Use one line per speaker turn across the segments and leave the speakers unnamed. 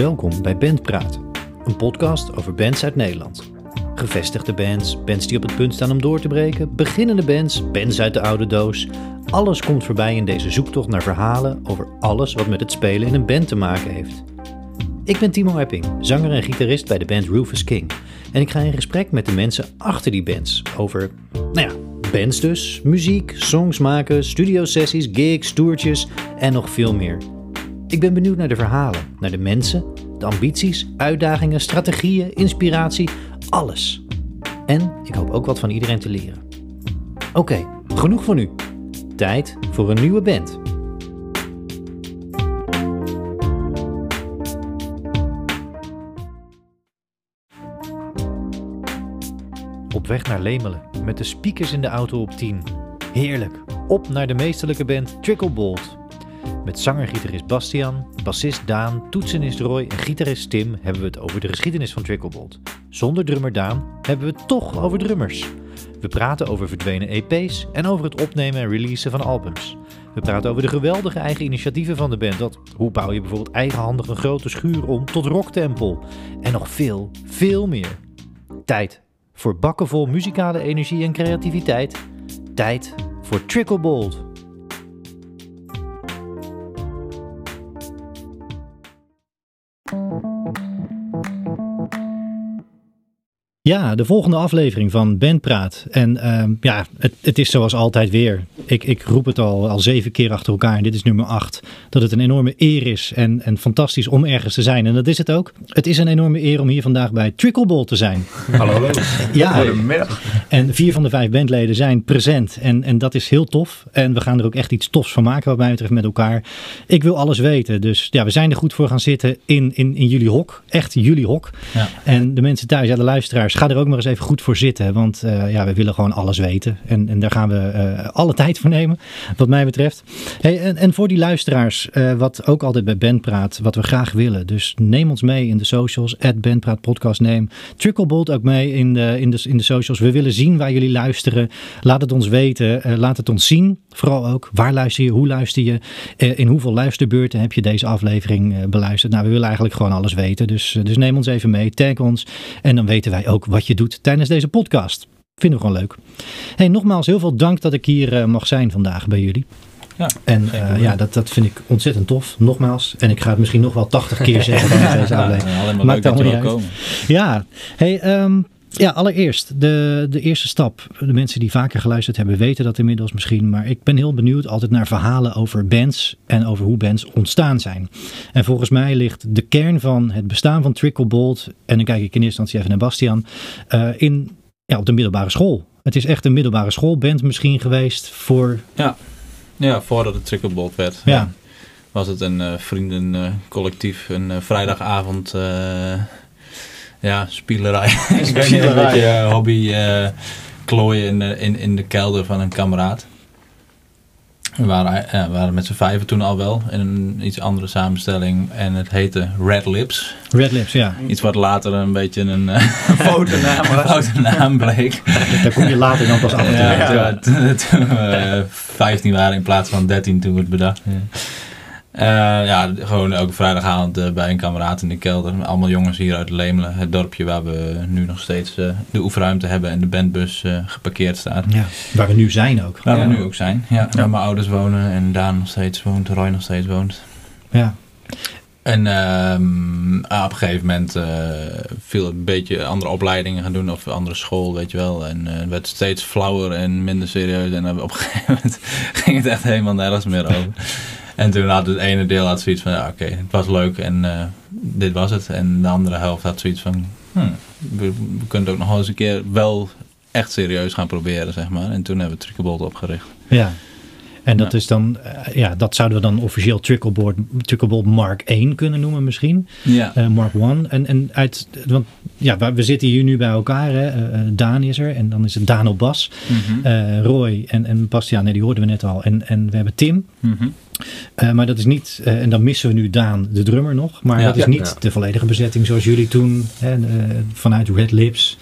Welkom bij Bandpraat, een podcast over bands uit Nederland. Gevestigde bands, bands die op het punt staan om door te breken, beginnende bands, bands uit de oude doos. Alles komt voorbij in deze zoektocht naar verhalen over alles wat met het spelen in een band te maken heeft. Ik ben Timo Epping, zanger en gitarist bij de band Rufus King. En ik ga in gesprek met de mensen achter die bands over, nou ja, bands dus, muziek, songs maken, studiosessies, gigs, toertjes en nog veel meer. Ik ben benieuwd naar de verhalen, naar de mensen, de ambities, uitdagingen, strategieën, inspiratie, alles. En ik hoop ook wat van iedereen te leren. Oké, genoeg voor nu. Tijd voor een nieuwe band. Op weg naar Lemelen, met de speakers in de auto op 10. Heerlijk, op naar de meesterlijke band Tricklebolt. Met zanger-gitarist Bastian, bassist Daan, toetsenist Roy en gitarist Tim hebben we het over de geschiedenis van Tricklebolt. Zonder drummer Daan hebben we het toch over drummers. We praten over verdwenen EP's en over het opnemen en releasen van albums. We praten over de geweldige eigen initiatieven van de band. Dat, hoe bouw je bijvoorbeeld eigenhandig een grote schuur om tot rocktempel? En nog veel, veel meer. Tijd voor bakken vol muzikale energie en creativiteit. Tijd voor Tricklebolt. Ja, de volgende aflevering van Bandpraat. En uh, ja, het, het, is zoals altijd weer. Ik, ik roep het al, al zeven keer achter elkaar en dit is nummer acht. Dat het een enorme eer is en, en fantastisch om ergens te zijn. En dat is het ook. Het is een enorme eer om hier vandaag bij Trickleball te zijn.
Hallo.
ja,
Goedemiddag.
En vier van de vijf bandleden zijn present. En, en dat is heel tof. En we gaan er ook echt iets tofs van maken wat mij betreft met elkaar. Ik wil alles weten. Dus ja, we zijn er goed voor gaan zitten in, in, in jullie hok. Echt jullie hok. Ja. En de mensen thuis, ja, de luisteraars ga er ook maar eens even goed voor zitten. Want uh, ja, we willen gewoon alles weten. En, en daar gaan we uh, alle tijd voor nemen, wat mij betreft. Hey, en, en voor die luisteraars, uh, wat ook altijd bij Bandpraat, wat we graag willen. Dus neem ons mee in de socials, at Bandpraat Podcast Neem. Tricklebolt ook mee in de, in, de, in de socials. We willen zien waar jullie luisteren. Laat het ons weten. laat het ons zien. Vooral ook, waar luister je, hoe luister je? in hoeveel luisterbeurten heb je deze aflevering beluisterd? Nou, we willen eigenlijk gewoon alles weten. Dus, dus neem ons even mee, tag ons. En dan weten wij ook wat je doet tijdens deze podcast. Vinden we gewoon leuk. Hey, nogmaals, heel veel dank dat ik hier uh, mag zijn vandaag bij jullie. Ja, en uh, ja, dat, dat vind ik ontzettend tof. Nogmaals. En ik ga het misschien nog wel 80 keer zeggen in deze aflevering.
Ja, Maakt allemaal niet uit. Komen.
Ja, hey, um, ja, allereerst de, de eerste stap. De mensen die vaker geluisterd hebben weten dat inmiddels misschien. Maar ik ben heel benieuwd altijd naar verhalen over bands en over hoe bands ontstaan zijn. En volgens mij ligt de kern van het bestaan van Tricklebolt, en dan kijk ik in eerste instantie even naar Bastian, uh, in, ja, op de middelbare school. Het is echt een middelbare schoolband misschien geweest voor...
Ja, ja voordat het Tricklebolt werd.
Ja.
Was het een uh, vriendencollectief, een uh, vrijdagavond ja, spielerij. niet, een beetje uh, hobby uh, klooien in de, in, in de kelder van een kameraad. We waren, ja, we waren met z'n vijven toen al wel in een iets andere samenstelling. En het heette Red Lips.
Red Lips, ja.
Iets wat later een beetje een uh, foute naam, foute naam bleek.
Daar kom je later dan pas achter.
Ja, ja. Toen, toen we 15 waren in plaats van 13 toen we het bedacht. Ja. Uh, ja, gewoon elke vrijdagavond uh, bij een kameraad in de kelder. Allemaal jongens hier uit Leemelen, het dorpje waar we nu nog steeds uh, de oefenruimte hebben en de bandbus geparkeerd staat.
Ja, waar we nu zijn ook.
Waar ja. we nu ook zijn, ja. Waar mijn ouders wonen en Daan nog steeds woont, Roy nog steeds woont.
Ja.
En um, op een gegeven moment viel het een beetje andere opleidingen gaan doen of andere school, weet je wel. En het werd steeds flauwer en minder serieus. En op een gegeven moment ging het echt helemaal nergens meer over. En toen had het ene deel had zoiets van, ja oké, het was leuk en uh, dit was het. En de andere helft had zoiets van, hmm, we, kunnen het ook nog eens een keer wel echt serieus gaan proberen, zeg maar. En toen hebben we Tricklebolt opgericht.
Ja, en dat ja. is dan, uh, ja, dat zouden we dan officieel Trickleboard, Tricklebolt Mark 1 kunnen noemen misschien.
Ja.
Uh, Mark 1. En, en uit, want ja, we zitten hier nu bij elkaar. Hè. Uh, Daan is er en dan is het Daan op bas. Mm -hmm. Roy en, en Bastiaan, nee, die hoorden we net al. En, en we hebben Tim.
Mm -hmm.
Uh, maar dat is niet, en dan missen we nu Daan, de drummer nog. Maar ja, dat is niet de volledige bezetting zoals jullie toen hè, vanuit Red Lips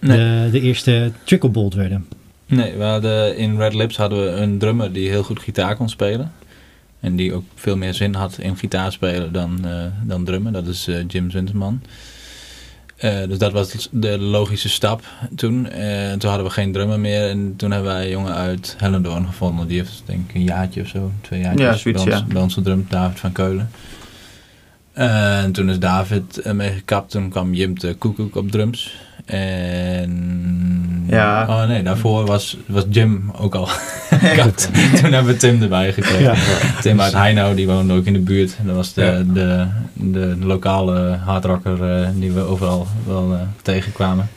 nee. de, de, eerste Tricklebolt werden.
Nee, we hadden, in Red Lips hadden we een drummer die heel goed gitaar kon spelen. En die ook veel meer zin had in gitaar spelen dan, eh, dan drummen. Dat is eh, Jim Zinterman. Eh, dus dat was de logische stap toen. En toen hadden we geen drummer meer. En toen hebben wij een jongen uit Hellendoorn gevonden. Die heeft denk ik een jaartje of zo, twee jaartjes
Ja, zoiets,
bij, ons,
ja.
bij gedrumd. David van Keulen. En toen is David eh, mee gekapt. Toen kwam Jim de Koekoek op drums. En...
Ja.
Oh nee, daarvoor was, was Jim ook al gekapt. toen hebben we Tim erbij gekregen.
Ja.
Tim uit Heino, die woonde ook in de buurt. Dat was de,
Ja.
de, de, lokale hardrocker eh, die we overal wel eh, tegenkwamen.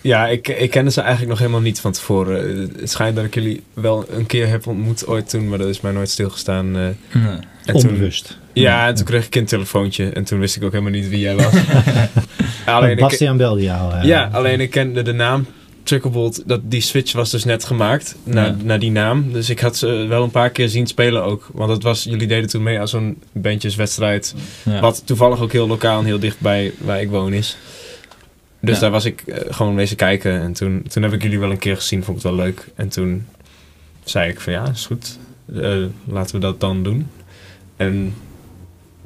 Ja, ik, ik kende ze eigenlijk nog helemaal niet van tevoren. Het schijnt dat ik jullie wel een keer heb ontmoet ooit toen, maar dat is mij nooit stilgestaan. eh. en toen,
Onbewust.
Ja, en toen kreeg ik een telefoontje en toen wist ik ook helemaal niet wie jij was. alleen, ik,
Bastiaan belde jou. eh.
ja, alleen ik kende de naam Tricklebolt. Dat, die switch was dus net gemaakt naar,
Ja.
naar die naam. Dus ik had ze wel een paar keer zien spelen ook. Want het was, jullie deden toen mee aan zo'n bandjeswedstrijd.
Ja.
Wat toevallig ook heel lokaal en heel dichtbij waar ik woon is. Dus
Ja.
daar was ik eh, gewoon wezen kijken. En toen, toen heb ik jullie wel een keer gezien, vond ik het wel leuk. En toen zei ik van ja, is goed. Eh, laten we dat dan doen. En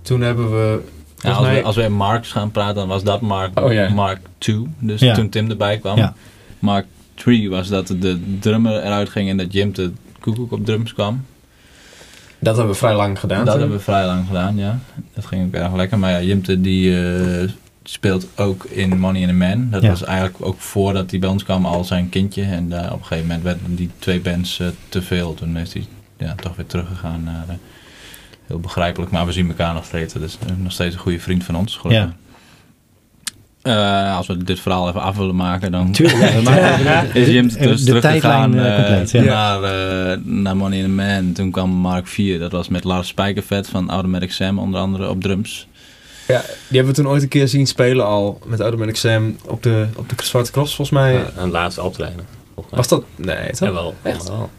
toen hebben we...
Ja, als,
mij-
we, als we in Marks gaan praten, dan was dat Mark,
Oh.
Mark 2. Dus
Ja.
toen Tim erbij kwam.
Ja.
Mark 3 was dat de drummer eruit ging en dat Jim de koekoek op drums kwam.
Dat hebben we vrij lang gedaan.
dat
toen.
hebben we vrij lang gedaan, ja. Dat ging ook erg lekker. Maar ja, Jimte die eh, speelt ook in Money in a Man. Dat
Ja.
was eigenlijk ook voordat hij bij ons kwam al zijn kindje. En daar op een gegeven moment werden die twee bands eh, te veel. Toen is hij ja, toch weer teruggegaan naar... heel begrijpelijk, maar we zien elkaar nog steeds. Eh, nog steeds een goede vriend van ons, gelukkig. Eh, als we dit verhaal even af willen maken, dan
Tuurlijk, ja,
is Jim
de,
dus
de tijdlijn
teruggegaan
eh,
eh,
compleet. Ja.
naar, eh, naar Money in a Man. Toen kwam Mark 4, dat was met Lars Spijkervet van Automatic Sam onder andere op drums.
Ja, die hebben we toen ooit een keer zien spelen al. Met Automatic Sam op de, op de Zwarte Cross volgens mij.
Ja, een laatste optreden.
Was dat? Nee, toch?
Jawel,
Echt?
jawel.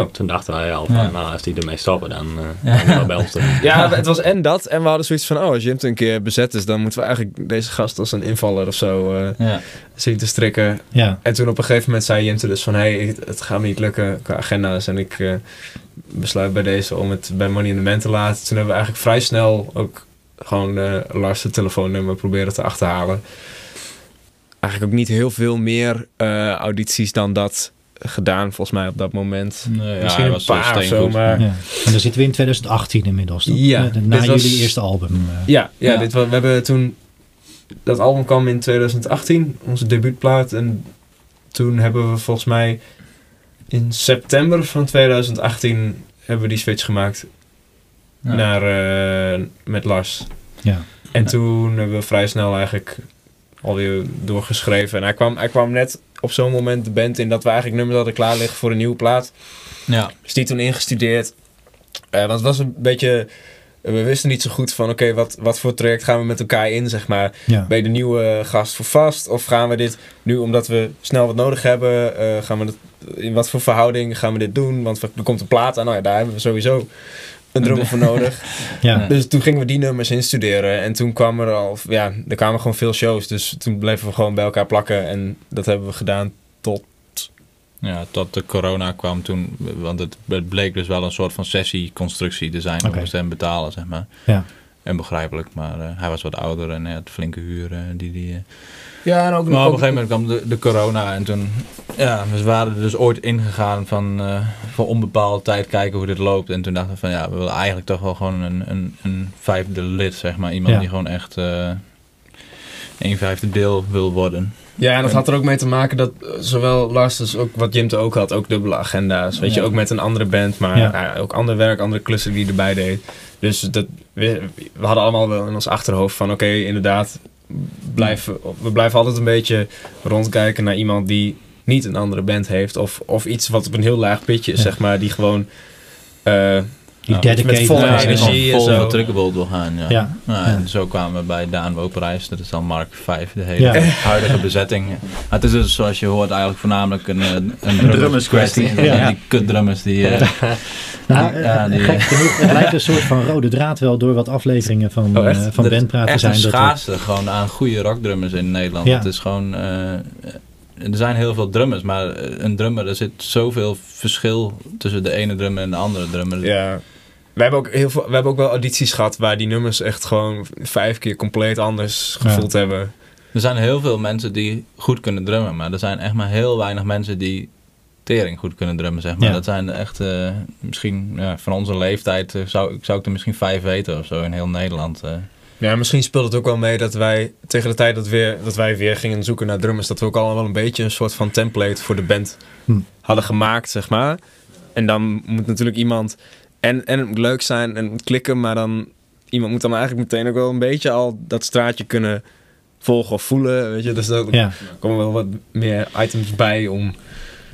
Oh.
Toen dachten wij al van,
Ja.
nou als die ermee stoppen, dan uh, ja. wel bij ons doen.
Ja, het was en dat. En we hadden zoiets van, oh, als Jim een keer bezet is, dan moeten we eigenlijk deze gast als een invaller of zo eh,
Ja.
zien te strikken.
Ja.
En toen op een gegeven moment zei Jim dus van, hé, hey, het, gaat me niet lukken qua agenda's. En ik eh, besluit bij deze om het bij Money in the Man te laten. Toen hebben we eigenlijk vrij snel ook gewoon eh Lars' de telefoonnummer proberen te achterhalen. Eigenlijk ook niet heel veel meer eh, audities dan dat gedaan, volgens mij op dat moment.
Nee, ja,
Misschien een
was,
paar of zo, maar...
Ja. En dan zitten we in 2018 inmiddels. toch?
Ja,
Na
was-
jullie eerste album. eh.
Ja, ja,
Ja.
Dit, we hebben toen... Dat album kwam in 2018, onze debuutplaat. En toen hebben we volgens mij in september van 2018 hebben we die switch gemaakt
Ja.
naar, eh, met Lars.
ja.
En
Ja.
toen hebben we vrij snel eigenlijk alweer doorgeschreven. En hij kwam, hij kwam net op zo'n moment de band in dat we eigenlijk nummers hadden klaar liggen voor een nieuwe plaat.
Ja.
Is die toen ingestudeerd. Eh, want het was een beetje... We wisten niet zo goed van, oké, wat, wat voor traject gaan we met elkaar in, zeg maar.
Ja.
Ben je de nieuwe gast voor vast? Of gaan we dit nu, omdat we snel wat nodig hebben, eh, gaan we in wat voor verhouding gaan we dit doen? Want er komt een plaat aan, nou ja, daar hebben we sowieso een drummer voor nodig.
Ja.
Dus toen gingen we die nummers instuderen. En toen kwamen er al, ja, er kwamen gewoon veel shows. Dus toen bleven we gewoon bij elkaar plakken. En dat hebben we gedaan tot
Ja, tot de corona kwam toen, want het, het bleek dus wel een soort van sessieconstructie te zijn. Moesten hem betalen, zeg maar.
Ja.
En begrijpelijk, maar eh, hij was wat ouder en hij had flinke huur eh, die die...
Ja, en ook
Maar op een gegeven moment kwam de, de corona en toen, ja, we waren er dus ooit ingegaan van eh, voor onbepaalde tijd kijken hoe dit loopt. En toen dachten we van ja, we willen eigenlijk toch wel gewoon een, een, een vijfde lid, zeg maar. Iemand
Ja.
die gewoon echt eh een vijfde deel wil worden.
Ja, en dat had er ook mee te maken dat eh, zowel Lars als ook wat Jim ook had, ook dubbele agenda's. Weet je, ook met een andere band, maar
Ja.
ja, ook ander werk, andere klussen die erbij deed. Dus dat, we, we hadden allemaal wel in ons achterhoofd van oké, inderdaad, blijven, we blijven altijd een beetje rondkijken naar iemand die niet een andere band heeft. Of, of iets wat op een heel laag pitje is,
Ja.
zeg maar, die gewoon... eh,
Die dedicated.
met volle
eh,
energie en
vol
zo.
Truckable wil gaan, ja.
Ja. Ja.
En zo kwamen we bij Daan Woperijs. Dat is dan Mark 5, de hele
Ja.
huidige bezetting. Maar het is dus, zoals je hoort, eigenlijk voornamelijk een, een, een
drummerskwestie.
Ja.
Ja.
Die kutdrummers die... eh,
Nou,
Ja,
eh,
die-
gek genoeg, het lijkt een soort van rode draad wel door wat afleveringen van,
Oh,
eh, van
is
bandpraten
echt
zijn.
een
dat we-
schaarste gewoon aan goede rockdrummers in Nederland.
Ja.
Het is gewoon... eh, er zijn heel veel drummers, maar een drummer, er zit zoveel verschil tussen de ene drummer en de andere drummer.
ja, We hebben ook heel veel, we hebben ook wel audities gehad waar die nummers echt gewoon vijf keer compleet anders
Ja.
gevoeld hebben.
Er zijn heel veel mensen die goed kunnen drummen, maar er zijn echt maar heel weinig mensen die tering goed kunnen drummen, zeg maar.
Ja.
Dat zijn echt, eh, misschien ja, van onze leeftijd, eh, zou, zou ik er misschien vijf weten of zo in heel Nederland. eh.
Ja, misschien speelt het ook wel mee dat wij tegen de tijd dat, weer, dat wij weer gingen zoeken naar drummers, dat we ook al wel een beetje een soort van template voor de band
Hm.
hadden gemaakt, zeg maar. En dan moet natuurlijk iemand, en, en het moet leuk zijn en het moet klikken, maar dan iemand moet dan eigenlijk meteen ook wel een beetje al dat straatje kunnen volgen of voelen, weet je. Dus daar
Ja.
komen wel wat meer items bij om...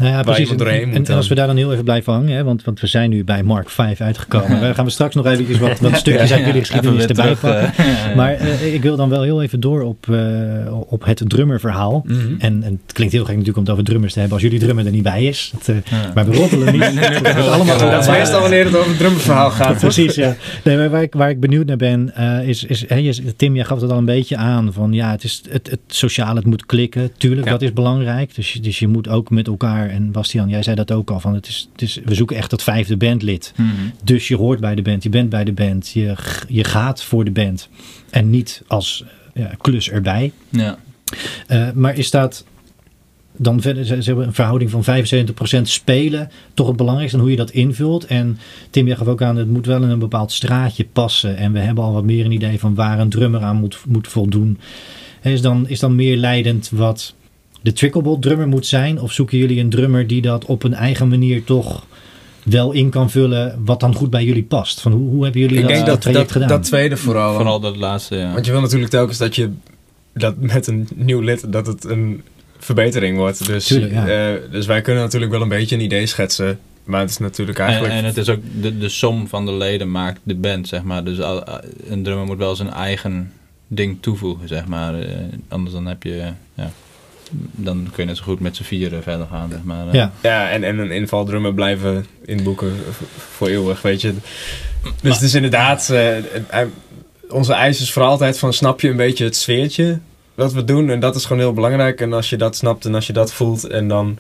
Nou ja, precies. En,
dan.
als we daar dan heel even blijven hangen, hè, want, want we zijn nu bij Mark 5 uitgekomen. Daar gaan we straks nog eventjes wat, wat stukjes uit jullie geschiedenis erbij pakken.
eh,
Maar eh, ik wil dan wel heel even door op, eh, op het drummerverhaal. En, en het klinkt heel gek natuurlijk om het over drummers te hebben als jullie drummer er niet bij is. Dat,
Ja.
Maar we roddelen niet. Is allemaal
Dat is meestal wanneer het over het drumverhaal gaat.
Precies, ja. Nee, maar waar, ik, waar ik benieuwd naar ben, is, is je, Tim, jij gaf het al een beetje aan. Van ja, het, is het, het sociale, het moet klikken. Tuurlijk,
Ja.
dat is belangrijk. Dus, dus je moet ook met elkaar, en Bastian, jij zei dat ook al, van het is, het is, we zoeken echt dat vijfde bandlid.
Mhm.
Dus je hoort bij de band, je bent bij de band, je, je gaat voor de band. En niet als ja, klus erbij.
Ja.
Eh, maar is dat dan verder, ze, hebben een verhouding van 75% spelen, toch het belangrijkste, en hoe je dat invult. En Tim, jij gaf ook aan, het moet wel in een bepaald straatje passen. En we hebben al wat meer een idee van waar een drummer aan moet, moet voldoen. Is dan, is dan meer leidend wat de trickleball drummer moet zijn? Of zoeken jullie een drummer die dat op een eigen manier toch wel in kan vullen, wat dan goed bij jullie past? Van hoe, hoe hebben jullie
Ik
dat,
denk
dat
dat
traject
dat,
gedaan?
dat tweede vooral.
Vooral dat laatste, ja.
Want je wil natuurlijk telkens dat je dat met een nieuw lid dat het een verbetering wordt. Dus,
Tuurlijk, ja.
eh, dus wij kunnen natuurlijk wel een beetje een idee schetsen. Maar het is natuurlijk
En,
eigenlijk.
en het is ook de, de som van de leden maakt de band, zeg maar. Dus al- een drummer moet wel zijn eigen ding toevoegen, zeg maar. Eh, anders dan heb je, ja, dan kun je net zo goed met z'n vieren verder gaan, zeg maar. Eh,
Ja,
ja, en, en een invaldrummer blijven inboeken voor eeuwig, weet je. Dus het is inderdaad. eh, onze eis is voor altijd van snap je een beetje het sfeertje wat we doen. En dat is gewoon heel belangrijk. En als je dat snapt en als je dat voelt en dan.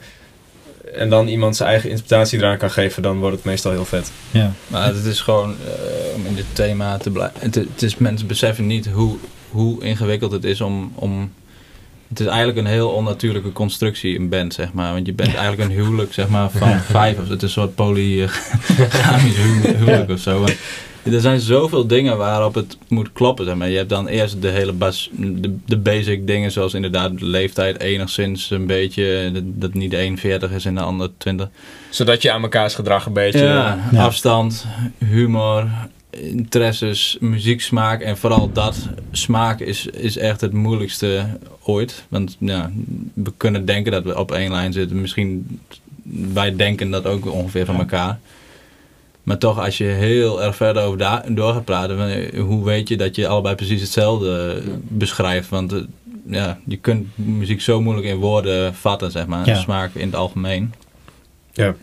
En dan iemand zijn eigen interpretatie eraan kan geven, dan wordt het meestal heel vet.
ja.
Maar het is gewoon, eh, om in dit thema te blijven. Het, het is, mensen beseffen niet hoe, hoe ingewikkeld het is om, om. Het is eigenlijk een heel onnatuurlijke constructie, een band, zeg maar. Want je bent eigenlijk een huwelijk, zeg maar, van vijf. Of het is een soort polygamisch hu- huwelijk of zo. Want er zijn zoveel dingen waarop het moet kloppen, zeg maar. Je hebt dan eerst de hele bas, de, de basic dingen, zoals inderdaad de leeftijd enigszins een beetje. Dat, dat niet de een 40 is en de ander 20.
Zodat je aan mekaars gedrag een beetje.
Ja,
Ja.
afstand, humor, interesses, muzieksmaak en vooral dat. Smaak is, is echt het moeilijkste ooit. Want ja, we kunnen denken dat we op één lijn zitten. Misschien, wij denken dat ook ongeveer van elkaar. Maar toch, als je heel erg verder over da- door gaat praten, eh, hoe weet je dat je allebei precies hetzelfde eh, beschrijft? Want eh, ja, je kunt muziek zo moeilijk in woorden vatten, zeg maar.
Ja.
Smaak in het algemeen.
Ja.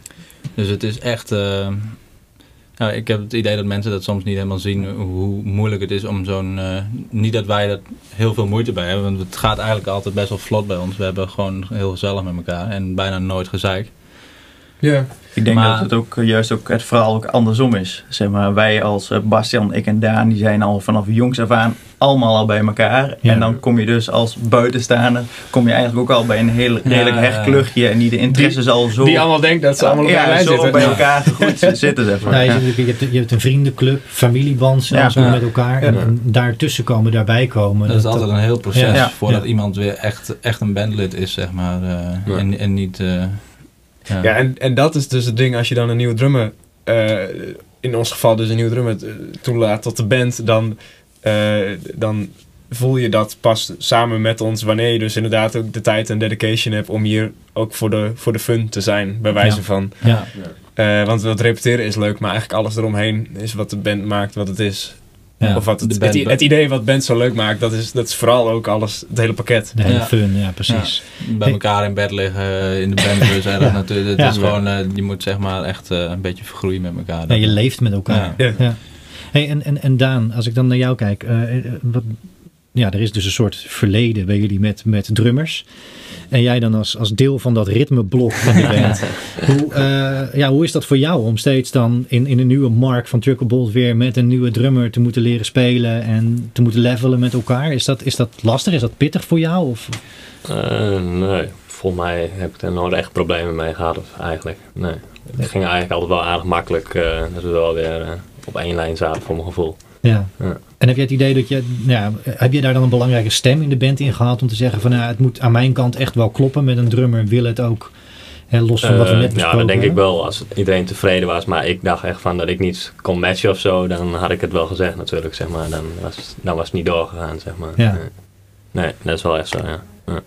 Dus het is echt. Ja, ik heb het idee dat mensen dat soms niet helemaal zien hoe moeilijk het is om zo'n. eh, niet dat wij er heel veel moeite bij hebben, want het gaat eigenlijk altijd best wel vlot bij ons. We hebben gewoon heel gezellig met elkaar en bijna nooit gezeik.
Ja.
Ik denk
Maar-
dat het ook eh, juist ook het verhaal ook andersom is. Zeg maar, wij als eh, Bastian, ik en Daan, die zijn al vanaf jongs af aan allemaal al bij elkaar.
Ja.
En dan kom je dus als buitenstaander, kom je eigenlijk ook al bij een heel redelijk
Ja,
hecht
ja.
kluchtje. En die de interesses al zo,
Die allemaal denkt dat ze allemaal op
ja, zo
zitten.
bij elkaar goed zitten. Zeg maar.
Ja, je, hebt, je hebt een vriendenclub, familieband zelfs
Ja.
ook
Ja.
met elkaar. En, en daartussen komen, daarbij komen.
Dat is altijd een heel proces
Ja.
voordat
Ja.
iemand weer echt, echt een bandlid is, zeg maar. eh,
Ja.
en, en niet. eh, ja.
Ja, en, en dat is dus het ding als je dan een nieuwe drummer, eh, in ons geval dus een nieuwe drummer eh, toelaat tot de band, dan, eh, dan voel je dat pas samen met ons wanneer je dus inderdaad ook de tijd en dedication hebt om hier ook voor de, voor de fun te zijn, bij wijze
Ja.
van.
Ja,
Eh, want dat repeteren is leuk, maar eigenlijk alles eromheen is wat de band maakt wat het is.
Ja.
Of wat
de
het,
band-
het, i- het idee wat band zo leuk maakt, dat is, dat is vooral ook alles, het hele pakket.
de hele
Ja.
fun, ja precies.
bij elkaar in bed liggen, eh, in de bandbus ergens
Ja.
natuurlijk. Het
Ja.
is gewoon, eh, je moet zeg maar echt eh, een beetje vergroeien met elkaar.
Ja, je leeft met elkaar.
Ja.
Ja.
Ja. Hey, en, en, en Daan, als ik dan naar jou kijk, wat, ja, er is dus een soort verleden bij jullie met, met drummers. En jij dan als, als deel van dat ritmeblok van de band. hoe, eh, ja, hoe is dat voor jou om steeds dan in, in een nieuwe mark van Trucklebolt weer met een nieuwe drummer te moeten leren spelen en te moeten levelen met elkaar? Is dat, is dat lastig? Is dat pittig voor jou? Of?
Eh, nee, volgens mij heb ik er nooit echt problemen mee gehad of eigenlijk. Nee, het ging eigenlijk altijd wel aardig makkelijk eh, dat we wel weer op één lijn zaten voor mijn gevoel.
Ja.
Ja.
En heb jij het idee dat je, nou ja, heb je daar dan een belangrijke stem in de band in gehad om te zeggen van nou, het moet aan mijn kant echt wel kloppen met een drummer, wil het ook, hè, los van wat we
Eh,
net besproken
ja, dat denk ik wel als iedereen tevreden was. Maar ik dacht echt van dat ik niet kon matchen of zo. Dan had ik het wel gezegd natuurlijk, zeg maar. Dan was, dan was het niet doorgegaan, zeg maar.
Ja.
Nee. Nee, dat is wel echt zo, ja. ja.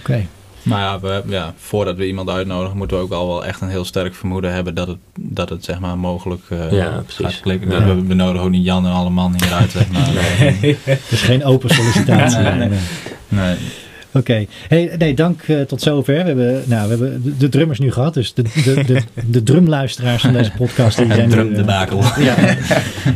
Oké.
Maar ja, we, ja, voordat we iemand uitnodigen, moeten we ook al wel echt een heel sterk vermoeden hebben dat het, dat het zeg maar mogelijk eh
Ja, precies.
gaat klikken.
Ja.
We, we nodigen ook niet Jan en alle man hieruit, zeg maar.
Nee.
Dus geen open sollicitatie.
Nee, nee.
Nee. Oké, hey, nee, dank eh, tot zover. We hebben, nou, we hebben de, de drummers nu gehad, dus de, de, de, de drumluisteraars van deze podcast die zijn, nu,
Drum
eh,
de bakel.
ja,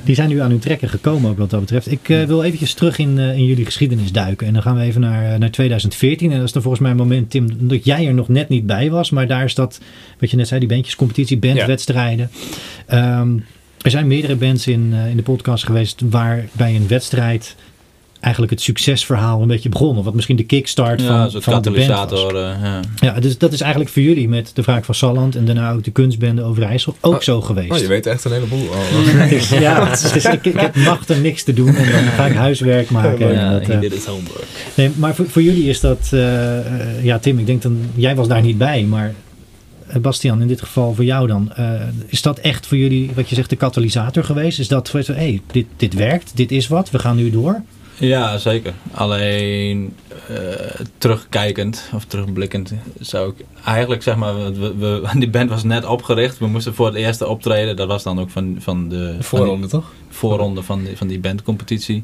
die zijn nu aan hun trekken gekomen ook wat dat betreft. Ik eh, wil eventjes terug in, in jullie geschiedenis duiken en dan gaan we even naar, naar 2014 en dat is dan volgens mij een moment, Tim, dat jij er nog net niet bij was, maar daar is dat, wat je net zei, die bandjescompetitie, bandwedstrijden. Ehm, er zijn meerdere bands in, in de podcast geweest waarbij een wedstrijd eigenlijk het succesverhaal een beetje begonnen. Wat misschien de kickstart
Ja,
van, de band was.
katalysator. eh, ja.
Ja, dus dat is eigenlijk voor jullie met de vraag van Salland en daarna ook de kunstbende Overijssel ook
Oh,
zo geweest.
Oh, je weet echt een heleboel. al.
Ja, het is, ik, ik heb nachten niks te doen en dan ga ik huiswerk maken. Dat, eh,
dit is homework.
nee, maar voor, voor jullie is dat, eh, eh, ja Tim, ik denk dan, jij was daar niet bij, maar eh, Bastian, in dit geval voor jou dan, eh, is dat echt voor jullie, wat je zegt, de katalysator geweest? Is dat, hé, hey, dit, dit werkt, dit is wat, we gaan nu door?
Ja, zeker. Alleen eh, terugkijkend of terugblikkend zou ik eigenlijk zeg maar, we, we, die band was net opgericht. We moesten voor het eerste optreden, dat was dan ook van, van de
De
van die
voorronde, toch?
voorronde van die, van die bandcompetitie.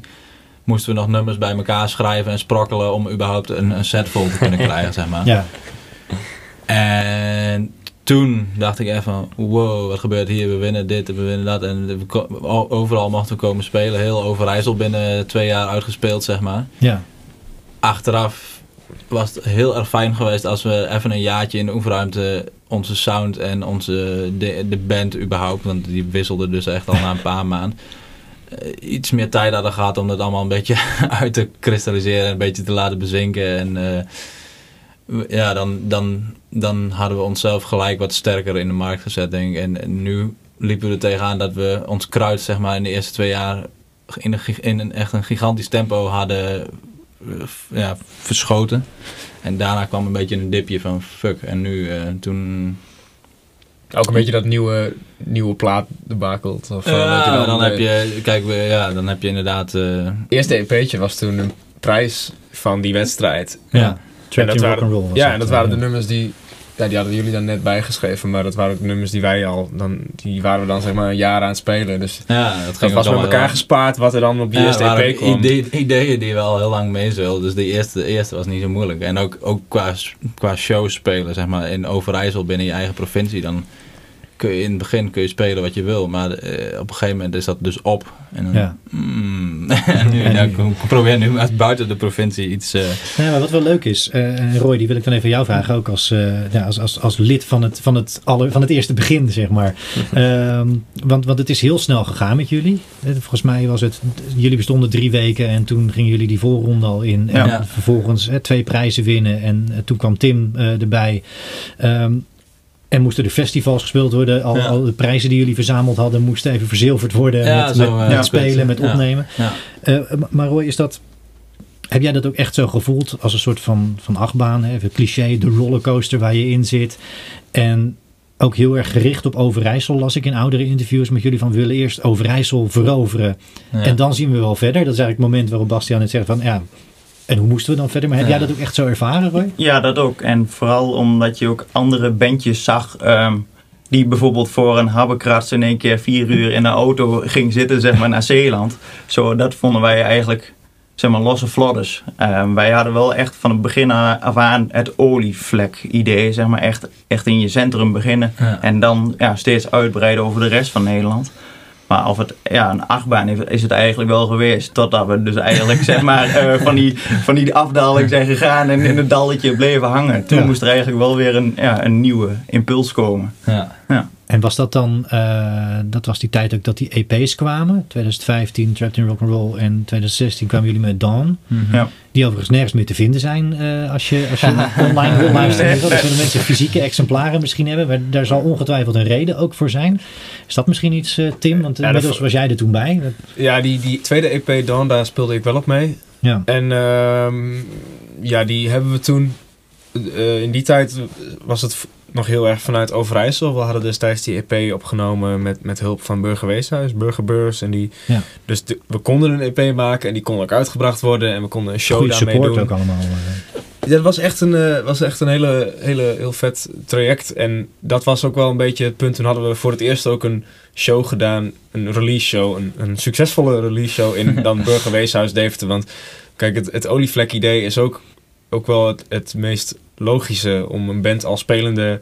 Moesten we nog nummers bij elkaar schrijven en sprokkelen om überhaupt een, een set vol te kunnen krijgen, zeg maar.
Ja,
En toen dacht ik even van, wow, wat gebeurt hier? We winnen dit en we winnen dat. En overal mochten we komen spelen. Heel Overijssel binnen twee jaar uitgespeeld, zeg maar.
ja,
Achteraf was het heel erg fijn geweest als we even een jaartje in de oefenruimte onze sound en onze, de, de band überhaupt, want die wisselde dus echt al na een paar maanden, eh, iets meer tijd hadden gehad om dat allemaal een beetje uit te kristalliseren, een beetje te laten bezinken. En eh, ja, dan, dan, dan hadden we onszelf gelijk wat sterker in de markt gezet, denk ik. En, en nu liepen we er tegenaan dat we ons kruid, zeg maar, in de eerste twee jaar in een, gig- in een echt een gigantisch tempo hadden eh, ja, verschoten. En daarna kwam een beetje een dipje van fuck. En nu, eh, toen...
Ook een beetje dat nieuwe, nieuwe plaat debakelt. Of, eh,
Ja, dan, heb je, kijk, ja, dan heb je inderdaad... eh,
eerste EP'tje was toen een prijs van die wedstrijd.
ja.
En dat Ja, en dat waren de nummers die... Ja, die hadden jullie dan net bijgeschreven, maar dat waren ook nummers die wij al... Dan, die waren we dan zeg maar een jaar aan het spelen. Dus
ja, dat
dat
ging
was met elkaar gespaard wat er dan op die
Ja,
eerste EP kwam.
ide- ideeën die we al heel lang meezulden. Dus de eerste, de eerste was niet zo moeilijk. En ook, ook qua, qua shows spelen, zeg maar, in Overijssel binnen je eigen provincie. Dan kun je in het begin kun je spelen wat je wil. Maar eh, op een gegeven moment is dat dus op. En dan,
Ja.
mm, en nu, ja, probeer nu uit buiten de provincie iets... eh,
Ja, maar wat wel leuk is, eh, Roy, die wil ik dan even jou vragen, ook als, ja, als, als, als lid van het, van, het aller, van het eerste begin, zeg maar. Ehm, want, want het is heel snel gegaan met jullie. Volgens mij was het, jullie bestonden drie weken en toen gingen jullie die voorronde al in. En
Ja.
vervolgens twee prijzen winnen en toen kwam Tim erbij. Ehm, en moesten de festivals gespeeld worden. Al,
Ja.
al de prijzen die jullie verzameld hadden moesten even verzilverd worden.
Ja,
met,
zo,
met,
eh,
met spelen, met opnemen. Eh, maar- maar Roy, is dat, heb jij dat ook echt zo gevoeld als een soort van, van achtbaan? Hè? Even cliché, de rollercoaster waar je in zit. En ook heel erg gericht op Overijssel las ik in oudere interviews met jullie van we willen eerst Overijssel veroveren.
Ja.
En dan zien we wel verder. Dat is eigenlijk het moment waarop Bastiaan het zegt van ja, en hoe moesten we dan verder? Maar heb jij dat ook echt zo ervaren Roy?
Ja, dat ook. En vooral omdat je ook andere bandjes zag. ehm, die bijvoorbeeld voor een habbekrats in één keer vier uur in een auto ging zitten, zeg maar, naar Zeeland. Zo, dat vonden wij eigenlijk, zeg maar, losse vlodders. Ehm, wij hadden wel echt van het begin af aan het olievlek-idee, zeg maar, echt, echt in je centrum beginnen.
Ja.
En dan ja, steeds uitbreiden over de rest van Nederland. Maar of het ja, een achtbaan is, is het eigenlijk wel geweest. Totdat we dus eigenlijk zeg maar eh, van, die, van die afdaling zijn gegaan en in het dalletje bleven hangen. Toen
Ja.
moest er eigenlijk wel weer een, ja, een nieuwe impuls komen.
Ja.
En was dat dan, eh, dat was die tijd ook dat die EP's kwamen? 2015 Trapped in Rock'n'Roll en 2016 kwamen jullie met Dawn.
Ja.
Die overigens nergens meer te vinden zijn eh, als je, als je online wil luisteren. Dan zullen mensen fysieke exemplaren misschien hebben. Maar daar zal ongetwijfeld een reden ook voor zijn. Is dat misschien iets, eh, Tim? Want
Ja,
inmiddels
dat-
was jij er toen bij. Dat-
Ja, die, die tweede EP Dawn, daar speelde ik wel op mee.
Ja.
En ehm, ja, die hebben we toen... eh, in die tijd was het nog heel erg vanuit Overijssel. We hadden destijds die EP opgenomen met, met hulp van Burgerweeshuis, Burgerbeurs. En die,
Ja.
Dus de- we konden een EP maken en die kon ook uitgebracht worden. En we konden een show daarmee doen.
ook allemaal. eh.
Ja, dat was echt een, eh, was echt een hele, hele, heel vet traject. En dat was ook wel een beetje het punt. Toen hadden we voor het eerst ook een show gedaan. Een release show. Een, een succesvolle release show in dan Burgerweeshuis Deventer. Want kijk, het, het olievlek idee is ook, ook wel het, het meest logische om een band als spelende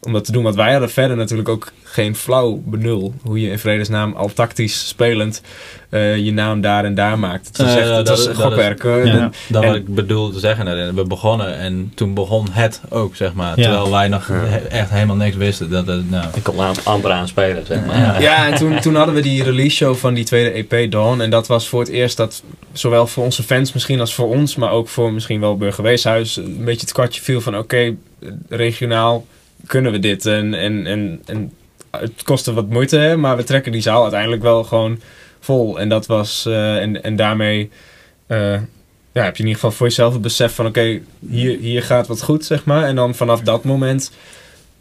om dat te doen. Want wij hadden verder natuurlijk ook geen flauw benul. Hoe je in vredesnaam al tactisch spelend eh, je naam daar en daar maakt. Het was
Eh,
echt het
dat
was
is- dat
gokwerk. hoor.
Ja.
En-
Dat
En-
wat ik bedoel te zeggen. We begonnen en toen begon het ook, zeg maar.
Ja.
Terwijl wij nog he- echt helemaal niks wisten. Dat, het, nou,
Ik kon am- amper aan spelen, zeg maar.
Ja.
Ja, en toen, toen hadden we die release show van die tweede EP Dawn. En dat was voor het eerst dat, zowel voor onze fans misschien als voor ons, maar ook voor misschien wel Burgerweeshuis, een beetje het kwartje viel van oké, regionaal kunnen we dit. En, en, en, en het kostte wat moeite, hè, maar we trekken die zaal uiteindelijk wel gewoon vol. En dat was, eh, en, en daarmee eh, ja, heb je in ieder geval voor jezelf het besef van oké, hier, hier gaat wat goed, zeg maar. En dan vanaf dat moment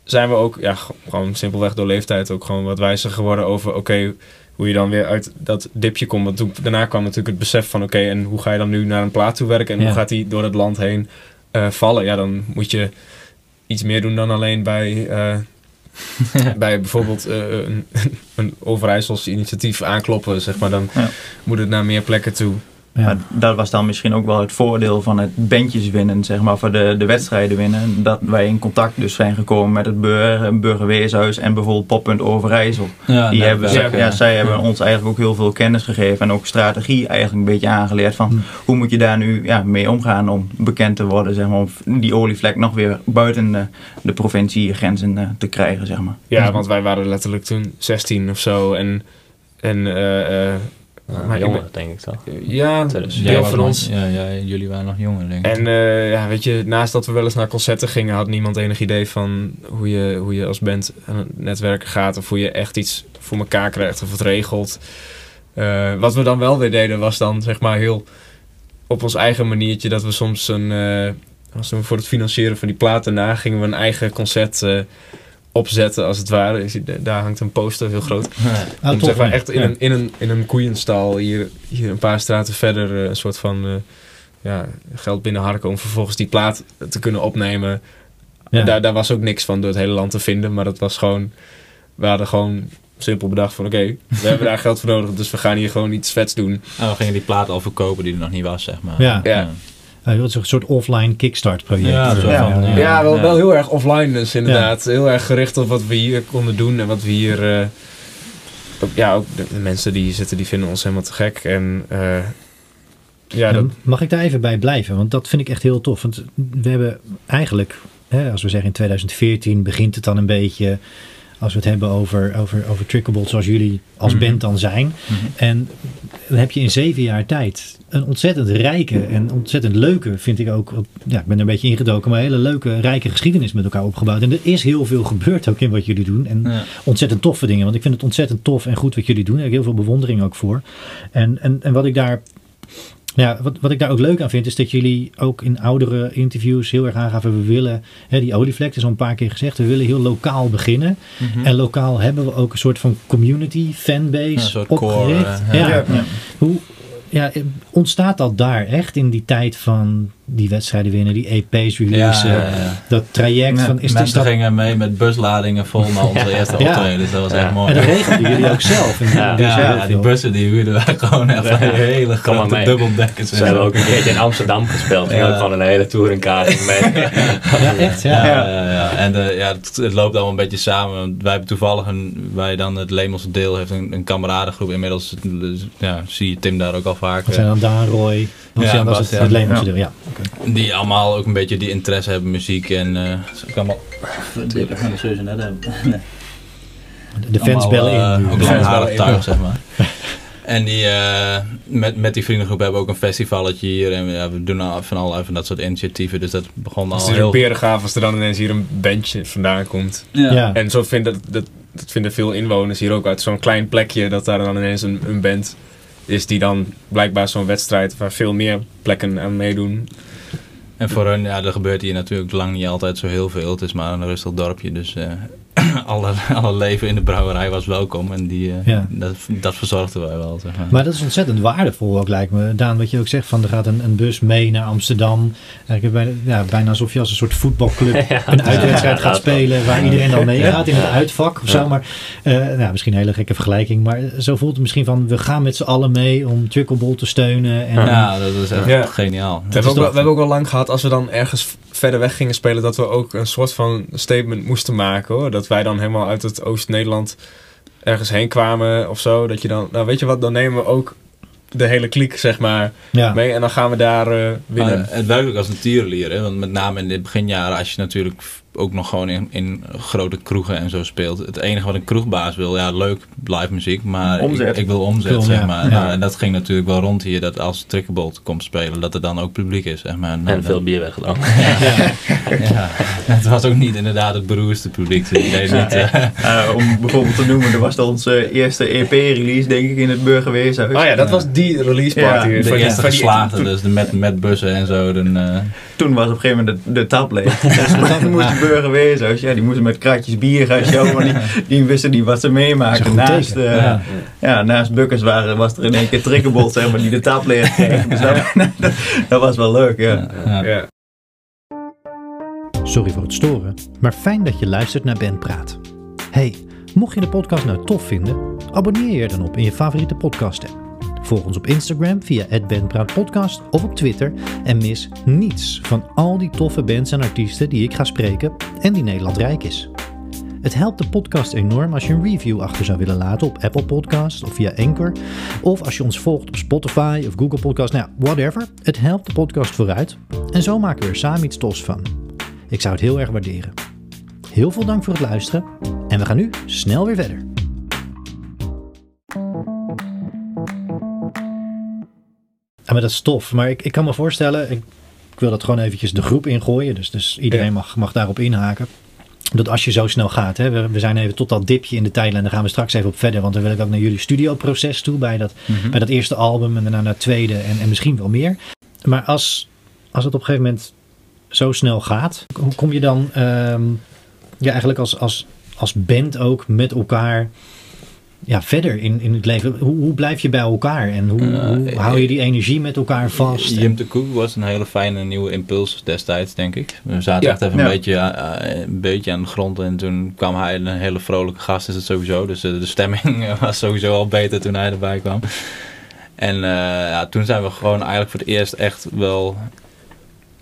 zijn we ook, ja, gewoon simpelweg door leeftijd ook gewoon wat wijzer geworden over, oké, hoe je dan weer uit dat dipje komt. Want toen, daarna kwam natuurlijk het besef van, oké, en hoe ga je dan nu naar een plaat toe werken en
Ja.
hoe gaat die door het land heen eh, vallen? Ja, dan moet je iets meer doen dan alleen bij, eh, bij bijvoorbeeld eh, een, een Overijssels initiatief aankloppen, zeg maar. Dan
Ja.
moet het naar meer plekken toe.
Ja.
Maar dat was dan misschien ook wel het voordeel van het bandjes winnen, zeg maar, voor de, de wedstrijden winnen. Dat wij in contact dus zijn gekomen met het Bur Burgerweeshuis en bijvoorbeeld Poppunt Overijssel.
ja,
Die hebben, ja, zij hebben ons eigenlijk ook heel veel kennis gegeven en ook strategie eigenlijk een beetje aangeleerd van hoe moet je daar nu ja, mee omgaan om bekend te worden, zeg maar, om die olievlek nog weer buiten de, de provinciegrenzen eh, te krijgen, zeg maar.
Ja, want wij waren letterlijk toen 16 of zo. En, en eh, eh, Maar ik
jonger,
ben-
denk ik toch.
ja, deel van
nog-
ons.
Ja, jullie waren nog jonger, denk ik.
En eh, ja, weet je, naast dat we wel eens naar concerten gingen, had niemand enig idee van hoe je, hoe je als band aan het netwerken gaat. Of hoe je echt iets voor elkaar krijgt of het regelt. Eh, wat we dan wel weer deden, was dan zeg maar heel op ons eigen maniertje. Dat we soms een, eh, was toen voor het financieren van die platen na, gingen we een eigen concert eh, opzetten als het ware. Je ziet, Daar hangt een poster heel groot.
Ah,
Om zeg maar
ja.
echt in,
Ja.
een, in, een, in een koeienstal hier, hier een paar straten verder eh, een soort van eh, ja, geld binnenharken om vervolgens die plaat te kunnen opnemen.
Ja.
Daar, daar was ook niks van door het hele land te vinden, maar dat was gewoon, we hadden gewoon simpel bedacht van oké, we hebben daar geld voor nodig, dus we gaan hier gewoon iets vets doen.
En we gingen die plaat al verkopen die er nog niet was, zeg maar.
Ja.
Ja.
Uh, dat is een soort offline kickstart project.
Ja, zo
Ja.
van,
Ja.
Ja, wel,
ja.
wel heel erg offline dus inderdaad. Heel erg gericht op wat we hier konden doen en wat we hier... eh, ja, ook de, de mensen die hier zitten, die vinden ons helemaal te gek. En eh, ja, dat,
En Mag ik daar even bij blijven? Want dat vind ik echt heel tof. Want we hebben eigenlijk, hè, als we zeggen in 2014 begint het dan een beetje... Als we het hebben over, over, over Trickable zoals jullie als
Mhm.
band dan zijn.
Mhm.
En dan heb je in zeven jaar tijd een ontzettend rijke en ontzettend leuke, vind ik ook. Ja, ik ben er een beetje ingedoken, maar een hele leuke, rijke geschiedenis met elkaar opgebouwd. En er is heel veel gebeurd ook in wat jullie doen. En
Ja.
ontzettend toffe dingen. Want ik vind het ontzettend tof en goed wat jullie doen. Daar heb ik heel veel bewondering ook voor. En, en, en wat ik daar. Ja, wat, wat ik daar ook leuk aan vind, is dat jullie ook in oudere interviews heel erg aangaven. We willen, hè, die olievlek is al een paar keer gezegd, we willen heel lokaal beginnen.
Mhm.
En lokaal hebben we ook een soort van community, fanbase
Ja, een soort
opgericht.
core,
ja.
ja.
Hoe ja, ontstaat dat daar echt in die tijd van die wedstrijden winnen, die EP's releasen.
ja, ja.
Dat traject
Ja,
van, is,
Mensen
dat,
gingen mee met busladingen vol naar onze eerste
Ja.
optredens. Dat was
Ja.
echt mooi.
en dat regelden jullie ook zelf. En
Ja.
die-
ja,
die-
ja, die bussen die huurden wij gewoon echt van
Ja.
hele grote dubbeldekkers.
Ze hebben ook een keertje in Amsterdam gespeeld.
Ja.
ook gewoon een hele touringkaart mee.
ja, echt. Ja.
Ja, ja, ja. En de, ja, het, het loopt allemaal een beetje samen. Wij hebben toevallig, een, wij dan het Lemelse deel, heeft een, een kameradengroep. Inmiddels dus, ja, zie je Tim daar ook al vaak.
Dat zijn dan Daan, Roy, Bastiaan, is het,
Bastiaan.
het Leemse
Ja.
deel. Ja.
Die allemaal ook een beetje die interesse hebben in muziek. En eh ook allemaal...
Ik ga de sowieso net hebben. Nee.
De fans
allemaal,
bellen in. nu.
ook
in,
tuig, zeg maar. En die, eh, met, met die vriendengroep hebben we ook een festivalletje hier. En ja, we doen al van allerlei van dat soort initiatieven. Dus dat begon
Het
al
is
heel...
berengaaf als er dan ineens hier een bandje vandaan komt.
Ja.
Ja.
En zo vinden, dat, dat vinden veel inwoners hier ook uit zo'n klein plekje dat daar dan ineens een, een band is die dan blijkbaar zo'n wedstrijd waar veel meer plekken aan meedoen.
En voor hun, ja, er gebeurt hier natuurlijk lang niet altijd zo heel veel. Het is maar een rustig dorpje, dus eh, alle, alle leven in de brouwerij was welkom. En die, eh,
Ja.
dat, dat verzorgden wij wel, zeg maar.
Maar dat is ontzettend waardevol ook, lijkt me. Daan, wat je ook zegt, van er gaat een, een bus mee naar Amsterdam. Eigenlijk bijna, ja, bijna alsof je als een soort voetbalclub
Ja.
een uitwedstrijd
Ja,
gaat spelen waar iedereen dan meegaat in het uitvak of
Ja.
zo. Maar eh, nou, misschien een hele gekke vergelijking, maar zo voelt het misschien van we gaan met z'n allen mee om Chuckleball te steunen. En,
ja, dat is echt
Ja.
geniaal.
We hebben, ook, we hebben ook wel lang gehad als we dan ergens verder weg gingen spelen dat we ook een soort van statement moesten maken hoor. Dat wij dan helemaal uit het Oost-Nederland ergens heen kwamen of zo. Dat je dan, nou weet je wat, dan nemen we ook de hele kliek zeg maar
ja.
mee en dan gaan we daar eh, winnen.
Maar het werkt ook als een tierenlier, hè? want met name in de beginjaren, als je natuurlijk ook nog gewoon in, in grote kroegen en zo speelt. Het enige wat een kroegbaas wil, ja, leuk live muziek, maar
Omzet.
Ik, ik wil omzet, zeg maar.
Ja.
Nou, en dat ging natuurlijk wel rond hier, dat als Trickerbolt komt spelen, dat er dan ook publiek is, zeg maar. Nou,
En veel bier weggedaan.
Ja, het was ook niet inderdaad het beroerdste publiek. Dus niet, eh,
om bijvoorbeeld te noemen, er was dan onze eerste EP-release, denk ik, in het Burgerweeshuis.
Oh ja, dat was die release party.
Ja,
de
van die-
eerste dus de met, met bussen en zo. Dan, eh,
Toen was op een gegeven moment de, de tap leeg. Dus toen moest de Burgerweeshuis, ja, die moesten met kratjes bier gaan showen, die, die wisten niet wat ze meemaakten.
goed
Naast, eh,
Ja.
ja. naast Bukkers waren, was er in één keer Trikkerbot, zeg maar, die de tap leeg kreeg. Dus dat, dat, dat was wel leuk, ja.
ja.
Ja.
Sorry voor het storen, maar fijn dat je luistert naar Ben Praat. Hey, mocht je de podcast nou tof vinden, abonneer je er dan op in je favoriete podcast app. Volg ons op Instagram via @benpraatpodcast of op Twitter en mis niets van al die toffe bands en artiesten die ik ga spreken en die Nederland rijk is. Het helpt de podcast enorm als je een review achter zou willen laten op Apple Podcasts of via Anchor. Of als je ons volgt op Spotify of Google Podcasts, nou ja, whatever. Het helpt de podcast vooruit. En zo maken we er samen iets tofs van. Ik zou het heel erg waarderen. Heel veel dank voor het luisteren en we gaan nu snel weer verder. Ja, maar dat is tof. Maar ik, ik kan me voorstellen, ik, ik wil dat gewoon eventjes de groep ingooien. Dus, dus iedereen
Ja.
mag, mag daarop inhaken. Dat als je zo snel gaat, hè, we, we zijn even tot dat dipje in de tijdlijn, daar gaan we straks even op verder. Want dan wil ik ook naar jullie studioproces toe bij dat,
Mhm.
bij dat eerste album en daarna naar het tweede en, en misschien wel meer. Maar als, als het op een gegeven moment zo snel gaat, hoe kom je dan ehm, ja, eigenlijk als, als, als band ook met elkaar ja, verder in, in het leven? Hoe, hoe blijf je bij elkaar en hoe,
Eh,
hoe hou je die energie met elkaar vast?
Jim de Koek was een hele fijne nieuwe impuls destijds, denk ik. We zaten
Ja.
echt even
Ja.
een, beetje, eh, een beetje aan de grond en toen kwam hij een hele vrolijke gast, is het sowieso. Dus eh, de stemming was sowieso al beter toen hij erbij kwam. En eh, ja, toen zijn we gewoon eigenlijk voor het eerst echt wel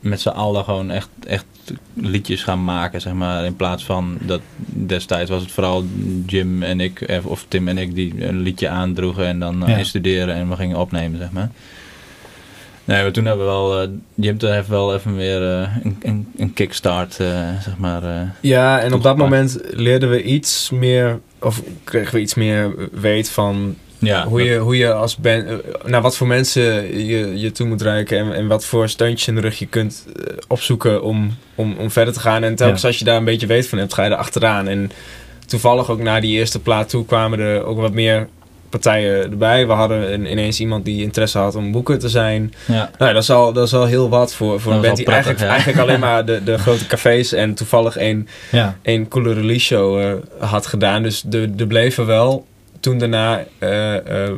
met z'n allen gewoon echt, echt liedjes gaan maken, zeg maar. In plaats van dat destijds was het vooral Jim en ik, eh, of Tim en ik, die een liedje aandroegen en dan eh,
Ja.
instuderen en we gingen opnemen, zeg maar. Nee, maar toen hebben we wel, eh Jim heeft wel even weer eh, een, een, een kickstart, eh, zeg maar. eh.
Ja, en op dat moment leerden we iets meer, of kregen we iets meer weet van
ja,
hoe, je, hoe je als band, eh, naar wat voor mensen je, je toe moet reiken en, en wat voor steuntjes in de rug je kunt eh, opzoeken om, om, om verder te gaan. En telkens
Ja.
als je daar een beetje weet van hebt, ga je er achteraan. En toevallig ook naar die eerste plaat toe kwamen er ook wat meer partijen erbij. We hadden een- ineens iemand die interesse had om boeken te zijn.
ja.
Nou, dat is al, dat is al heel wat voor, voor
Dat
een band die
prettig,
eigenlijk, eigenlijk alleen maar de, de grote cafés en toevallig één
Ja,
een coole release show eh, had gedaan. Dus er bleven wel toen daarna eh, eh,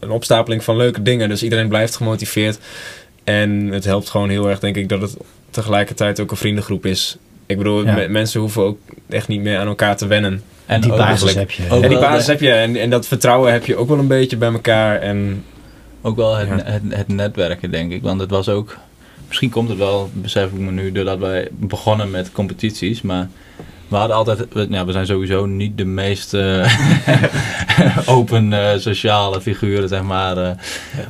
een opstapeling van leuke dingen. Dus iedereen blijft gemotiveerd. En het helpt gewoon heel erg, denk ik, dat het tegelijkertijd ook een vriendengroep is. Ik bedoel,
Ja.
me- mensen hoeven ook echt niet meer aan elkaar te wennen.
En
die basis
eigenlijk-
heb je.
ook
en die
wel
basis
de-
heb je en, en dat vertrouwen heb je ook wel een beetje bij elkaar. En
Ook wel het,
Ja.
het, het netwerken, denk ik. Want het was ook... Misschien komt het wel, besef ik me nu, doordat wij begonnen met competities. Maar we hadden altijd... We, ja, we zijn sowieso niet de meest eh, open eh, sociale figuren, zeg maar. eh.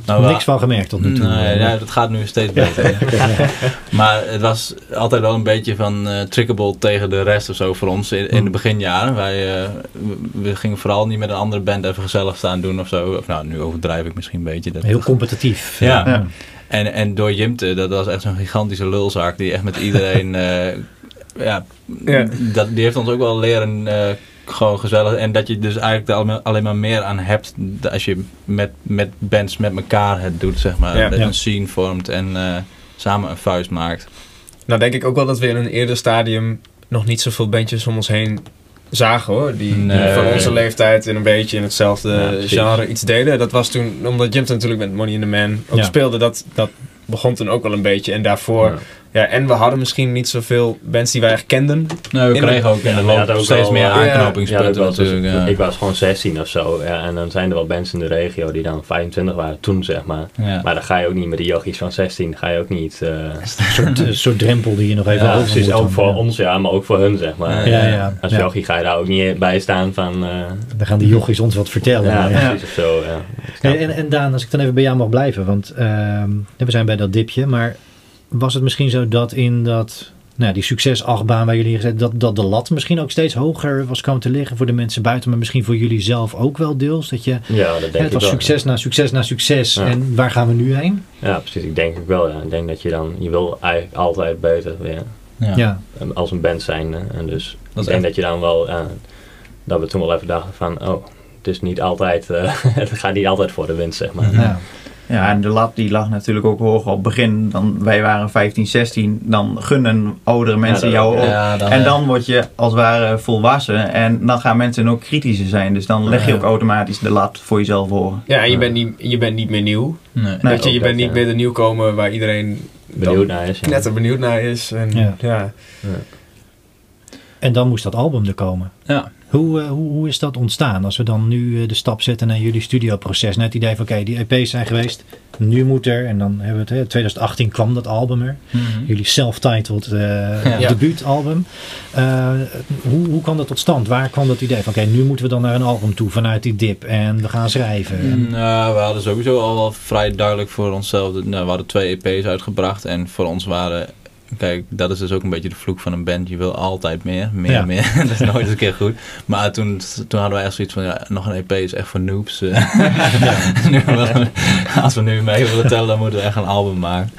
maar we-
Niks van gemerkt tot nu toe.
Nee, ja, dat gaat nu steeds beter. maar het was altijd wel een beetje van eh trickable tegen de rest of zo voor ons in, in de beginjaren. Wij, eh, we, gingen vooral niet met een andere band even gezellig staan doen of zo. Of nou, nu overdrijf ik misschien een beetje. Dat,
Heel competitief.
Ja.
Ja.
En, en door Jimte, dat was echt zo'n gigantische lulzaak die echt met iedereen... ja,
Ja.
Dat, die heeft ons ook wel leren eh, gewoon gezellig. En dat je dus eigenlijk er alleen- maar meer aan hebt als je met, met bands met elkaar het doet, zeg maar.
Ja.
Dat je
Ja.
een scene vormt en eh, samen een vuist maakt.
nou denk ik ook wel dat we in een eerder stadium nog niet zoveel bandjes om ons heen zagen hoor. Die, van onze leeftijd in een beetje in hetzelfde genre iets deden. Dat was toen, omdat Jim natuurlijk met Money in the Man ook speelde, dat, dat begon toen ook wel een beetje. En daarvoor,
Ja.
en we hadden misschien niet zoveel bands die wij echt kenden.
Nou, we
In de-
kregen ook in de loop
hadden ook
steeds meer
eh,
ja,
aanknopingspunten
dus-
ja.
Ik was gewoon 16 of zo. Ja, en dan zijn er wel mensen in de regio die dan 25 waren toen, zeg maar.
Ja.
Maar dan ga je ook niet met die jochies van 16. Ga je ook niet... eh,
Een soort, een soort drempel die je nog even
ja,
over
precies.
moet
Ook voor
ja.
ons, ja, maar ook voor hun, zeg maar.
Ja, ja,
Als
ja.
jochie ga je daar ook niet bij staan van... eh,
Dan gaan die jochies ons wat vertellen.
ja,
maar ja.
precies of zo,
en, en Daan, als ik dan even bij jou mag blijven, want ehm, we zijn bij dat dipje, maar was het misschien zo dat in dat, nou, ja, die succesachtbaan waar jullie gezet, dat, dat de lat misschien ook steeds hoger was komen te liggen voor de mensen buiten, maar misschien voor jullie zelf ook wel deels? Dat je,
Ja, dat denk
hè, het
ik
was
wel.
succes na succes na succes
Ja.
en waar gaan we nu heen?
Ja, precies. Ik denk ik wel, ja. Ik denk dat je dan... Je wil eigenlijk altijd beter weer.
Ja.
Ja,
als een band zijn. En dus
Dat
ik
is
denk dat je dan wel, dat we toen wel even dachten van, oh, het is niet altijd, eh, het gaat niet altijd voor de winst, zeg maar.
Ja.
Ja, en de lat die lag natuurlijk ook hoger op het begin. Dan, wij waren 15, 16. Dan gunnen oudere mensen
dat
jou
ook,
ook.
Ja, dan,
En dan word je als het ware volwassen. En dan gaan mensen ook kritischer zijn. Dus dan leg je ook automatisch de lat voor jezelf horen.
Ja, en je
Ja.
bent niet, je bent niet meer nieuw.
Nee.
Je, je
dat,
bent niet
ja.
meer de nieuwkomer waar iedereen
Benieuwd naar is. ja.
net er benieuwd naar is. En,
Ja.
ja.
En dan moest dat album er komen.
Ja.
Hoe, eh, hoe, hoe is dat ontstaan? Als we dan nu eh, de stap zetten naar jullie studioproces. Net het idee van, oké, die EP's zijn geweest. Nu moet er, en dan hebben we het, hè, 2018 kwam dat album er.
Mhm.
Jullie self-titled
Ja.
debuutalbum. Hoe, hoe kwam dat tot stand? Waar kwam dat idee van, oké, nu moeten we dan naar een album toe vanuit die dip. En we gaan schrijven.
Nou, we hadden sowieso al wel vrij duidelijk voor onszelf. Nou, we hadden twee EP's uitgebracht. En voor ons waren. Kijk, dat is dus ook een beetje de vloek van een band. Je wil altijd meer, meer,
Ja.
meer. dat is nooit eens een keer goed. Maar toen, toen hadden we echt zoiets van, ja, nog een EP is echt voor noobs. eh. Nu als we nu mee willen tellen, dan moeten we echt een album maken.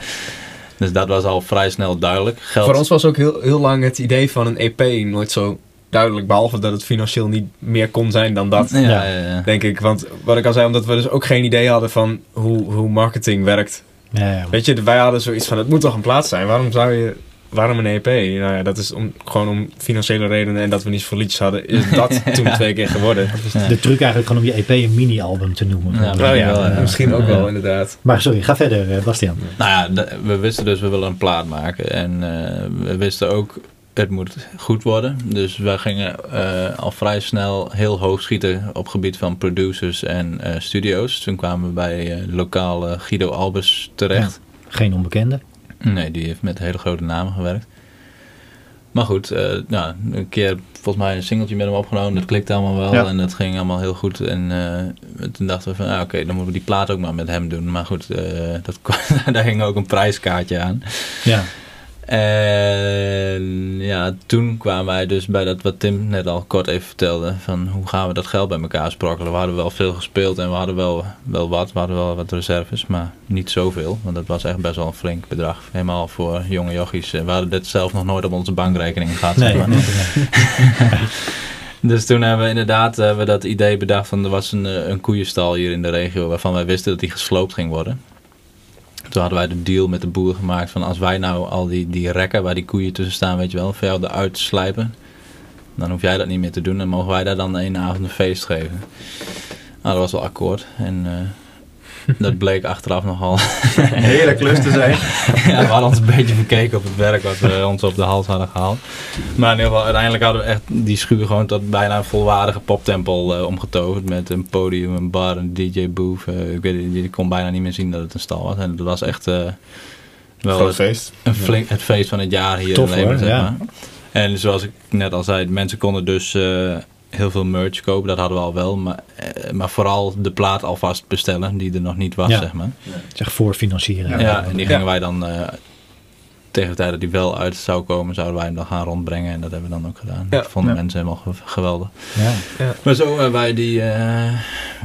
Dus dat was al vrij snel duidelijk. Geld,
Voor ons was ook heel, heel lang het idee van een EP nooit zo duidelijk. Behalve dat het financieel niet meer kon zijn dan dat.
Ja, ja, ja.
Denk ik. Want wat ik al zei, omdat we dus ook geen idee hadden van hoe, hoe marketing werkt.
Ja, ja.
Weet je, wij hadden zoiets van, het moet toch een plaats zijn. Waarom zou je... Waarom een EP? Nou ja, dat is om, gewoon om financiële redenen en dat we niet zoveel liedjes hadden, is dat toen twee keer geworden.
Ja.
De truc eigenlijk gewoon om je EP een mini-album te noemen.
Ja,
Oh ja,
wel, ja.
misschien ook
Ja.
wel inderdaad.
Maar sorry, ga verder eh, Bastiaan.
Nou ja, we wisten dus we willen een plaat maken. En eh, we wisten ook het moet goed worden. Dus wij gingen eh, al vrij snel heel hoog schieten op gebied van producers en eh, studio's. Toen kwamen we bij eh, lokale Guido Albers terecht.
Geen onbekende.
Nee, die heeft met hele grote namen gewerkt. Maar goed, nou, een keer volgens mij een singeltje met hem opgenomen. Dat klikte allemaal wel
Ja.
en dat ging allemaal heel goed. En toen dachten we van, ah, oké, dan moeten we die plaat ook maar met hem doen. Maar goed, dat, daar hing ook een prijskaartje aan.
Ja.
En ja, toen kwamen wij dus bij dat wat Tim net al kort even vertelde. Van hoe gaan we dat geld bij elkaar sprokkelen. We hadden wel veel gespeeld en we hadden wel, wel wat. We hadden wel wat reserves, maar niet zoveel. Want dat was echt best wel een flink bedrag. Helemaal voor jonge jochies. We hadden dit zelf nog nooit op onze bankrekening gehad.
Nee,
zeg maar.
nee.
Dus toen hebben we inderdaad hebben we dat idee bedacht van er was een, eh, een koeienstal hier in de regio waarvan wij wisten dat die gesloopt ging worden. Toen hadden wij de deal met de boer gemaakt van als wij nou al die, die rekken waar die koeien tussen staan, weet je wel, voor jou eruit slijpen. Dan hoef jij dat niet meer te doen en mogen wij daar dan een avond een feest geven. Nou, dat was wel akkoord. En eh, dat bleek achteraf nogal.
Een hele klus te zijn.
ja, we hadden ons een beetje verkeken op het werk wat we ons op de hals hadden gehaald. Maar in ieder geval, uiteindelijk hadden we echt die schuur gewoon tot bijna een volwaardige poptempel eh, omgetoverd. Met een podium, een bar, een DJ-booth. Eh, ik weet het, je kon bijna niet meer zien dat het een stal was. En dat was echt eh, wel
Groot
het,
feest.
een flink, het feest van het jaar hier
Tof,
in Leeuwarden,
hoor,
zeg
ja.
maar. En zoals ik net al zei, mensen konden dus eh, heel veel merch kopen. Dat hadden we al wel. Maar, eh, maar vooral de plaat alvast bestellen, die er nog niet was,
Ja.
zeg maar.
Zeg voor financieren.
Ja, en die gingen
Ja.
wij dan eh, tegen de tijd dat die wel uit zou komen, zouden wij hem dan gaan rondbrengen. En dat hebben we dan ook gedaan.
Ja.
Dat vonden
Ja.
mensen helemaal ge- geweldig.
Ja.
Maar zo hebben wij die, eh,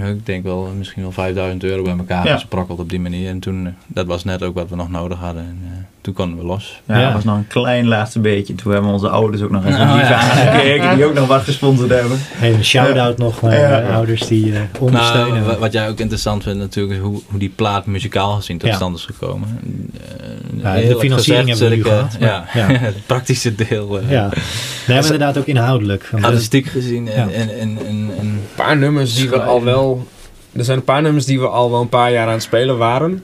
ik denk wel misschien wel 5000 euro bij elkaar
Ja.
gesprokkeld op die manier. En toen, eh, dat was net ook wat we nog nodig hadden. En eh, toen konden we los.
Ja,
Ja.
dat was nog een klein laatste beetje. Toen hebben we onze ouders ook nog even
Oh,
lief
ja.
aangekeken. Die ook nog wat gesponsord hebben.
Hey, een shout-out nog naar
Ja.
eh, ouders die eh, ondersteunen.
Nou, wa- wat jij ook interessant vindt natuurlijk, is hoe, hoe die plaat muzikaal gezien tot
Ja.
stand is gekomen. Eh,
Ja, de financiering
gezegd
hebben we nu
eh,
gehad,
Ja,
maar- ja.
het praktische deel.
ja, we hebben inderdaad ook inhoudelijk.
Artistiek gezien en,
Ja.
en, en, en, en
Een paar nummers die we al wel... Er zijn een paar nummers die we al wel een paar jaar aan het spelen waren.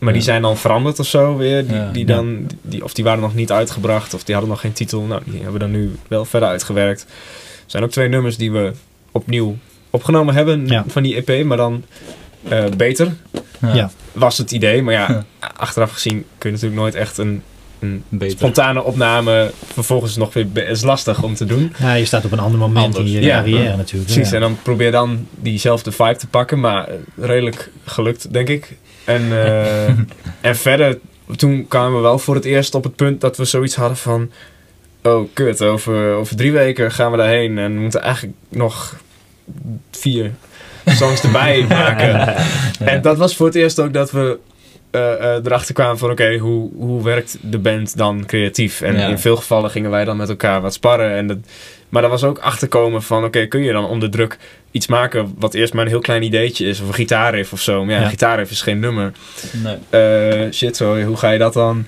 Maar die zijn dan veranderd of zo weer. Die,
Ja.
die
Ja.
dan, die, of die waren nog niet uitgebracht. Of die hadden nog geen titel. Nou, die hebben we dan nu wel verder uitgewerkt. Er zijn ook twee nummers die we opnieuw opgenomen hebben
Ja.
van die EP. Maar dan eh, beter
Ja.
was het idee. Maar ja, achteraf gezien kun je natuurlijk nooit echt een, een
beter.
spontane opname vervolgens nog weer... be- is lastig om te doen.
ja, je staat op een ander moment
Anders.
in je
Ja.
carrière natuurlijk.
Precies,
ja.
en dan probeer dan diezelfde vibe te pakken, maar redelijk gelukt, denk ik. En, eh, en verder, toen kwamen we wel voor het eerst op het punt dat we zoiets hadden van... Oh, kut, over, over drie weken gaan we daarheen en we moeten eigenlijk nog vier songs erbij maken. En dat was voor het eerst ook dat we eh, eh, erachter kwamen van... Oké, hoe, hoe werkt de band dan creatief? En
Ja.
in veel gevallen gingen wij dan met elkaar wat sparren. En dat, maar dat was ook achterkomen van... Oké, kun je dan onder druk iets maken wat eerst maar een heel klein ideetje is? Of een gitaarriff of zo. Maar ja,
Ja.
een gitaarriff is geen nummer.
Nee.
Eh, shit, sorry, hoe ga je dat dan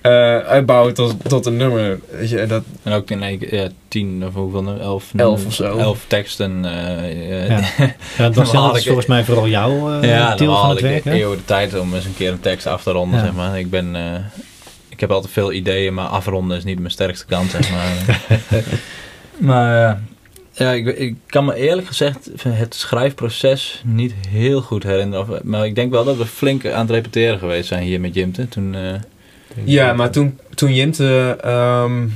eh, uitbouwen tot, tot een nummer? Weet je, en dat,
En ook in één keer, ja, tien of hoeveel, elf,
Elf of zo.
elf teksten. eh, eh,
Ja. Ja, dat was zelfs
ik-
volgens mij vooral jouw eh,
ja,
deel van
had
het
ik
werk.
eeuwen de tijd om eens een keer een tekst af te ronden,
Ja.
zeg maar. Ik ben, eh, ik heb altijd veel ideeën, maar afronden is niet mijn sterkste kant, zeg maar. maar eh, ja, ik, ik kan me eerlijk gezegd het schrijfproces niet heel goed herinneren. Maar ik denk wel dat we flink aan het repeteren geweest zijn hier met Jimte. Toen, eh,
Ja, maar toen, toen Jimte... ehm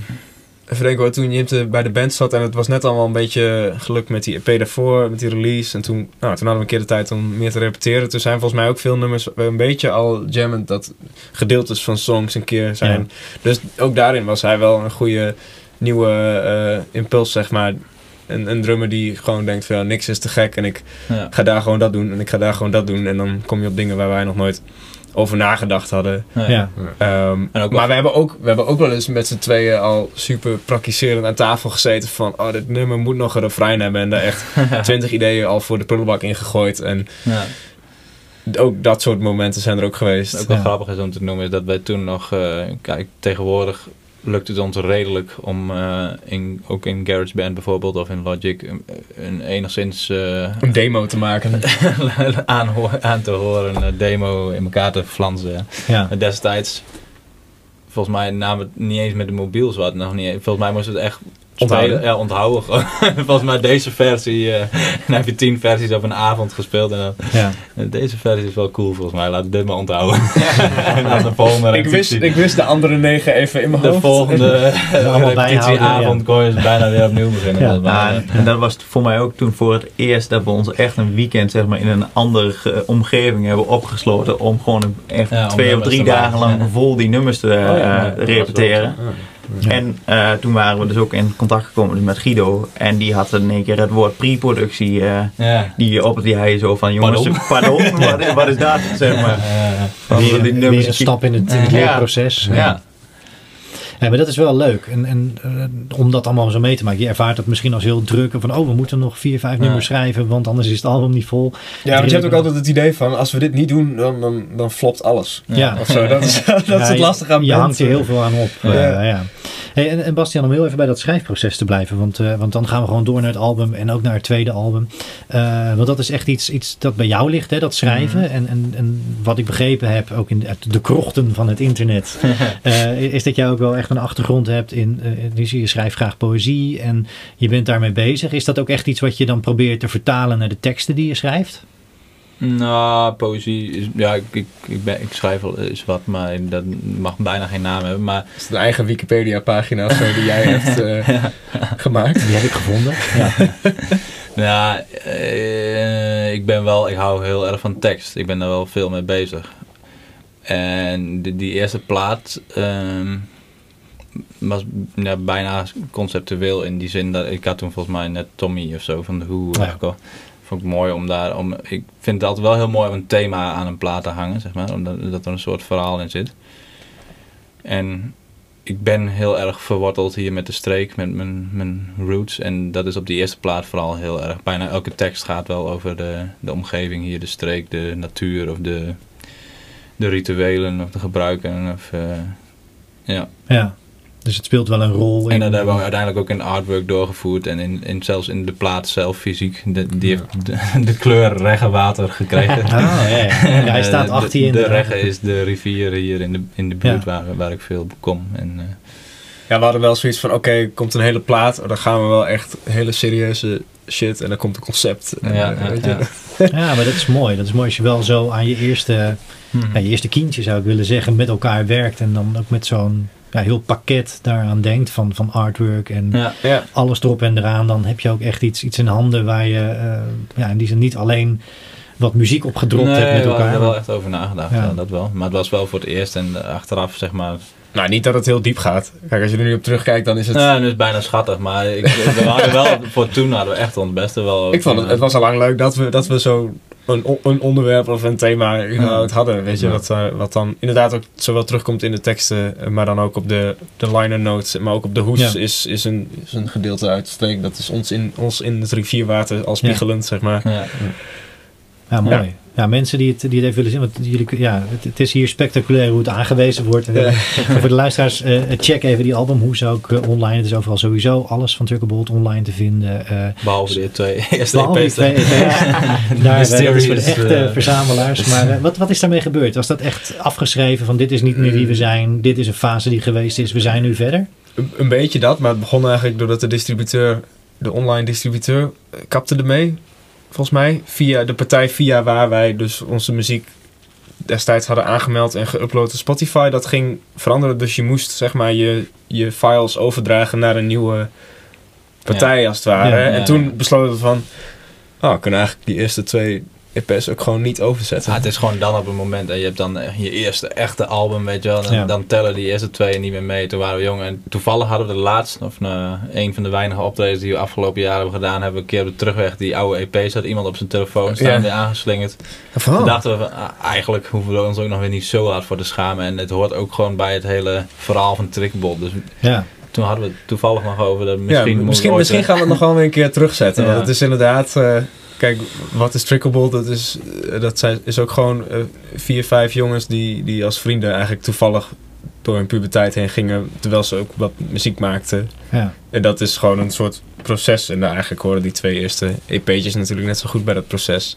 even denken hoor, toen Jimte bij de band zat... en het was net allemaal een beetje gelukt met die EP daarvoor... met die release. En toen, nou, toen hadden we een keer de tijd om meer te repeteren. Toen zijn volgens mij ook veel nummers een beetje al jammend... dat gedeeltes van songs een keer zijn. Dus ook daarin was hij wel een goede nieuwe eh, impuls, zeg maar... Een, een drummer die gewoon denkt van ja, niks is te gek en ik
ja.
ga daar gewoon dat doen en ik ga daar gewoon dat doen. En dan kom je op dingen waar wij nog nooit over nagedacht hadden.
Ja.
Ja.
Ehm,
En ook
maar we hebben, ook, we hebben ook wel eens met z'n tweeën al super praktiserend aan tafel gezeten van... Oh, dit nummer moet nog een refrein hebben. En daar echt twintig ideeën al voor de prullenbak ingegooid. En
Ja.
ook dat soort momenten zijn er ook geweest.
Wat ook wel
Ja.
grappig is om te noemen, is dat wij toen nog, eh, kijk, tegenwoordig lukt het ons redelijk om eh, in, ook in GarageBand bijvoorbeeld of in Logic een, een enigszins eh,
Een demo te maken.
aan, aan te horen een demo in elkaar te flansen.
Ja.
Destijds, volgens mij namen we het niet eens met de mobiel wat nog niet. Volgens mij moesten we het echt
Onthouden.
Ja, onthouden. gewoon. volgens mij deze versie, eh, dan heb je tien versies op een avond gespeeld en dan
Ja.
deze versie is wel cool volgens mij. Laat dit maar onthouden. en dan de volgende
ik, wist, ik wist de andere negen even in mijn
de
hoofd.
volgende
allemaal
repetitieavond kon je bijna weer opnieuw beginnen.
Ja.
mij.
Ja, en, en dat was voor mij ook toen voor het eerst dat we ons echt een weekend zeg maar, in een andere eh, omgeving hebben opgesloten. Om gewoon echt twee of drie dagen lang
ja.
vol die nummers te
Oh ja,
eh, repeteren.
Ja.
En eh, toen waren we dus ook in contact gekomen met Guido. En die had in één keer het woord pre-productie. eh,
ja.
die op die hij zo van jongens, pardon, wat, is, wat is dat? Zeg maar. Van die nummers-
een stap in het, in het
Ja.
leerproces.
Ja.
Ja, maar dat is wel leuk. En, en eh, om dat allemaal zo mee te maken. Je ervaart het misschien als heel druk. Van, oh, we moeten nog vier, vijf
Ja.
nummers schrijven. Want anders is het album niet vol.
Ja, want je hebt ook altijd het idee van... als we dit niet doen, dan, dan, dan flopt alles.
Ja.
Of zo. Dat is, dat is het lastige aan
Je hangt er heel veel aan op.
Ja.
Ja. Hey, en, en Bastiaan, om heel even bij dat schrijfproces te blijven. Want, eh, want dan gaan we gewoon door naar het album en ook naar het tweede album. Eh, want dat is echt iets, iets dat bij jou ligt, hè, dat schrijven.
Mhm.
en, en, en wat ik begrepen heb, ook in de, uit de krochten van het internet, eh, is dat jij ook wel echt een achtergrond hebt in. eh, dus je schrijft graag poëzie en je bent daarmee bezig. Is dat ook echt iets wat je dan probeert te vertalen naar de teksten die je schrijft?
Nou, poëzie is, ja, ik, ik, ik, ben, ik schrijf wel eens wat, maar dat mag bijna geen naam hebben. Maar
Is het een eigen Wikipedia-pagina of zo die jij hebt eh, gemaakt?
Die heb ik gevonden. Ja.
ja, eh, ik ben wel, ik hou heel erg van tekst. Ik ben daar wel veel mee bezig. En die, die eerste plaat ehm, was ja, bijna conceptueel in die zin dat ik had toen volgens mij net Tommy of zo van de Who
Ja.
gekocht. Vond ik mooi om daar, om, ik vind het altijd wel heel mooi om een thema aan een plaat te hangen, zeg maar, omdat dat er een soort verhaal in zit. En ik ben heel erg verworteld hier met de streek, met mijn, mijn roots. En dat is op die eerste plaat vooral heel erg. Bijna elke tekst gaat wel over de, de omgeving hier, de streek, de natuur of de, de rituelen of de gebruiken. Of, eh, ja.
ja. Dus het speelt wel een rol in.
En dat hebben we uiteindelijk ook in artwork doorgevoerd en in, in, zelfs in de plaat zelf fysiek. De, die heeft de, de kleur regenwater gekregen.
Ah, ja, ja. Ja, hij staat
Eh,
achter je in
de,
de-
Regge is de rivier hier in de, in de buurt
Ja.
waar, waar ik veel kom. En, eh,
Ja, we hadden wel zoiets van, oké, komt een hele plaat. oh, Dan gaan we wel echt hele serieuze shit. En dan komt een concept. En,
ja,
eh,
ja,
weet je,
ja.
Ja, maar dat is mooi. Dat is mooi als je wel zo aan je eerste, ja, je eerste kindje zou ik willen zeggen, met elkaar werkt. En dan ook met zo'n ja, heel pakket daaraan denkt van, van artwork en
Ja.
Ja.
alles erop en eraan. Dan heb je ook echt iets, iets in handen waar je, eh, ja, in die zin niet alleen wat muziek opgedropt
nee,
hebt met
we
elkaar.
er wel echt over nagedacht,
Ja.
ja. dat wel. Maar het was wel voor het eerst en eh, achteraf zeg maar...
Nou, niet dat het heel diep gaat. Kijk, als je er nu op terugkijkt, dan is het...
Ja, nu is het bijna schattig, maar ik, we hadden wel, voor toen hadden we echt ons beste wel... over-
ik vond het, het was al lang leuk dat we, dat we zo een, een onderwerp of een thema überhaupt hadden. Weet je,
Ja.
wat, eh, wat dan inderdaad ook zowel terugkomt in de teksten, eh, maar dan ook op de, de liner notes, maar ook op de hoes
Ja.
is, is, een, is een gedeelte uit de streek. Dat is ons in, ons in het rivierwater als spiegelend, zeg maar.
Ja.
Mooi. Ja. mensen die het, die het even willen zien, want jullie, ja, het, het is hier spectaculair hoe het aangewezen wordt. En, voor de luisteraars, eh, check even die albumhoes ook eh, online. Het is overal sowieso alles van Turkelbolt online te vinden. eh,
Behalve de twee eerste
Behalve twee EP's. Daar, is voor de echte verzamelaars. Maar wat, wat is daarmee gebeurd? Was dat echt afgeschreven van dit is niet meer wie we zijn. Dit is een fase die geweest is. We zijn nu verder.
Een, een beetje dat, maar het begon eigenlijk doordat de distributeur, de online distributeur, kapte ermee. Volgens mij, via de partij via waar wij dus onze muziek destijds hadden aangemeld en geüpload op Spotify. Dat ging veranderen, dus je moest zeg maar je, je files overdragen naar een nieuwe partij als het ware.
Ja,
en toen besloten we van, oh, we kunnen eigenlijk die eerste twee EP's ook gewoon niet overzetten.
Ja, het is gewoon dan op een moment en je hebt dan eh, je eerste echte album, weet je wel. En
Ja.
dan tellen die eerste twee niet meer mee. Toen waren we jong en toevallig hadden we de laatste, of nou, een van de weinige optredens die we afgelopen jaren hebben gedaan, hebben we een keer op de terugweg die oude EP's had iemand op zijn telefoon staan
Ja.
weer aangeslingerd.
Van,
Toen dachten we van, ah, eigenlijk hoeven we ons ook nog weer niet zo hard voor te schamen. En het hoort ook gewoon bij het hele verhaal van Trickbot. Dus
Ja,
toen hadden we het toevallig nog over dat
ja,
misschien
misschien, misschien, gaan we het nog wel weer een keer terugzetten.
Ja.
Want het is inderdaad... eh, kijk, wat is Trickable? Dat is, eh, dat zijn, is ook gewoon eh, vier, vijf jongens die, die als vrienden eigenlijk toevallig door hun puberteit heen gingen. Terwijl ze ook wat muziek maakten.
ja.
En dat is gewoon een soort proces. En daar eigenlijk horen die twee eerste EP'tjes natuurlijk net zo goed bij dat proces.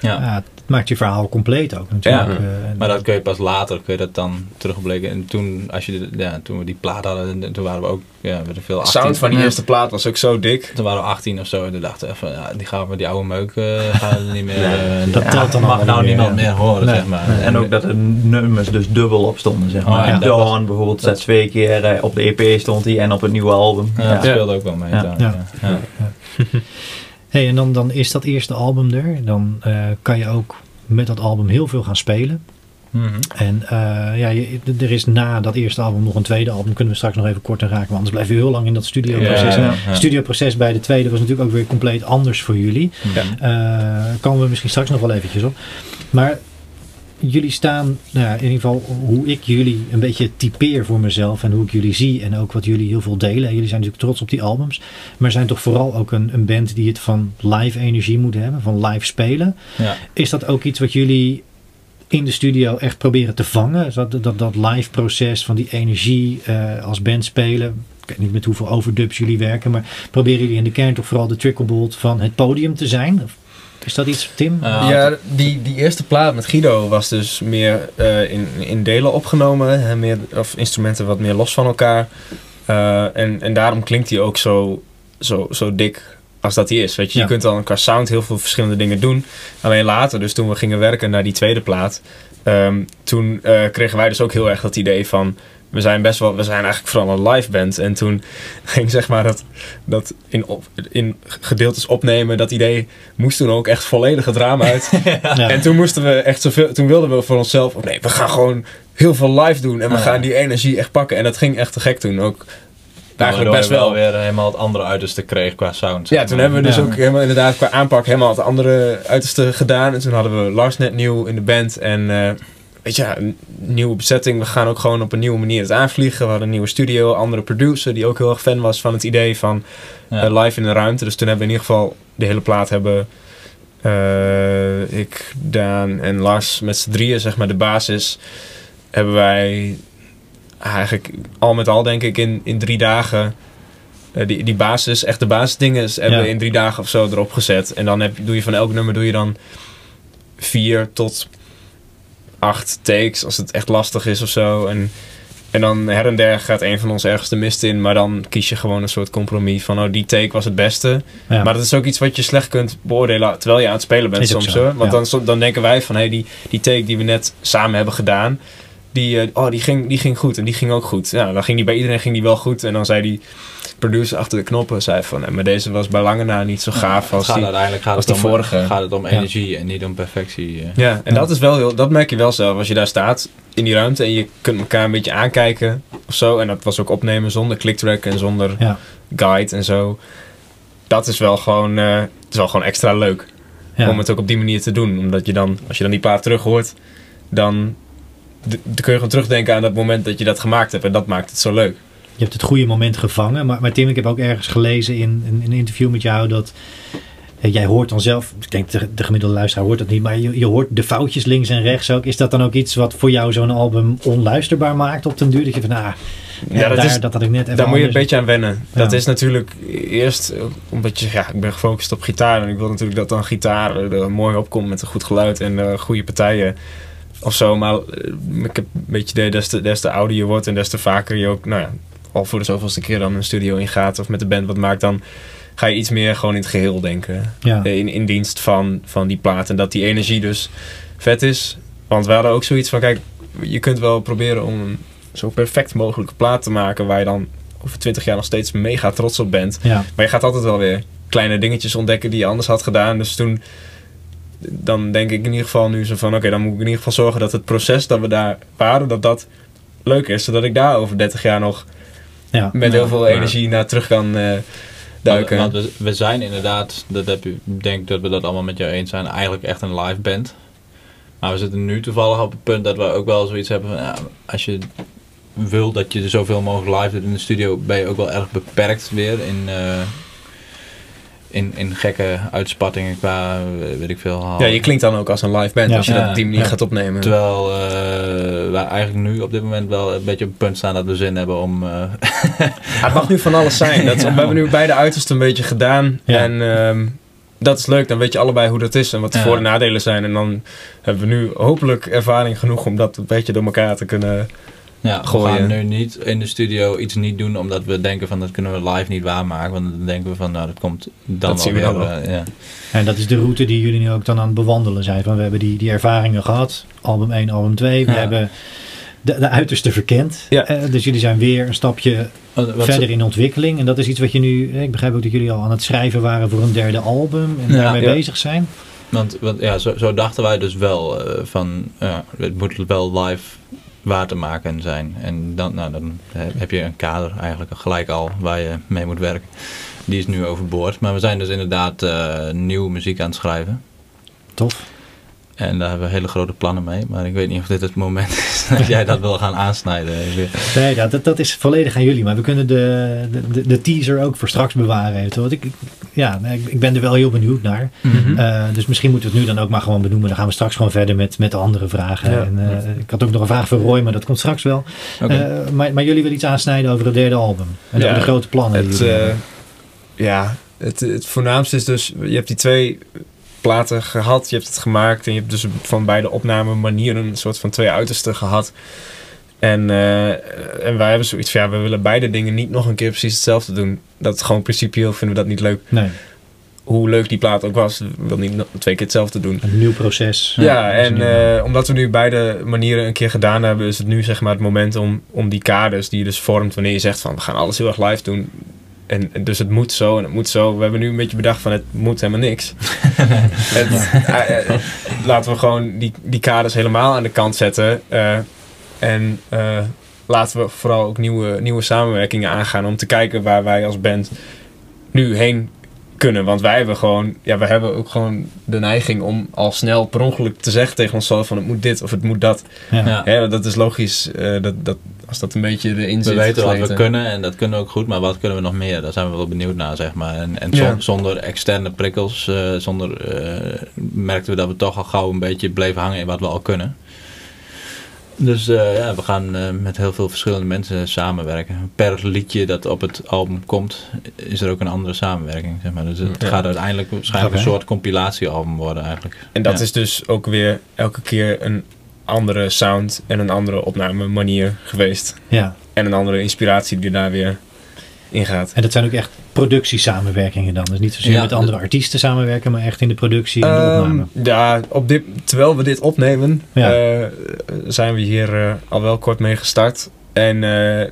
ja.
Maakt je verhaal compleet ook natuurlijk.
Ja.
Eh,
Maar dat kun je pas later, kun je dat dan terugblikken. En toen, als je, de- ja, toen we die plaat hadden, toen waren we ook, ja, we veel
De
18.
sound van die eerste plaat was ook zo dik.
Toen waren we 18 of zo en toen dachten we van, ja, die gaan we die oude meuk eh, gaan we niet meer.
Nee,
eh,
dat telt dan
mag nou
niet meer,
niemand meer horen,
Nee.
zeg maar.
En ook dat de nummers dus dubbel op stonden, zeg
Oh,
maar.
ja, dat was-
Dawn bijvoorbeeld staat twee keer eh, op de EP stond hij en op het nieuwe album.
Ja, dat speelde ook wel mee.
Ja.
Ja.
ja. Ja.
Hey, en dan, dan is dat eerste album er. Dan eh, kan je ook met dat album heel veel gaan spelen.
Mhm.
En eh, ja, je- er is na dat eerste album nog een tweede album. Kunnen we straks nog even kort aan raken. Want anders blijven we heel lang in dat studioproces.
Ja, ja.
Het studioproces bij de tweede was natuurlijk ook weer compleet anders voor jullie. Eh komen we misschien straks nog wel eventjes op. Maar jullie staan, nou ja, in ieder geval hoe ik jullie een beetje typeer voor mezelf en hoe ik jullie zie en ook wat jullie heel veel delen. Jullie zijn natuurlijk trots op die albums, maar zijn toch vooral ook een, een band die het van live energie moet hebben, van live spelen.
Ja.
Is dat ook iets wat jullie in de studio echt proberen te vangen? Dat, dat, dat live proces van die energie eh, als band spelen. Ik weet niet met hoeveel overdubs jullie werken, maar proberen jullie in de kern toch vooral de tricklebolt van het podium te zijn? Of is dat iets, Tim?
Uh,
ja, die, die eerste plaat met Guido was dus meer eh, in, in delen opgenomen. Hè, meer, of instrumenten wat meer los van elkaar. Uh, en, en daarom klinkt hij ook zo, zo, zo dik als dat hij is. Weet je,
Ja.
je kunt dan qua sound heel veel verschillende dingen doen. Alleen later, dus toen we gingen werken naar die tweede plaat, ehm, toen eh, kregen wij dus ook heel erg dat idee van. We zijn best wel, we zijn eigenlijk vooral een live band. En toen ging zeg maar dat, dat in, op, in gedeeltes opnemen, dat idee moest toen ook echt volledig het raam uit.
Ja.
En toen moesten we echt zoveel, toen wilden we voor onszelf, oh nee, we gaan gewoon heel veel live doen en we
Ja.
gaan die energie echt pakken. En dat ging echt te gek toen ook. Eigenlijk best wel.
weer helemaal het andere uiterste kreeg qua sound.
Ja, toen
maar.
hebben we dus
Ja.
ook helemaal inderdaad qua aanpak helemaal het andere uiterste gedaan. En toen hadden we Lars net nieuw in de band. En eh, weet je, een nieuwe bezetting. We gaan ook gewoon op een nieuwe manier het aanvliegen. We hadden een nieuwe studio, andere producer die ook heel erg fan was van het idee van
Ja.
eh, live in de ruimte. Dus toen hebben we in ieder geval de hele plaat hebben eh, ik, Daan en Lars met z'n drieën, zeg maar de basis, hebben wij eigenlijk al met al denk ik in, in drie dagen eh, die, die basis, echt de basisdingen is- hebben
Ja.
we in drie dagen of zo erop gezet. En dan heb, doe je van elk nummer doe je dan vier tot acht takes als het echt lastig is of zo. En, en dan her en der gaat een van ons ergens de mist in. Maar dan kies je gewoon een soort compromis van oh die take was het beste.
Ja.
Maar dat is ook iets wat je slecht kunt beoordelen terwijl je aan het spelen bent
Is
soms. Hoor. Want
ja.
dan, dan denken wij van hey, die, die take die we net samen hebben gedaan. Die, eh, oh, die, ging, die ging goed en die ging ook goed. Ja, dan ging die bij iedereen ging die wel goed. En dan zei die producer achter de knoppen zei van... "Nee, maar deze was bij lange na niet zo gaaf als
gaat
die...
uiteindelijk gaat
als
het,
de
om,
vorige.
gaat het om
Ja.
energie en niet om perfectie. eh.
Ja, en
Ja.
Dat, is wel heel, dat merk je wel zelf als je daar staat in die ruimte en je kunt elkaar een beetje aankijken of zo. En dat was ook opnemen zonder clicktrack en zonder
Ja.
guide en zo. Dat is wel gewoon, eh, het is wel gewoon extra leuk
Ja.
om het ook op die manier te doen. Omdat je dan, als je dan die plaat terug hoort, dan, dan kun je gewoon terugdenken aan dat moment dat je dat gemaakt hebt. En dat maakt het zo leuk.
Je hebt het goede moment gevangen. Maar, maar Tim, ik heb ook ergens gelezen in, in, in een interview met jou dat eh, jij hoort dan zelf, ik denk de, de gemiddelde luisteraar hoort dat niet, maar je, je hoort de foutjes links en rechts ook. Is dat dan ook iets wat voor jou zo'n album onluisterbaar maakt op den duur? Dat je van, ah, ja,
dat
daar,
is-
dat had ik net even
Daar moet je een beetje aan wennen.
Ja.
Dat is natuurlijk eerst, eh, omdat je, ja, ik ben gefocust op gitaar. En ik wil natuurlijk dat dan gitaar er mooi opkomt met een goed geluid en eh, goede partijen. Of zo, maar eh, ik heb een beetje idee, des te, des te ouder je wordt en des te vaker je ook, nou ja, al voor de zoveelste keer dan een studio ingaat of met de band wat maakt, dan ga je iets meer gewoon in het geheel denken.
Ja.
Eh, In, in dienst van, van die plaat. En dat die energie dus vet is. Want we hadden ook zoiets van, kijk, je kunt wel proberen om een zo perfect mogelijke plaat te maken waar je dan over twintig jaar nog steeds mega trots op bent.
Ja.
Maar je gaat altijd wel weer kleine dingetjes ontdekken die je anders had gedaan. Dus toen, dan denk ik in ieder geval nu zo van, oké, dan moet ik in ieder geval zorgen dat het proces dat we daar waren, dat dat leuk is. Zodat ik daar over 30 jaar nog
Ja.
met
Ja,
heel veel energie naar terug kan eh, duiken.
Want, want we, we zijn inderdaad, dat heb je, ik denk dat we dat allemaal met jou eens zijn, eigenlijk echt een live band. Maar we zitten nu toevallig op het punt dat we ook wel zoiets hebben van, ja, als je wil dat je er zoveel mogelijk live doet in de studio, ben je ook wel erg beperkt weer in, eh, in, in gekke uitspattingen qua, eh, weet ik veel.
ja, je klinkt dan ook als een live band
Ja.
als je dat op die manier
Ja.
gaat opnemen.
Terwijl eh, wij eigenlijk nu op dit moment wel een beetje op het punt staan dat we zin hebben om... eh,
het mag nu van alles zijn. Dat,
Ja.
We hebben nu beide uitersten een beetje gedaan.
Ja.
En ehm, dat is leuk. Dan weet je allebei hoe dat is en wat de
Ja.
voor- en nadelen zijn. En dan hebben we nu hopelijk ervaring genoeg om dat een beetje door elkaar te kunnen...
Ja, we gaan nu niet in de studio iets niet doen omdat we denken van dat kunnen we live niet waarmaken. Want dan denken we van nou dat komt dan
Dat
wel
zien we
weer.
dan wel.
eh, ja.
En dat is de route die jullie nu ook dan aan het bewandelen zijn. Van we hebben die, die ervaringen gehad. Album 1, album 2. We
Ja.
hebben de, de uiterste verkend.
Ja.
Eh, dus jullie zijn weer een stapje
Wat- wat
verder
ze-
in ontwikkeling. En dat is iets wat je nu... eh, Ik begrijp ook dat jullie al aan het schrijven waren voor een derde album. En
Ja.
daarmee
Ja.
bezig zijn.
Want, want ja, zo, zo dachten wij dus wel van ja, het moet wel live waar te maken zijn. En dan, nou, dan heb je een kader eigenlijk gelijk al waar je mee moet werken. Die is nu overboord. Maar we zijn dus inderdaad eh, nieuwe muziek aan het schrijven.
Tof.
En daar hebben we hele grote plannen mee. Maar ik weet niet of dit het moment is dat jij dat wil gaan aansnijden.
Nee, ja, dat, dat is volledig aan jullie. Maar we kunnen de, de, de teaser ook voor straks bewaren. Want ik, ik- ja, nee, ik, ben er wel heel benieuwd naar.
Mhm.
Eh, dus misschien moeten we het nu dan ook maar gewoon benoemen. Dan gaan we straks gewoon verder met, met de andere vragen.
Ja.
En, eh, ik had ook nog een vraag voor Roy, maar dat komt straks wel. Eh, maar, maar jullie willen iets aansnijden over het derde album. En
Ja,
over de grote plannen.
Het, eh, ja, het, het voornaamste is dus, je hebt die twee platen gehad, je hebt het gemaakt en je hebt dus van beide opname manieren een soort van twee uitersten gehad. En, eh, en wij hebben zoiets van, ja, we willen beide dingen niet nog een keer precies hetzelfde doen. Dat is gewoon principieel, vinden we dat niet leuk.
nee,
Hoe leuk die plaat ook was, we willen niet nog twee keer hetzelfde doen.
een nieuw proces.
Ja, en
nieuw.
eh, omdat we nu beide manieren een keer gedaan hebben, is het nu zeg maar het moment om, om die kaders die je dus vormt wanneer je zegt van we gaan alles heel erg live doen. En, en dus het moet zo en het moet zo. We hebben nu een beetje bedacht van het moet helemaal niks. Het- eh, eh, laten we gewoon die, die kaders helemaal aan de kant zetten. eh, en eh, laten we vooral ook nieuwe, nieuwe samenwerkingen aangaan om te kijken waar wij als band nu heen kunnen. Want wij hebben gewoon, ja, we hebben ook gewoon de neiging om al snel per ongeluk te zeggen tegen onszelf van het moet dit of het moet dat.
ja.
Ja.
Hè, dat is logisch, eh, dat, dat, als dat een beetje erin zit.
We weten wat we kunnen en dat kunnen we ook goed, maar wat kunnen we nog meer? Daar zijn we wel benieuwd naar, zeg maar. En, en
Ja.
zonder externe prikkels, eh, zonder, eh, merkten we dat we toch al gauw een beetje bleven hangen in wat we al kunnen. Dus eh, ja, we gaan eh, met heel veel verschillende mensen samenwerken. Per liedje dat op het album komt, is er ook een andere samenwerking. Zeg maar. Dus het
Ja.
gaat uiteindelijk waarschijnlijk een soort compilatiealbum worden eigenlijk.
En dat
Ja.
is dus ook weer elke keer een andere sound en een andere opname manier geweest.
ja.
En een andere inspiratie die daar weer ingaat.
En dat zijn ook echt productiesamenwerkingen dan. Dus niet zozeer
Ja,
met andere
de-
artiesten samenwerken, maar echt in de productie en de
Ehm,
opname.
ja, op dit, terwijl we dit opnemen,
Ja.
eh, zijn we hier eh, al wel kort mee gestart. En eh,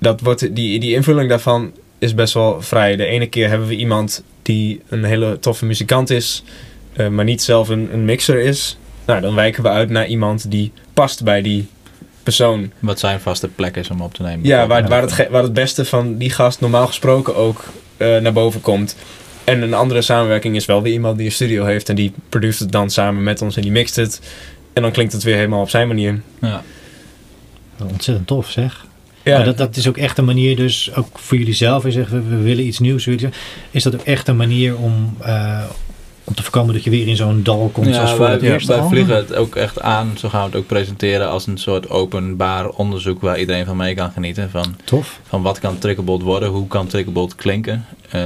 dat wordt, die, die invulling daarvan is best wel vrij. De ene keer hebben we iemand die een hele toffe muzikant is, eh, maar niet zelf een, een mixer is. Nou, dan wijken we uit naar iemand die past bij die persoon.
Wat zijn vaste plek is om op te nemen.
Ja, waar, waar, het, waar het beste van die gast normaal gesproken ook eh, naar boven komt. En een andere samenwerking is wel weer iemand die een studio heeft en die produceert het dan samen met ons en die mixt het. En dan klinkt het weer helemaal op zijn manier.
Ja.
Ontzettend tof zeg.
Ja,
Maar dat, dat is ook echt een manier, dus ook voor jullie zelf. Je zegt, we, we willen iets nieuws. we willen iets- Is dat ook echt een manier om, eh, om te voorkomen dat je weer in zo'n dal komt zoals voor
wij,
het eerste
wij vliegen het ook echt aan. Zo gaan we het ook presenteren als een soort openbaar onderzoek waar iedereen van mee kan genieten. Van,
Tof.
van wat kan Triggerbolt worden, hoe kan Triggerbolt klinken. Eh,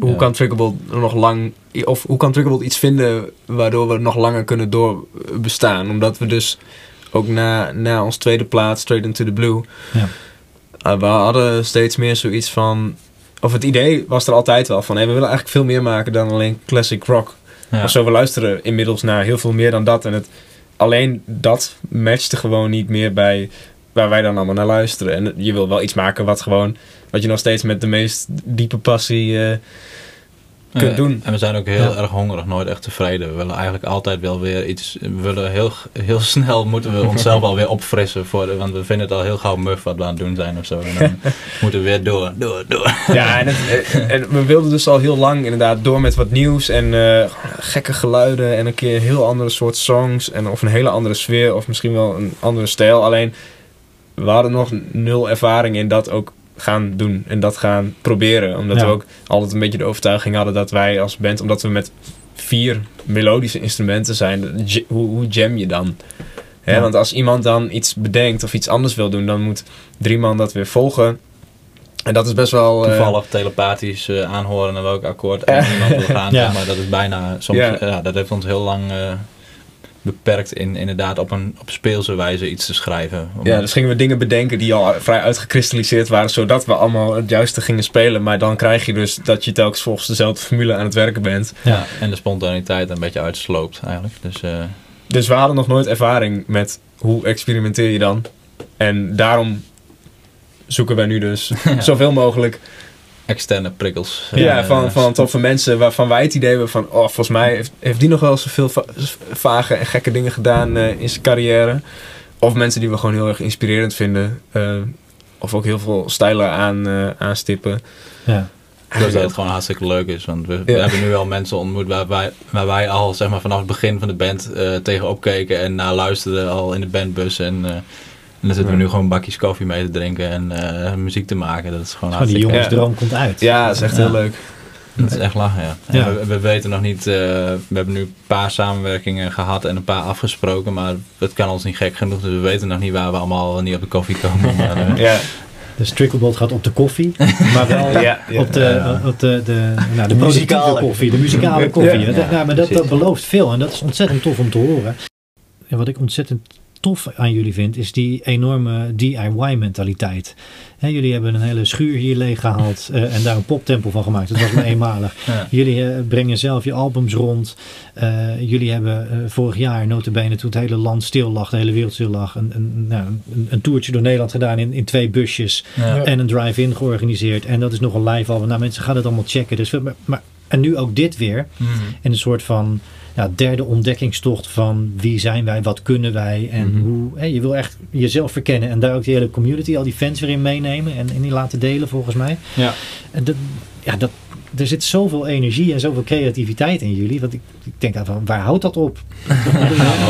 hoe
ja.
kan Triggerbolt nog lang, of hoe kan Triggerbolt iets vinden waardoor we nog langer kunnen doorbestaan? Omdat we dus ook na, na ons tweede plaat, Straight Into The Blue,
Ja.
eh, we hadden steeds meer zoiets van, of het idee was er altijd wel van, hey, we willen eigenlijk veel meer maken dan alleen classic rock.
Ja.
Of zo, we luisteren inmiddels naar heel veel meer dan dat. En het, alleen dat matchte gewoon niet meer bij waar wij dan allemaal naar luisteren. En je wil wel iets maken wat gewoon, wat je nog steeds met de meest diepe passie eh, kunt doen.
En we zijn ook heel
Ja.
erg hongerig, nooit echt tevreden. We willen eigenlijk altijd wel weer iets. We willen heel, heel snel moeten we onszelf alweer opfrissen. Voor de, want we vinden het al heel gauw muf wat we aan het doen zijn of zo. En dan moeten we weer door, door, door.
Ja, en, het- en- en we wilden dus al heel lang inderdaad door met wat nieuws en eh, gekke geluiden en een keer een heel andere soort songs en of een hele andere sfeer of misschien wel een andere stijl. Alleen we hadden nog nul ervaring in dat ook gaan doen en dat gaan proberen. Omdat
Ja.
we ook altijd een beetje de overtuiging hadden dat wij als band, omdat we met vier melodische instrumenten zijn, hoe, hoe jam je dan? Hè,
Ja.
Want als iemand dan iets bedenkt of iets anders wil doen, dan moet drie man dat weer volgen. En dat is best wel... eh,
Toevallig telepathisch eh, aanhoren naar welk akkoord en iemand wil gaan.
Ja.
Maar dat is bijna soms.
Ja.
Ja. dat heeft ons heel lang eh, beperkt in inderdaad op een op speelse wijze iets te schrijven. Om-
Ja, dus gingen we dingen bedenken die al vrij uitgekristalliseerd waren, zodat we allemaal het juiste gingen spelen. Maar dan krijg je dus dat je telkens volgens dezelfde formule aan het werken bent.
Ja, en de spontaniteit een beetje uitsloopt eigenlijk. Dus eh,
Dus we hadden nog nooit ervaring met hoe experimenteer je dan. En daarom zoeken wij nu dus
Ja.
zoveel mogelijk
externe prikkels.
ja,
Eh,
van, van toffe mensen waarvan wij het idee hebben van... Oh, volgens mij heeft, heeft die nog wel zoveel va- vage en gekke dingen gedaan eh, in zijn carrière. Of mensen die we gewoon heel erg inspirerend vinden. eh, of ook heel veel stijlen aan, eh, aanstippen.
Ja.
Plus dat het gewoon hartstikke leuk is. Want we,
Ja.
hebben nu al mensen ontmoet waar wij, waar wij al zeg maar, vanaf het begin van de band eh tegenop keken en naar luisterden al in de bandbus. En, eh, en dan zitten we nu gewoon bakjes koffie mee te drinken en eh, muziek te maken. Dat is gewoon
die jongensdroom komt uit.
Ja, dat is echt
Ja.
heel leuk.
Dat is echt lachen, ja. We, we weten nog niet, eh, we hebben nu een paar samenwerkingen gehad en een paar afgesproken, maar het kan ons niet gek genoeg, dus we weten nog niet waar we allemaal niet op de koffie komen. Maar, eh,
Ja,
Dus Tricklebot gaat op de koffie, maar wel
ja, ja.
op de, op de, de, nou, de
De muzikale.
koffie, de muzikale koffie.
Ja.
nou, maar dat, dat belooft veel en dat is ontzettend tof om te horen. En wat ik ontzettend tof aan jullie vind, is die enorme DIY-mentaliteit. jullie hebben een hele schuur hier leeggehaald eh, en daar een poptempel van gemaakt. Dat was maar eenmalig.
ja.
Jullie eh, brengen zelf je albums rond. Eh, jullie hebben vorig jaar, notabene, toen het hele land stil lag, de hele wereld stil lag, een, een, nou, een, een toertje door Nederland gedaan in, in twee busjes.
Ja.
En een drive-in georganiseerd. En dat is nog een live album. Nou, mensen gaan het allemaal checken. Dus, maar, maar, en nu ook dit weer.
Mhm.
In een soort van ja, derde ontdekkingstocht van wie zijn wij, wat kunnen wij. En
Mhm.
hoe, hè, je wil echt jezelf verkennen. En daar ook die hele community, al die fans weer in meenemen. En, en die laten delen volgens mij.
Ja.
En dat, ja, dat, er zit zoveel energie en zoveel creativiteit in jullie. Want ik, ik denk aan van, waar houdt dat op?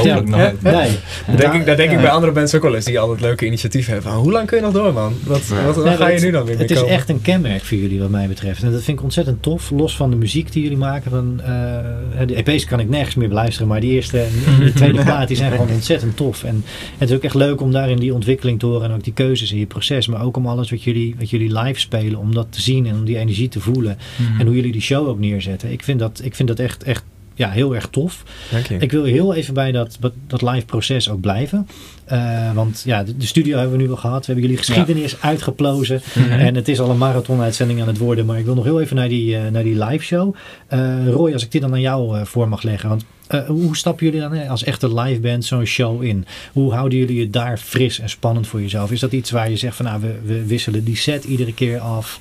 Ja, nee.
Dat denk ik, dat denk ik bij andere bands ook wel eens, die altijd leuke initiatieven hebben. Hoe lang kun je nog door, man? Wat, wat, ga je nu dan weer mee
Het is
komen?
echt een kenmerk voor jullie wat mij betreft. En dat vind ik ontzettend tof. Los van de muziek die jullie maken. Van, eh, de EP's kan ik nergens meer beluisteren. Maar die eerste en de tweede plaat die zijn gewoon ontzettend tof. En het is ook echt leuk om daarin die ontwikkeling te horen. En ook die keuzes in je proces. Maar ook om alles wat jullie, wat jullie live spelen. Om dat te zien en om die energie te voelen.
Mhm.
En hoe jullie die show ook neerzetten. Ik vind dat, ik vind dat echt, echt ja, heel erg tof.
Dank je.
Ik wil heel even bij dat, dat, dat live proces ook blijven. Eh, want ja, de, de studio hebben we nu al gehad. We hebben jullie geschiedenis uitgeplozen.
Mhm.
En het is al een marathon-uitzending aan het worden. Maar ik wil nog heel even naar die, eh, naar die live show. Eh, Roy, als ik dit dan aan jou voor mag leggen. Want hoe stappen jullie dan als echte live band zo'n show in? Hoe houden jullie het daar fris en spannend voor jezelf? Is dat iets waar je zegt van nou, we, we wisselen die set iedere keer af.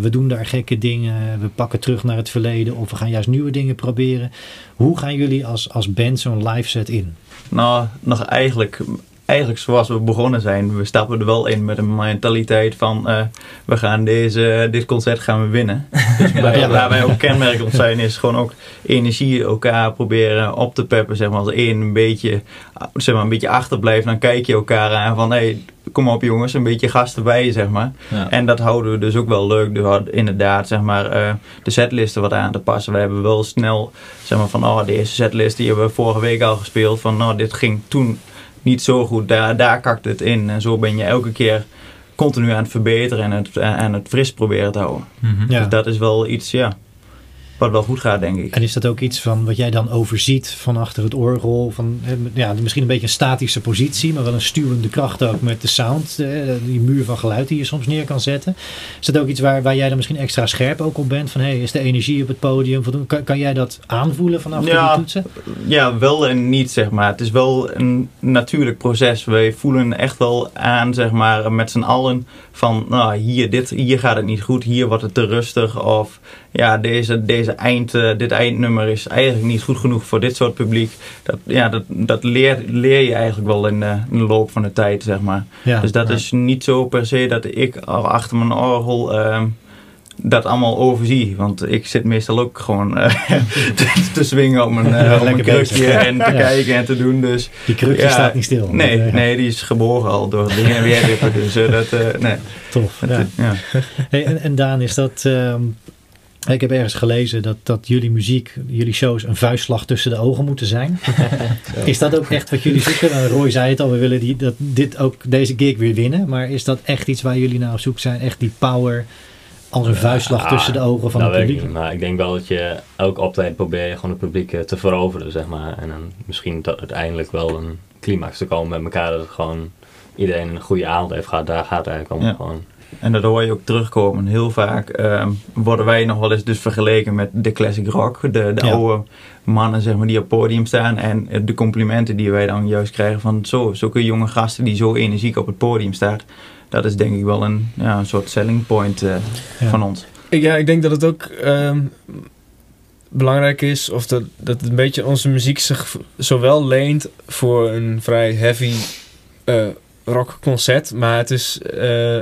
We doen daar gekke dingen. We pakken terug naar het verleden. Of we gaan juist nieuwe dingen proberen. Hoe gaan jullie als, als band zo'n live set in?
Nou, nog eigenlijk, eigenlijk zoals we begonnen zijn. We stappen er wel in met een mentaliteit van eh, we gaan deze, dit concert gaan we winnen. Dus bij,
Ja.
waar wij ook kenmerkend zijn is gewoon ook energie elkaar proberen op te peppen. Zeg maar als één een beetje, zeg maar, een beetje achterblijft, dan kijk je elkaar aan van hey, kom op jongens, een beetje gasten bij je zeg maar.
Ja.
En dat houden we dus ook wel leuk door inderdaad zeg maar, eh, de setlisten wat aan te passen. We hebben wel snel zeg maar, van oh, deze setlist die hebben we vorige week al gespeeld. Van nou, dit ging toen niet zo goed, daar, daar kakt het in. En zo ben je elke keer continu aan het verbeteren en het, en het fris proberen te houden.
Mhm.
Ja.
Dus dat is wel iets ja, wat wel goed gaat denk ik.
En is dat ook iets van wat jij dan overziet van achter het orgel? Van, ja, misschien een beetje een statische positie, maar wel een stuwende kracht ook met de sound. Die muur van geluid die je soms neer kan zetten. Is dat ook iets waar, waar jij dan misschien extra scherp ook op bent? Van hey, is de energie op het podium voldoende? Kan, kan jij dat aanvoelen vanaf
Ja.
die toetsen?
Ja, wel en niet zeg maar. Het is wel een natuurlijk proces. Wij voelen echt wel aan zeg maar met z'n allen van nou, hier, dit, hier gaat het niet goed, hier wordt het te rustig. Of ja, deze, deze eind, eh, dit eindnummer is eigenlijk niet goed genoeg voor dit soort publiek. Dat, ja, dat, dat leer, leer je eigenlijk wel in de, in de loop van de tijd zeg maar.
Ja.
Dus dat is niet zo per se dat ik al achter mijn orgel ehm, dat allemaal overzie. Want ik zit meestal ook gewoon eh, te, te swingen op mijn, eh, op krukje en te
Ja.
kijken en te doen. Dus
die krukje
ja,
staat niet stil.
nee,
Eh,
nee, die is geboren al door het heen en weer. Dus eh, dat, eh, nee.
Tof.
Dat,
Ja.
eh, ja.
Hey, en, en Daan, is dat. Ik heb ergens gelezen dat, dat jullie muziek, jullie shows een vuistslag tussen de ogen moeten zijn. Is dat ook echt wat jullie zoeken? Nou, Roy zei het al, we willen die, dat, dit ook, deze gig weer winnen. Maar is dat echt iets waar jullie naar op zoek zijn? Echt die power als een vuistslag tussen de ogen van
dat
het
ik
publiek?
niet, maar ik denk wel dat je elk optreden probeer je gewoon het publiek eh, te veroveren, zeg maar. En dan misschien dat uiteindelijk wel een climax te komen met elkaar, dat het gewoon iedereen een goede avond heeft gehad. Daar gaat het eigenlijk om.
Ja.
Gewoon.
En dat hoor je ook terugkomen. Heel vaak ehm, worden wij nog wel eens dus vergeleken met de classic rock. De, de
Ja.
oude mannen zeg maar, die op het podium staan. En eh, de complimenten die wij dan juist krijgen van zo, zulke jonge gasten die zo energiek op het podium staan. Dat is denk ik wel een, ja, een soort selling point eh,
Ja.
van ons.
Ja, ik denk dat het ook ehm, belangrijk is, of dat, dat een beetje onze muziek zich zowel leent voor een vrij heavy eh rockconcert, maar het is, eh,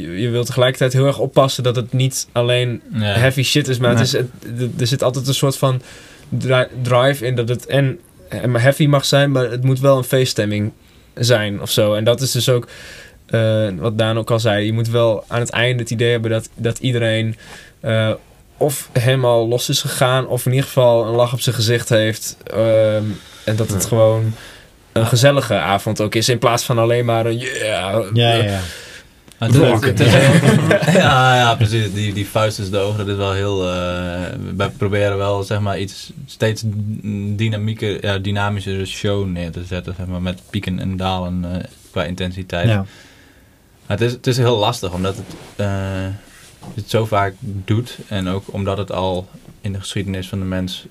je, je wilt tegelijkertijd heel erg oppassen dat het niet alleen heavy shit is, maar het is, het- er zit altijd een soort van dri- drive in dat het en en maar heavy mag zijn, maar het moet wel een feeststemming zijn of zo. En dat is dus ook eh, wat Daan ook al zei. Je moet wel aan het einde het idee hebben dat, dat iedereen eh, of helemaal los is gegaan, of in ieder geval een lach op zijn gezicht heeft. ehm, en dat het
Ja.
gewoon een gezellige avond ook is, in plaats van alleen maar een yeah.
Ja, ja,
is- is heel- ja, ja, precies. Die, die vuist tussen de ogen, dat is wel heel... eh, wij proberen wel, zeg maar, iets steeds dynamieker, ja, dynamischer show neer te zetten, zeg maar, met pieken en dalen eh, qua intensiteit.
ja.
Maar het, is, het is heel lastig, omdat het, eh, het zo vaak doet. En ook omdat het al in de geschiedenis van de mens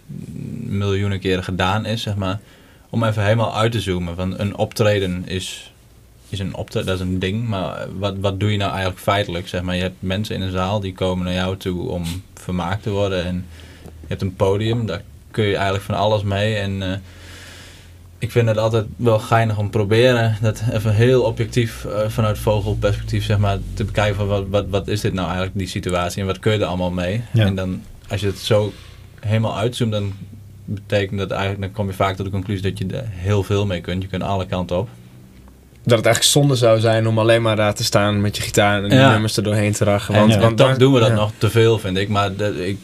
miljoenen keren gedaan is, zeg maar. Om even helemaal uit te zoomen. Van een optreden is, is een optreden, dat is een ding. Maar wat, wat doe je nou eigenlijk feitelijk? Zeg maar, je hebt mensen in een zaal die komen naar jou toe om vermaakt te worden. En je hebt een podium, daar kun je eigenlijk van alles mee. En eh, ik vind het altijd wel geinig om te proberen dat even heel objectief eh, vanuit vogelperspectief zeg maar, te bekijken van wat, wat, wat is dit nou eigenlijk die situatie en wat kun je er allemaal mee.
Ja.
En dan als je het zo helemaal uitzoomt dan betekent dat eigenlijk, dan kom je vaak tot de conclusie dat je er heel veel mee kunt. Je kunt alle kanten op.
dat het eigenlijk zonde zou zijn om alleen maar daar te staan met je gitaar en
Ja.
nummers er doorheen te rachen.
En,
Want,
en
want daar-
doen we dat
ja.
nog te veel, vind ik. Maar de- ik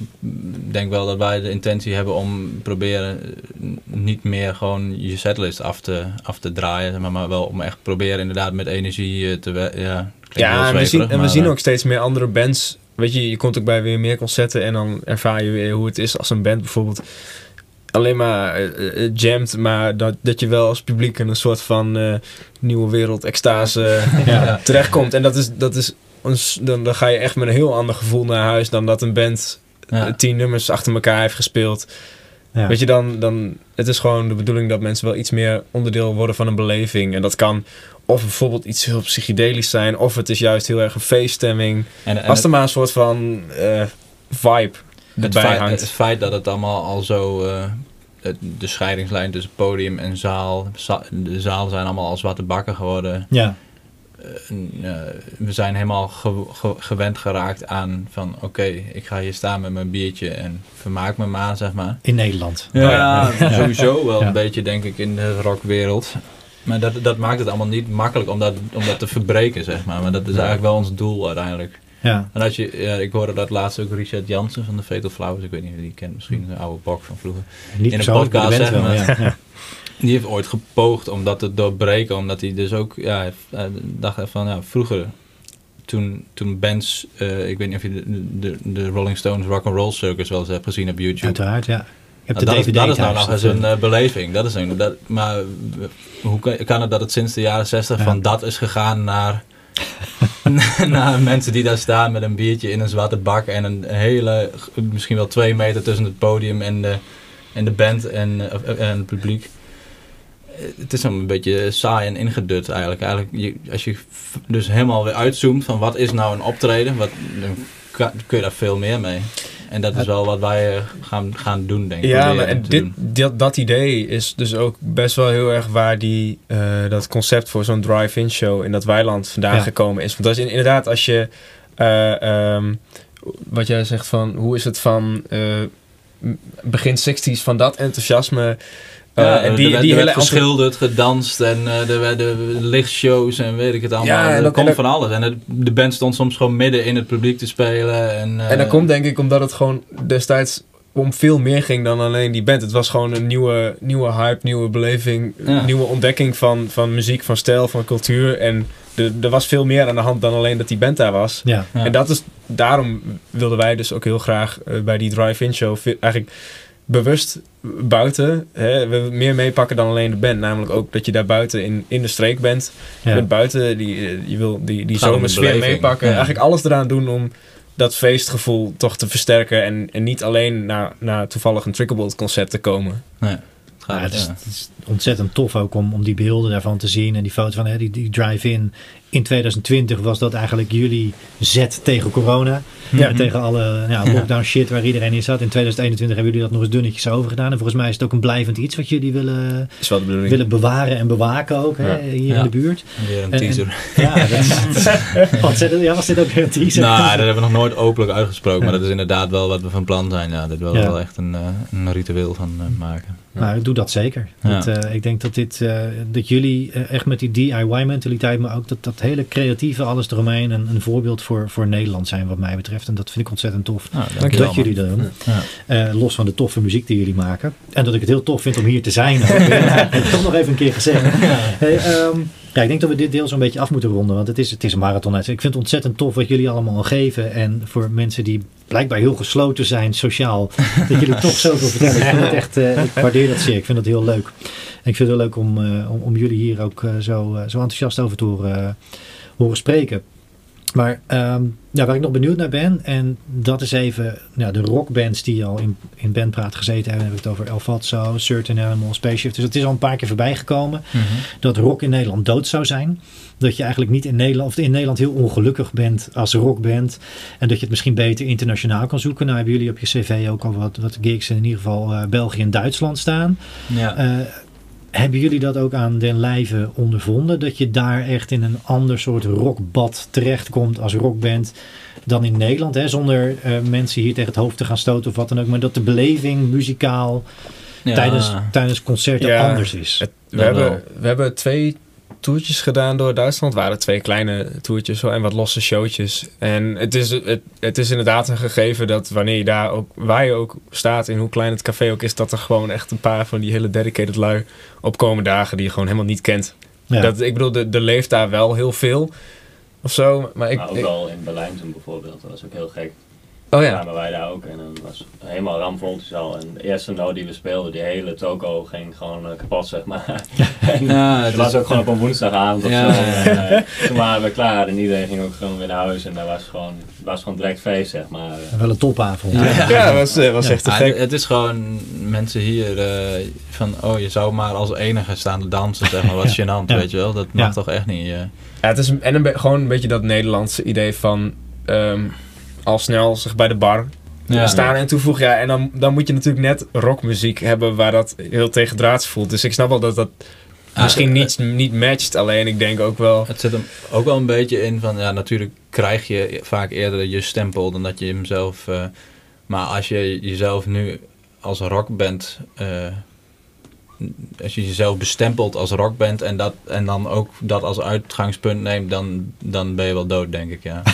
denk wel dat wij de intentie hebben om proberen niet meer gewoon je setlist af te, af te draaien. Maar, maar wel om echt proberen inderdaad met energie eh, te. Ja,
Ja, en we zien, en we zien ook steeds meer andere bands. Weet je, je komt ook bij weer meer concerten en dan ervaar je weer hoe het is als een band bijvoorbeeld alleen maar eh, eh, jamt, maar dat, dat je wel als publiek in een soort van eh, nieuwe wereld extase
Ja.
terechtkomt. En dat is, dat is ons, dan, dan ga je echt met een heel ander gevoel naar huis dan dat een band
ja.
eh, tien nummers achter elkaar heeft gespeeld.
Ja.
Weet je, dan, dan, het is gewoon de bedoeling dat mensen wel iets meer onderdeel worden van een beleving. En dat kan of bijvoorbeeld iets heel psychedelisch zijn, of het is juist heel erg een feeststemming.
En, en
Als
het,
er maar een soort van eh, vibe
het, feit,
hangt.
het feit dat het allemaal al zo... eh, de scheidingslijn tussen podium en zaal... za- de zaal zijn allemaal al zwarte bakken geworden.
ja.
En, eh, we zijn helemaal ge- ge- gewend geraakt aan van... Oké, ik ga hier staan met mijn biertje en vermaak me maar, zeg maar.
in Nederland.
Ja, sowieso wel
Ja.
een beetje denk ik in de rockwereld. Maar dat, dat maakt het allemaal niet makkelijk om dat, om dat te verbreken, zeg maar. Maar dat is eigenlijk wel ons doel uiteindelijk.
Ja.
En als je, ja, ik hoorde dat laatst ook Richard Jansen van de Fatal Flowers. Ik weet niet of je die kent, misschien een oude bok van vroeger.
Niet
In een podcast, zeg maar.
Ja. Ja.
Die heeft ooit gepoogd om dat te doorbreken. Omdat hij dus ook, ja, dacht even van, ja, vroeger... Toen, toen bands, eh, ik weet niet of je de, de, de Rolling Stones Rock and Roll Circus wel eens hebt gezien op YouTube.
Uiteraard, ja.
Nou,
de
dat,
DVD
is, dat is nou nog eens
dat,
een
eh,
beleving. Dat is een, dat, maar hoe kan, kan het dat het sinds de jaren 60
Ja.
van dat is gegaan naar, naar mensen die daar staan met een biertje in een zwarte bak en een hele, misschien wel twee meter tussen het podium en de, en de band en, eh, en het publiek. Het is een beetje saai en ingedut eigenlijk. eigenlijk als je dus helemaal weer uitzoomt van wat is nou een optreden, wat, dan kun je daar veel meer mee. En dat is wel wat wij eh, gaan, gaan doen, denk ik.
Ja, maar dit, dat, dat idee is dus ook best wel heel erg waar die, eh, dat concept voor zo'n drive-in show in dat weiland vandaan
Ja.
gekomen is. Want als je, inderdaad, als je, eh, ehm, wat jij zegt van, hoe is het van eh, begin 60s van dat enthousiasme. Eh,
Ja,
en die,
er werd,
die
er werd geschilderd, gedanst en eh, er werden lichtshows en weet ik het allemaal.
Ja, en
er
dan-
komt van alles. En het- de band stond soms gewoon midden in het publiek te spelen. En, eh,
En dat komt denk ik omdat het gewoon destijds om veel meer ging dan alleen die band. Het was gewoon een nieuwe, nieuwe hype, nieuwe beleving,
Ja.
nieuwe ontdekking van, van muziek, van stijl, van cultuur. En er, er was veel meer aan de hand dan alleen dat die band daar was.
Ja.
Ja.
En dat is, daarom wilden wij dus ook heel graag eh, bij die drive-in show eigenlijk bewust buiten hè, we meer meepakken dan alleen de band. Namelijk ook dat je daar buiten in, in de streek bent. Je
Ja.
bent buiten, die, eh, je wil die, die zomersfeer meepakken.
Ja.
Eigenlijk alles eraan doen om dat feestgevoel toch te versterken. En, en niet alleen naar, naar toevallig een Tricklebolt concert te komen.
Het
Ja, het, is,
ja.
het is ontzettend tof ook om, om die beelden daarvan te zien. En die foto's van hè, die, die drive-in in 2020 was dat eigenlijk jullie zet tegen corona.
Ja.
En tegen alle ja, lockdown shit waar iedereen in zat. In 2021 hebben jullie dat nog eens dunnetjes overgedaan. En volgens mij is het ook een blijvend iets wat jullie willen, willen bewaren en bewaken ook hè, hier in de buurt.
Weer een
En-
teaser.
Ja, dat is, ontzettend, ja, was dit ook weer een teaser?
nou, dat hebben we nog nooit openlijk uitgesproken. Maar dat is inderdaad wel wat we van plan zijn. Ja, willen we wel echt een, eh, een ritueel van eh, maken.
Maar ik doe dat zeker. Dat, eh, ik denk dat, dit, eh, dat jullie eh, echt met die DIY-mentaliteit, maar ook dat, dat hele creatieve, alles eromheen, een, een voorbeeld voor, voor Nederland zijn, wat mij betreft. En dat vind ik ontzettend tof.
Nou,
dat jullie dat doen.
Ja.
Los van de toffe muziek die jullie maken. En dat ik het heel tof vind om hier te zijn. heb ik toch nog even een keer gezegd. Hey, ehm, ja, ik denk dat we dit deel zo'n beetje af moeten ronden. Want het is, het is een marathon. Ik vind het ontzettend tof wat jullie allemaal geven. En voor mensen die blijkbaar heel gesloten zijn sociaal. dat jullie toch zoveel vertellen. Ik, vind het echt, eh, ik waardeer dat zeer. Ik vind het heel leuk. En ik vind het heel leuk om, eh, om, jullie hier ook eh, zo, zo enthousiast over te horen, horen spreken. Maar ehm, ja, waar ik nog benieuwd naar ben, en dat is even ja, de rockbands die al in, in bandpraat gezeten hebben. Dan heb ik het over El Fatso, Certain Animal, Spaceship. Dus het is al een paar keer voorbij gekomen
Mhm.
dat rock in Nederland dood zou zijn. Dat je eigenlijk niet in Nederland, of in Nederland heel ongelukkig bent als rockband. En dat je het misschien beter internationaal kan zoeken. Nou hebben jullie op je cv ook al wat, wat gigs in ieder geval eh, België en Duitsland staan.
Ja.
Eh, hebben jullie dat ook aan den lijve ondervonden? Dat je daar echt in een ander soort rockbad terechtkomt als rockband dan in Nederland? Hè? Zonder eh, mensen hier tegen het hoofd te gaan stoten of wat dan ook. Maar dat de beleving muzikaal
Ja.
tijdens, tijdens concerten
Ja.
anders is.
Het- we, hebben,
wel.
we hebben twee toertjes gedaan door Duitsland. Het waren twee kleine toertjes en wat losse showtjes. En het is, het, het is inderdaad een gegeven dat wanneer je daar ook, waar je ook staat, in hoe klein het café ook is, dat er gewoon echt een paar van die hele dedicated lui opkomen dagen die je gewoon helemaal niet kent.
Ja.
Dat, ik bedoel, er leeft daar wel heel veel of zo. Maar ik,
maar ook
ik-
wel in Berlijn toen bijvoorbeeld, dat was ook heel gek.
Oh ja.
kwamen wij daar ook en dan was helemaal ramvol die zaal. En de eerste no die we speelden, die hele toko ging gewoon eh, kapot, zeg maar. en
Ja, het
was
is-
ook gewoon op een woensdagavond of
Ja.
zo. En, eh, toen waren we klaar en iedereen ging ook gewoon weer naar huis. En dat was gewoon, was gewoon direct feest, zeg maar.
Wel een topavond.
Ja.
dat was, eh, was echt te gek.
het is gewoon mensen hier eh, van, oh je zou maar als enige staan te dansen, zeg maar, wat
Ja.
gênant,
Ja.
weet je wel. Dat mag
Ja.
toch echt niet.
Ja, het is een, en een gewoon een beetje dat Nederlandse idee van ehm, al snel zich bij de bar
Ja.
staan en toevoegen. Ja, en dan, dan moet je natuurlijk net rockmuziek hebben waar dat heel tegendraads voelt. Dus ik snap wel dat dat
Ah,
misschien
het-
niet, niet matcht. Alleen ik denk ook wel...
Het zit hem ook wel een beetje in van, ja, natuurlijk krijg je vaak eerder je stempel dan dat je hem zelf. eh, maar als je jezelf nu als rockband. eh als je jezelf bestempelt als rockband en, dat, en dan ook dat als uitgangspunt neemt, dan, dan ben je wel dood, denk ik. Ja.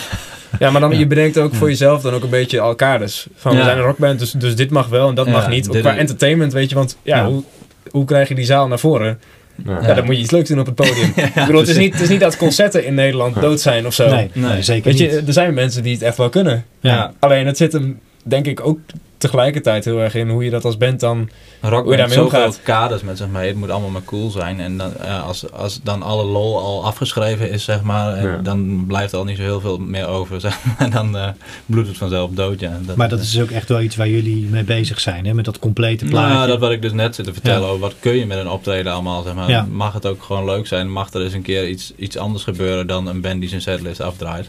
Ja, maar dan
Ja.
je bedenkt ook voor jezelf dan ook een beetje elkaar dus. Van we zijn een rockband, dus, dus dit mag wel en dat
Ja,
mag niet. Ook qua entertainment, weet je. Want ja,
Ja.
Hoe, hoe krijg je die zaal naar voren?
Ja.
Ja, dan moet je iets leuks doen op het podium. ik bedoel, het is, niet, het is niet dat concerten in Nederland dood zijn of zo.
Nee, zeker
Weet
niet.
je, er zijn mensen die het echt wel kunnen.
ja.
Alleen het zit hem, denk ik, ook tegelijkertijd heel erg in hoe je dat als band dan...
Rock
Hoe je
met
daarmee
zoveel
omgaat.
kaders met zeg maar, het moet allemaal maar cool zijn. En dan, ja, als, als dan alle lol al afgeschreven is, zeg maar, en
Ja.
dan blijft er al niet zo heel veel meer over. Zeg maar. En dan eh bloedt het vanzelf dood. Ja.
Maar dat is dus ook echt wel iets waar jullie mee bezig zijn, hè? met dat complete plaatje.
Nou, dat wat ik dus net zit te vertellen
Ja.
over wat kun je met een optreden allemaal, zeg maar.
Ja.
Mag het ook gewoon leuk zijn? Mag er eens een keer iets, iets anders gebeuren dan een band die zijn setlist afdraait?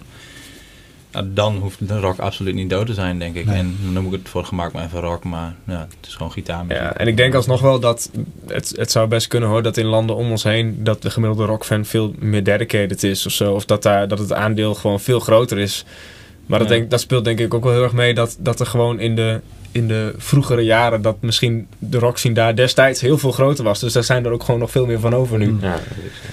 Nou, dan hoeft de rock absoluut niet dood te zijn, denk ik.
Nee.
En dan noem ik het voor het gemak maar even rock, maar ja, het is gewoon gitaarmuziek.
Ja, en ik denk alsnog wel dat het, het zou best kunnen hoor, dat in landen om ons heen, dat de gemiddelde rockfan veel meer dedicated is of zo. Of dat, daar, dat het aandeel gewoon veel groter is. Maar dat,
Ja.
denk, dat speelt denk ik ook wel heel erg mee dat, dat er gewoon in de, in de vroegere jaren, dat misschien de rockscene daar destijds heel veel groter was. Dus daar zijn er ook gewoon nog veel meer van over nu.
Ja, dat is zo.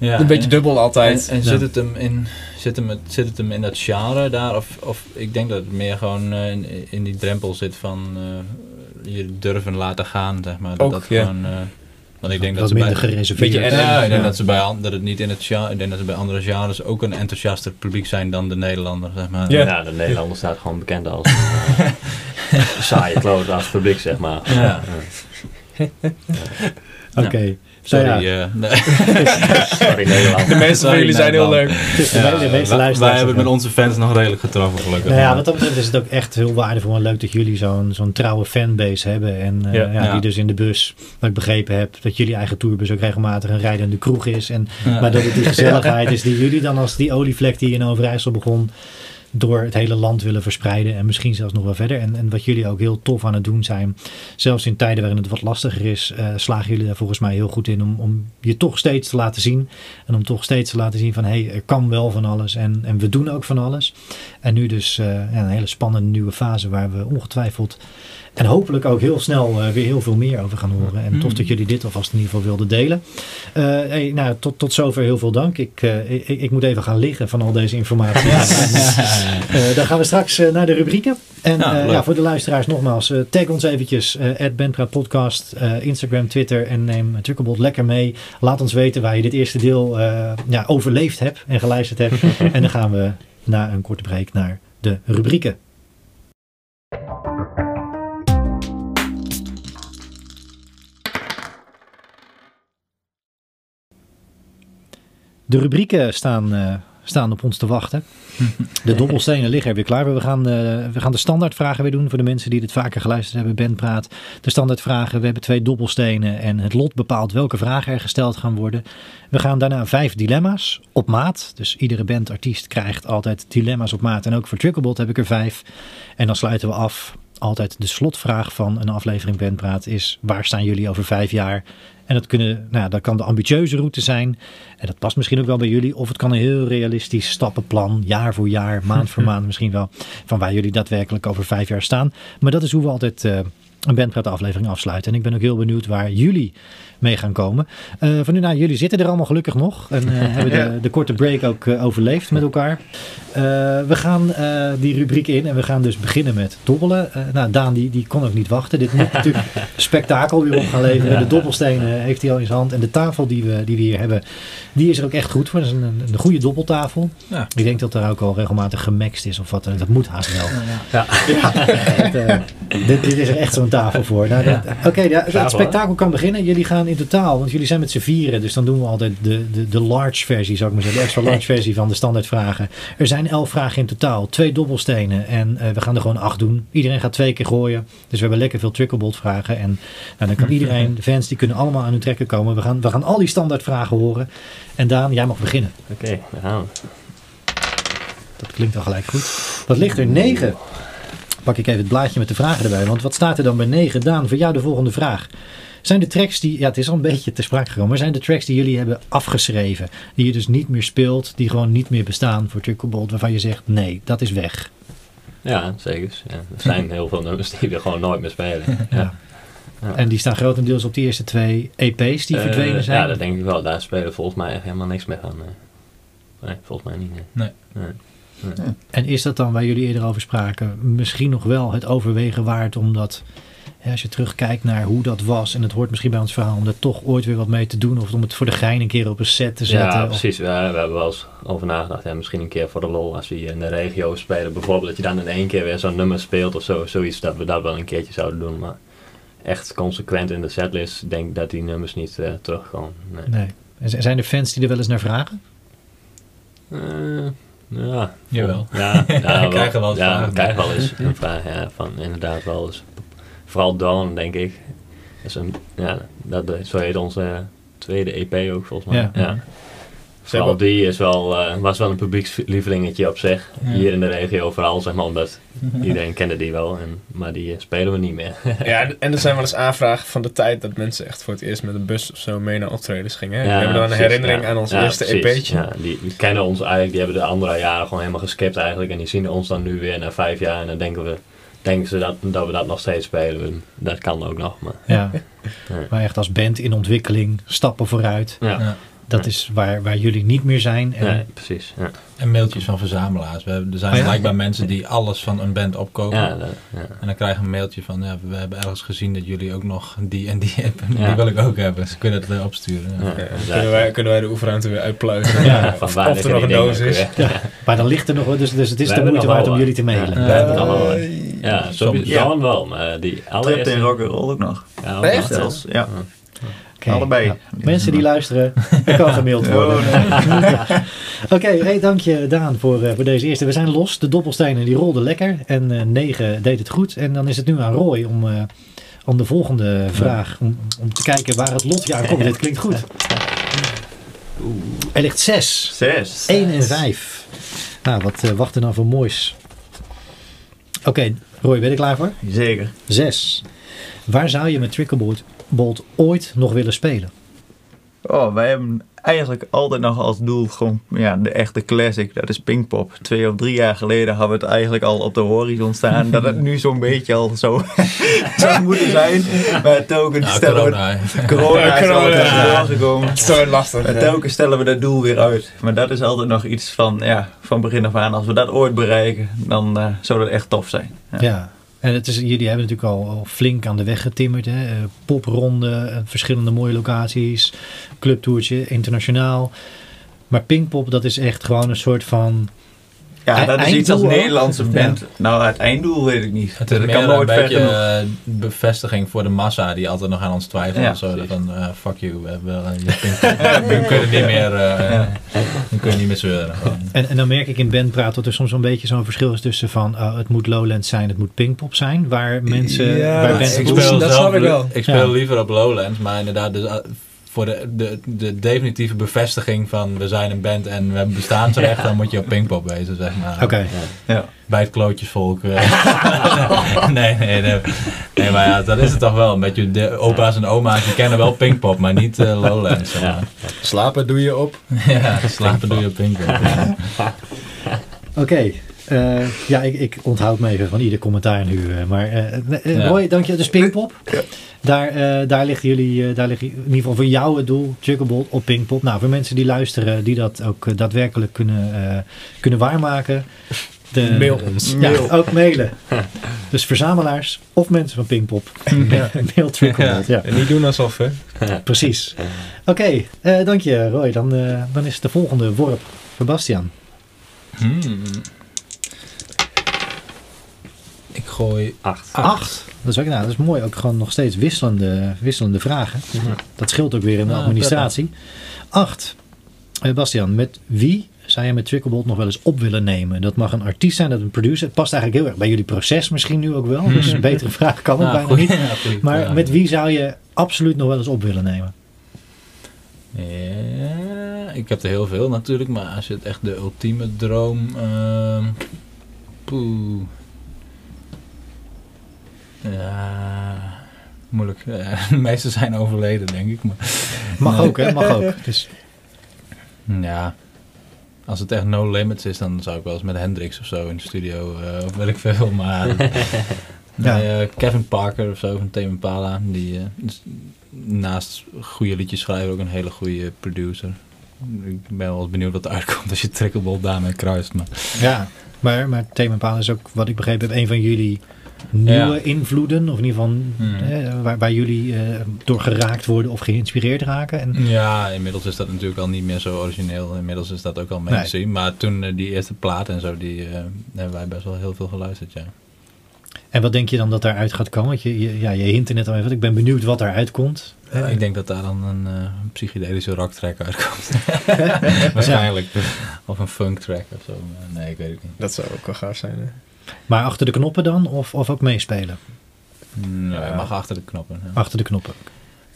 Ja,
een beetje
en-
dubbel altijd.
En, en
Ja.
zit, het hem in, zit, hem, zit het hem in dat genre daar? Of, of ik denk dat het meer gewoon eh, in, in die drempel zit van eh, je durven laten gaan, zeg maar. Dat,
Ook,
dat
ja.
gewoon, eh, want ik denk dat ze
minder
bij,
gereserveerd.
Beetje
ja, ik denk
ja.
dat ze bij dat het niet in het genre, ik denk dat ze bij andere genres ook een enthousiaster publiek zijn dan de Nederlander, zeg maar.
Ja.
Ja, de Nederlander staat gewoon bekend als een eh, saaie kloot als publiek, zeg maar.
Ja.
Oké.
Sorry.
Nou ja,
eh, nee.
Sorry Nederland.
De meeste van jullie zijn heel leuk.
Ja,
de meeste
wij- wij hebben het met onze fans nog redelijk getroffen, gelukkig.
Nou ja, wat dat betreft is het ook echt heel waardevol en leuk dat jullie zo'n zo'n trouwe fanbase hebben. En eh,
Ja.
ja,
Ja.
die dus in de bus, wat ik begrepen heb, dat jullie eigen tourbus ook regelmatig een rijdende kroeg is. En,
Ja.
Maar dat het die gezelligheid is die jullie dan als die olievlek die in Overijssel begon, door het hele land willen verspreiden. En misschien zelfs nog wel verder. En, en wat jullie ook heel tof aan het doen zijn, zelfs in tijden waarin het wat lastiger is, eh, slagen jullie daar volgens mij heel goed in om, om je toch steeds te laten zien. En om toch steeds te laten zien van hé, hey, er kan wel van alles en, en we doen ook van alles. En nu dus eh, een hele spannende nieuwe fase waar we ongetwijfeld en hopelijk ook heel snel eh, weer heel veel meer over gaan horen. En tof dat jullie dit alvast in ieder geval wilden delen. Eh, hey, nou, tot, tot zover heel veel dank. Ik, eh, ik, ik moet even gaan liggen van al deze informatie. Dan gaan we straks naar de rubrieken. En
Ja,
voor de luisteraars nogmaals, tag ons eventjes. Bandpraat Podcast, Instagram, Twitter en neem Truckerbot lekker mee. Laat ons weten waar je dit eerste deel ja, overleefd hebt en geluisterd hebt. en dan gaan we na een korte break naar de rubrieken. De rubrieken staan, eh, staan op ons te wachten. De dobbelstenen liggen er weer klaar. We gaan, eh, we gaan de standaardvragen weer doen voor de mensen die dit vaker geluisterd hebben. Ben praat. De standaardvragen. We hebben twee dobbelstenen en het lot bepaalt welke vragen er gesteld gaan worden. We gaan daarna vijf dilemma's op maat. Dus iedere bandartiest krijgt altijd dilemma's op maat. En ook voor Tricklebot heb ik er vijf. En dan sluiten we af. Altijd de slotvraag van een aflevering Bandpraat is: waar staan jullie over vijf jaar? En dat, kunnen, nou, ja, dat kan de ambitieuze route zijn. En dat past misschien ook wel bij jullie. Of het kan een heel realistisch stappenplan, jaar voor jaar, maand voor maand misschien wel. Van waar jullie daadwerkelijk over vijf jaar staan. Maar dat is hoe we altijd eh, een Bandpraat aflevering afsluiten. En ik ben ook heel benieuwd waar jullie mee gaan komen. Eh van nu, nou, jullie zitten er allemaal gelukkig nog. En eh, hebben de, de korte break ook eh, overleefd met elkaar. We gaan die rubriek in en we gaan dus beginnen met dobbelen. Nou, Daan die, die kon ook niet wachten. Dit moet natuurlijk spektakel weer op gaan leveren. De dobbelstenen heeft hij al in zijn hand. En de tafel die we, die we hier hebben, die is er ook echt goed voor. Dat is een, een, een goede dobbeltafel.
Ja.
Ik denk dat er ook al regelmatig gemaxt is of wat. dan ook. Dat moet haast wel.
Ja.
Het, eh, dit, dit is er echt zo'n tafel voor. Nou, Oké, ja, het spektakel kan beginnen. Jullie gaan in totaal, want jullie zijn met z'n vieren. Dus dan doen we altijd de, de, de large versie, zou ik maar zeggen. De extra large versie van de standaardvragen. Er zijn elf vragen in totaal. Twee dobbelstenen. En eh, we gaan er gewoon acht doen. Iedereen gaat twee keer gooien. Dus we hebben lekker veel tricklebot vragen. En nou, dan kan iedereen, de fans, die kunnen allemaal aan hun trekken komen. We gaan, we gaan al die standaardvragen horen. En Daan, jij mag beginnen.
Oké, daar gaan we.
Dat klinkt al gelijk goed. Wat ligt er? 9. Pak ik even het blaadje met de vragen erbij. Want wat staat er dan bij 9? Daan, voor jou de volgende vraag. Zijn de tracks die, ja het is al een beetje te sprake gekomen, maar zijn de tracks die jullie hebben afgeschreven, die je dus niet meer speelt, die gewoon niet meer bestaan voor Tricklebolt, waarvan je zegt nee, dat is weg.
Ja, zeker. Ja, er zijn heel veel nummers die we gewoon nooit meer spelen. Ja. Ja.
En die staan grotendeels op die eerste twee EP's die
Eh,
verdwenen zijn.
Ja, dat denk ik wel. Daar spelen volgens mij echt helemaal niks meer van. Nee, nee volgens mij niet. Nee.
Nee.
Nee.
En is dat dan waar jullie eerder over spraken, misschien nog wel het overwegen waard omdat, hè, als je terugkijkt naar hoe dat was, en het hoort misschien bij ons verhaal, om er toch ooit weer wat mee te doen, of om het voor de gein een keer op een set te zetten.
Ja,
of-
precies. Ja, we hebben wel eens over nagedacht. Ja, misschien een keer voor de lol als we hier in de regio spelen. Bijvoorbeeld dat je dan in één keer weer zo'n nummer speelt of zo. Zoiets dat we dat wel een keertje zouden doen. Maar echt consequent in de setlist denk dat die nummers niet eh, terugkomen. Nee.
Nee. En z- Zijn er fans die er wel eens naar vragen?
Eh, ja.
Jawel.
Ja, ja,
We krijgen wel eens
ja,
vragen.
we krijgen wel eens een vraag. Ja, van inderdaad wel eens. Vooral Dawn, denk ik. Dat is een, ja, dat, zo heet onze tweede EP ook volgens mij.
Ja.
Ja. Vooral
hebben-
die is wel, eh, was wel een publiekslievelingetje op zich.
Ja.
Hier in de regio vooral, zeg maar, omdat iedereen kende die wel. En, maar die eh, spelen we niet meer.
Ja, en er zijn wel eens aanvragen van de tijd dat mensen echt voor het eerst met een bus of zo mee naar optredens gingen. Hè?
Ja,
we hebben dan een herinnering
ja.
aan ons
Ja,
eerste. EP'tje.
Ja, die, die kennen ons eigenlijk, die hebben de andere jaren gewoon helemaal geskipt eigenlijk. En die zien ons dan nu weer na vijf jaar en dan denken we, denken ze dat, dat we dat nog steeds spelen. Dat kan ook nog, maar
Ja.
Ja.
Maar echt als band in ontwikkeling, stappen vooruit.
ja.
Dat is waar, waar jullie niet meer zijn. En,
Nee, precies. Ja,
En mailtjes van verzamelaars. We hebben, er zijn
Oh ja?
blijkbaar mensen die alles van een band opkopen.
ja, dat- ja.
En dan krijgen we een mailtje van, ja, we hebben ergens gezien dat jullie ook nog die en die hebben.
Ja.
Die wil ik ook hebben. Ze kunnen het eh, opsturen.
Kunnen, wij, kunnen wij de oefenruimte weer uitpluizen?
Ja,
of, er nog een doos is.
Maar dan ligt er nog wel, dus, dus het is
We
de
hebben
moeite waard om jullie te mailen.
Ja.
Ja,
allemaal wel.
Eh,
Ja, sowieso
Ja.
dan wel, maar die
Trip en rock'n'roll ook nog.
Ja, ook
Echt?
ja.
Oké,
Allebei.
nou, mensen die luisteren, er kan gemaild worden. Oké, hey, dank je Daan voor, eh, voor deze eerste. We zijn los. De doppelstenen die rolden lekker. En eh 9 deed het goed. En dan is het nu aan Roy om, eh, om de volgende vraag. Om, om te kijken waar het lot aan komt. Dit klinkt goed. Er ligt 6.
Zes.
1 en 5. Nou, wat eh, wacht er dan voor moois? Oké, Roy, ben je er klaar voor?
Zeker.
6. Waar zou je met Tricklebolt Bolt ooit nog willen spelen?
Oh, wij hebben eigenlijk altijd nog als doel gewoon ja, de echte classic. Dat is Pinkpop. Twee of drie jaar geleden hadden we het eigenlijk al op de horizon staan. dat het nu zo'n beetje al zo zou moeten zijn. Maar telkens
Nou,
stellen
corona.
we... Corona is
Corona.
altijd doorgekomen.
Het is zo lastig.
Maar
hè?
telkens stellen we dat doel weer uit. Maar dat is altijd nog iets van, ja, van begin af aan. Als we dat ooit bereiken, dan eh, zou dat echt tof zijn. Ja.
Ja. En het is, jullie hebben natuurlijk al, flink aan de weg getimmerd. Hè? Eh, popronde, eh, verschillende mooie locaties, clubtoertje, internationaal. Maar Pinkpop, dat is echt gewoon een soort van...
Ja, dat is iets als? Nederlandse band. Nou, het einddoel weet ik niet.
Het is
Dat
meer
kan
een
nooit ver
beetje eh, bevestiging voor de massa die altijd nog aan ons twijfelt.
Ja,
of zo.
precies.
Van, eh, fuck you, we hebben eh, je pink. Nu kun je niet meer, eh
Ja.
nu kun je niet meer zeuren.
En, en dan merk ik in bandpraat dat er soms een beetje zo'n verschil is tussen van... oh, het moet Lowlands zijn, het moet Pinkpop zijn. Waar mensen...
Ja,
waar
dat
bands
is-
ik
Dat
speel,
snap
zelf,
ik wel.
ik speel
Ja.
liever op Lowlands, maar inderdaad, dus, uh, voor de, de, de definitieve bevestiging van we zijn een band en we hebben bestaansrecht, dan moet je op Pinkpop wezen, zeg maar.
Oké,
Ja.
Bij het klootjesvolk. eh. nee, nee, nee. Nee, maar ja, dat is het toch wel. Een beetje de opa's en oma's, die kennen wel Pinkpop, maar niet eh, Lowlands. zeg
Ja.
maar.
Slapen doe je op.
Ja, slapen doe je op Pinkpop.
oké. Eh, ja, ik, ik onthoud me even van ieder commentaar nu. eh, maar
Ja.
Roy, dank je. Dus Pinkpop. Daar, eh, daar liggen jullie, eh, daar liggen in ieder geval voor jou het doel, Chuggerbolt op Pinkpop. Nou, voor mensen die luisteren, die dat ook daadwerkelijk kunnen, eh, kunnen waarmaken. De,
Mail ons.
Ja, ook mailen. Dus verzamelaars of mensen van Pinkpop. Mail Chuggerbolt, ja.
En niet doen alsof, hè.
Precies. Oké, eh, dank je Roy. Dan, eh, dan is de volgende worp voor Bastiaan.
Hmm. Ik gooi
Acht.
Acht. Dat is ook nou, dat is mooi. Ook gewoon nog steeds wisselende, wisselende vragen. Dat scheelt ook weer in de administratie. Acht. Eh, Bastiaan, met wie zou je met Tricklebolt nog wel eens op willen nemen? Dat mag een artiest zijn, dat een producer. Het past eigenlijk heel erg bij jullie proces misschien nu ook wel. Dus een betere vraag kan het
Nou,
bijna niet.
ja,
Maar met wie zou je absoluut nog wel eens op willen nemen?
Ja, ik heb er heel veel natuurlijk, maar als je het echt de ultieme droom. ehm poeh. Ja, moeilijk. Ja, de meeste zijn overleden, denk ik. Maar,
Mag
Nee.
ook, hè? Mag ook. Dus,
ja, als het echt no limits is, dan zou ik wel eens met Hendrix of zo in de studio, eh of weet ik veel. Maar
Ja.
nee, eh, Kevin Parker of zo van Tame Impala, die eh, is naast goede liedjes schrijven ook een hele goede producer. Ik ben wel eens benieuwd wat er uitkomt als je Trickleball daarmee kruist. Maar
ja, maar, maar Thema Paal is ook, wat ik begrepen heb, een van jullie nieuwe
Ja.
invloeden. Of in ieder geval
Hmm.
eh, waar, waar jullie eh, door geraakt worden of geïnspireerd raken. En,
Ja, inmiddels is dat natuurlijk al niet meer zo origineel. Inmiddels is dat ook al mainstream. Maar toen eh, die eerste plaat en zo, die eh, hebben wij best wel heel veel geluisterd, ja.
en wat denk je dan dat daaruit gaat komen? Want je, je, ja, je hint er net al even. Ik ben benieuwd wat daaruit komt.
ik denk dat daar dan een, eh, psychedelische rocktrack uitkomt. Waarschijnlijk. Of een funk track of zo. Maar Nee, ik weet het niet.
Dat zou ook wel gaaf zijn, hè.
Maar achter de knoppen dan? Of, of ook meespelen?
Nee, je mag achter de knoppen. ja.
Achter de knoppen.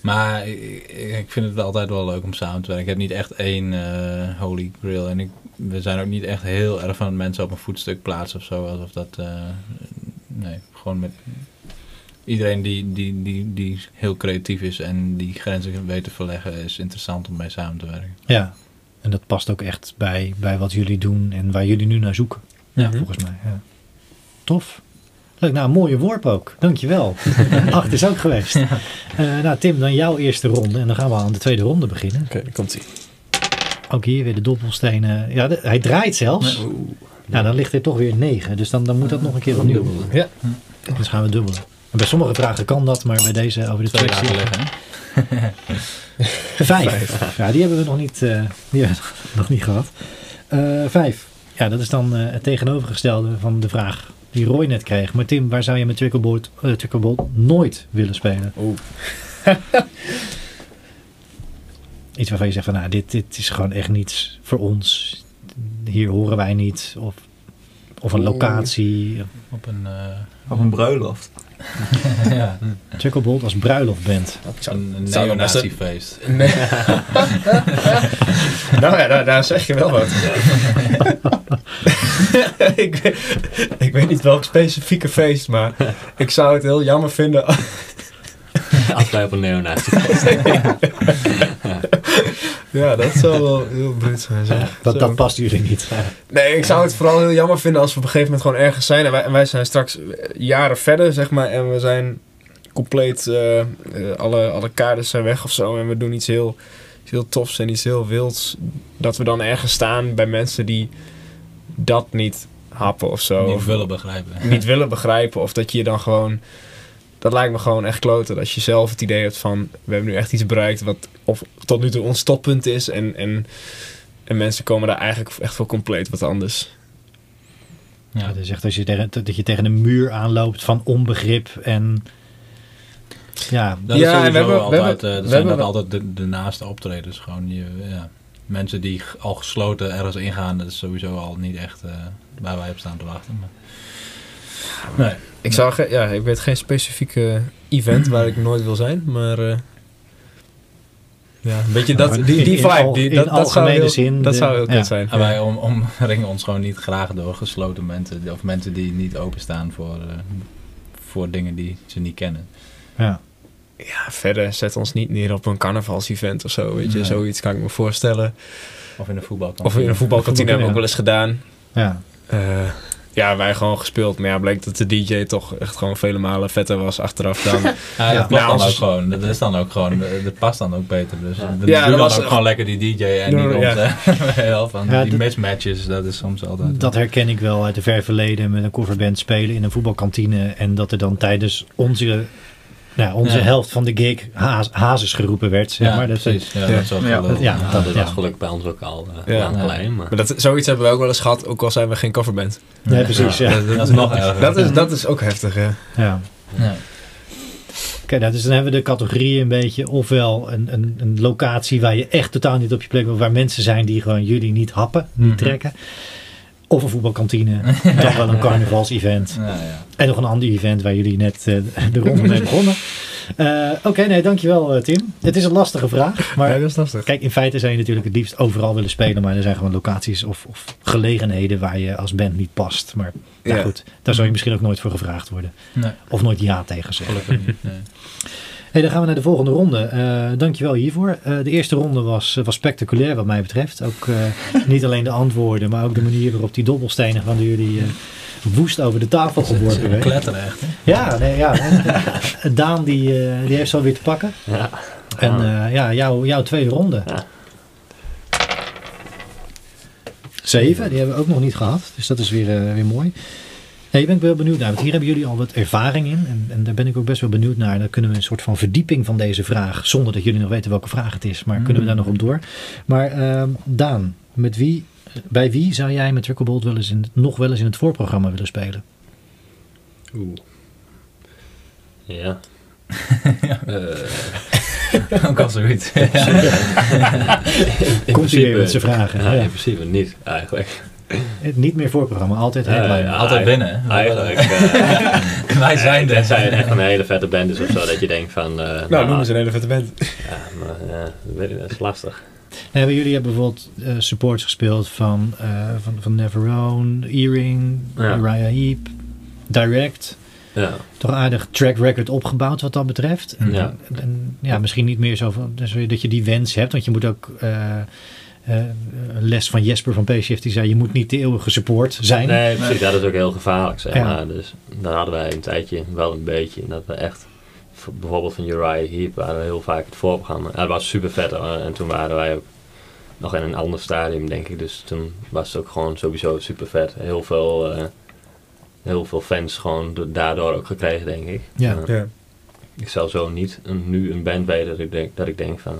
Maar ik, ik vind het altijd wel leuk om samen te werken. Ik heb niet echt één eh, holy grail. En ik, we zijn ook niet echt heel erg van mensen op een voetstuk plaatsen of zo. Alsof dat... eh, nee, gewoon met iedereen die, die, die, die heel creatief is en die grenzen weet te verleggen, is interessant om mee samen te werken.
Ja. En dat past ook echt bij, bij wat jullie doen en waar jullie nu naar zoeken.
Ja.
Volgens mij. Ja. Tof. Leuk, nou, een mooie worp ook. Dankjewel. Acht is ook geweest. Eh, nou, Tim, dan jouw eerste ronde. En dan gaan we aan de tweede ronde beginnen.
Oké, dan komt ie.
Ook hier weer de dobbelstenen. Ja, de- hij draait zelfs. Nou, dan ligt er toch weer 9. Dus dan, dan moet dat nog een keer opnieuw.
Ja.
Dus gaan we dubbelen. En bij sommige vragen kan dat, maar bij deze over de
Twee hè?
Vijf. Ja, die hebben we nog niet, eh, die we nog niet gehad. Eh, vijf. Ja, dat is dan eh, het tegenovergestelde van de vraag die Roy net kreeg. Maar Tim, waar zou je met Trickleboard, eh, Trickleboard nooit willen spelen?
Oeh.
Iets waarvan je zegt van, nou, dit, dit is gewoon echt niets voor ons. Hier horen wij niet. Of, of een locatie.
Op een, eh,
Of een bruiloft.
ja,
Trickleboard als bruiloftband.
een, een
zou best een-
neonazifeest.
Nee. nou ja, daar, daar zeg je wel wat. ik, ik weet niet welk specifieke feest, maar ik zou het heel jammer vinden.
Een neonazi.
ja, dat zou wel heel bruut zijn. Zeg.
Dat, dat past jullie niet.
Nee, ik zou het vooral heel jammer vinden als we op een gegeven moment gewoon ergens zijn. En wij, en wij zijn straks eh, jaren verder, zeg maar. En we zijn compleet, eh, eh, alle, alle kaders zijn weg of zo. En we doen iets heel, iets heel tofs en iets heel wilds. Dat we dan ergens staan bij mensen die dat niet happen of zo.
Niet willen begrijpen.
niet willen begrijpen. Of dat je je dan gewoon... Dat lijkt me gewoon echt kloten. Dat je zelf het idee hebt van... We hebben nu echt iets bereikt wat of tot nu toe ons toppunt is. En, en, en mensen komen daar eigenlijk echt voor compleet wat anders.
Ja, dus echt als je tegen, dat je tegen een muur aanloopt van onbegrip en ja,
Dat
Ja,
is
we
sowieso
hebben- we
altijd,
hebben-
eh, dat
we
zijn
hebben
dat altijd de, de naaste optredens. Gewoon je, ja, mensen die al gesloten ergens ingaan, dat is sowieso al niet echt eh, waar wij op staan te wachten. Maar, nee.
Ik zou ge- ja, ik weet geen specifieke event waar ik nooit wil zijn, maar eh, ja, een beetje dat, die, die vibe, die,
in
dat, dat zou
algemene
heel,
zin,
dat zou heel
ja.
kut zijn.
En wij om, omringen ons gewoon niet graag door gesloten mensen. Of mensen die niet openstaan voor, eh, voor dingen die ze niet kennen.
ja.
Ja, verder zet ons niet neer op een carnavalsevent of zo, weet je,
Nee.
zoiets kan ik me voorstellen.
Of in een voetbalkantine.
Of in een voetbalkantine hebben we ook wel eens gedaan.
ja.
Eh, ja, wij gewoon gespeeld, maar ja, bleek dat de DJ toch echt gewoon vele malen vetter was achteraf dan.
Ja,
Ja,
dat past
ja,
dan ook gewoon. Dat is dan ook gewoon, dat past dan ook beter. Dus
Ja.
ja,
Ja, dat was-
ook gewoon lekker die DJ en
Ja,
niet
ja.
ons. hè. Heel van
Ja,
die
dat-
mismatches, dat is soms altijd.
Dat herken ik wel uit de ver verleden met een coverband spelen in een voetbalkantine en dat er dan tijdens onze, nou, onze
Ja.
helft van de gig haas, hazes geroepen werd. Zeg
ja,
maar. Dat,
precies. Ja, dat is ook
Ja.
wel-
Ja,
Ja,
dat-
gelukkig bij ons ook al eh,
Ja.
geleden. Maar
Maar dat, zoiets hebben we ook wel eens gehad, ook al zijn we geen coverband.
nee, precies. Ja.
Dat is nog erger.
Dat is, dat is ook heftig, hè.
Ja.
Ja.
Oké, nou, dus dan hebben we de categorieën een beetje. Ofwel een, een, een locatie waar je echt totaal niet op je plek bent. Waar mensen zijn die gewoon jullie niet happen, niet
Mhm.
trekken. Of een voetbalkantine. dan wel een carnavalsevent.
Ja, ja.
En nog een ander event waar jullie net eh, de ronde mee begonnen. Eh, Oké, nee, dankjewel eh, Tim. Het is een lastige vraag. Maar
ja, dat is lastig.
kijk, in feite zou je natuurlijk het liefst overal willen spelen. Maar er zijn gewoon locaties of, of gelegenheden waar je als band niet past. Maar nou
Ja.
goed, daar zou je misschien ook nooit voor gevraagd worden.
Nee,
Of nooit ja tegen zeggen.
gelukkig niet. Nee.
Hey, dan gaan we naar de volgende ronde. Eh dankjewel hiervoor. Eh, de eerste ronde was, was spectaculair wat mij betreft. Ook eh, niet alleen de antwoorden, maar ook de manier waarop die dobbelstenen van jullie eh, woest over de tafel geworpen werden.
kletteren echt. Hè?
Ja, nee, ja. En Daan die, eh, die heeft zo weer te pakken.
ja.
En eh, ja, jouw, jouw tweede ronde.
Ja.
Zeven, die hebben we ook nog niet gehad. Dus dat is weer, eh, weer mooi. Nee, ik ben wel benieuwd naar. Want hier hebben jullie al wat ervaring in. En, en daar ben ik ook best wel benieuwd naar. Dan kunnen we een soort van verdieping van deze vraag. Zonder dat jullie nog weten welke vraag het is. Maar kunnen we daar nog op door. Maar ehm, Daan, met wie, bij wie zou jij met wel eens in, nog wel eens in het voorprogramma willen spelen?
Oeh. Ja. Eh,
Ook al zoiets.
Komt hij weer met zijn vragen?
Ja,
Ja.
in principe niet, eigenlijk.
Het Niet meer voorprogramma, altijd headline.
ja.
Altijd winnen.
Eigenlijk. eh,
Wij zijn
het
er.
zijn echt een hele vette band is of zo, dat je denkt van... eh,
Nou, noem eens een hele vette band.
Ja, maar ja, dat weet ik, dat is lastig.
Nee, maar jullie hebben bijvoorbeeld eh, supports gespeeld van, eh, van, van Never Own, Earring,
Ja.
Uriah Heep, Direct.
Ja,
Toch aardig track record opgebouwd wat dat betreft. En,
Ja.
en, en ja, misschien niet meer zo van, dus dat je die wens hebt, want je moet ook... eh, eh, een les van Jesper van PCF die zei: Je moet niet de eeuwige support zijn.
nee, precies, dat is ook heel gevaarlijk, zeg
Ja.
Dus daar hadden wij een tijdje wel een beetje. Dat we echt, bijvoorbeeld van Uriah Heep, waren we heel vaak het voorprogramma. Ja, dat was super vet. En toen waren wij ook nog in een ander stadium, denk ik. Dus toen was het ook gewoon sowieso super vet. Heel veel, eh, heel veel fans gewoon do- daardoor ook gekregen, denk ik.
Ja.
Eh,
Ja.
ik zou zo niet een, nu een band weten dat ik denk, dat ik denk van...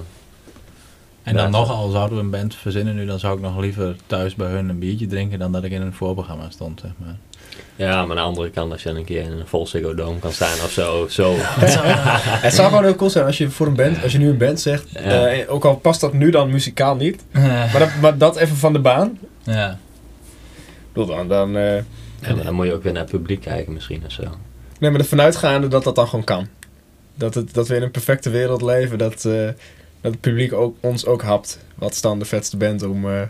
En dan
Ja.
nogal zouden we een band verzinnen nu, dan zou ik nog liever thuis bij hun een biertje drinken dan dat ik in een voorprogramma stond, zeg maar.
Ja, maar aan de andere kant, als je dan een keer in een vol Ziggo Dome kan staan of zo. zo.
Het zou gewoon heel cool zijn als je voor een band, als je nu een band zegt,
Ja.
eh, ook al past dat nu dan muzikaal niet, maar dat, maar dat even van de baan.
Ja.
Ik bedoel dan, dan eh,
Ja, maar dan moet je ook weer naar het publiek kijken misschien of zo.
nee, maar ervan uitgaande dat dat dan gewoon kan. Dat, het, dat we in een perfecte wereld leven, dat, eh, dat het publiek ook, ons ook hapt. Wat is dan de vetste band om eh,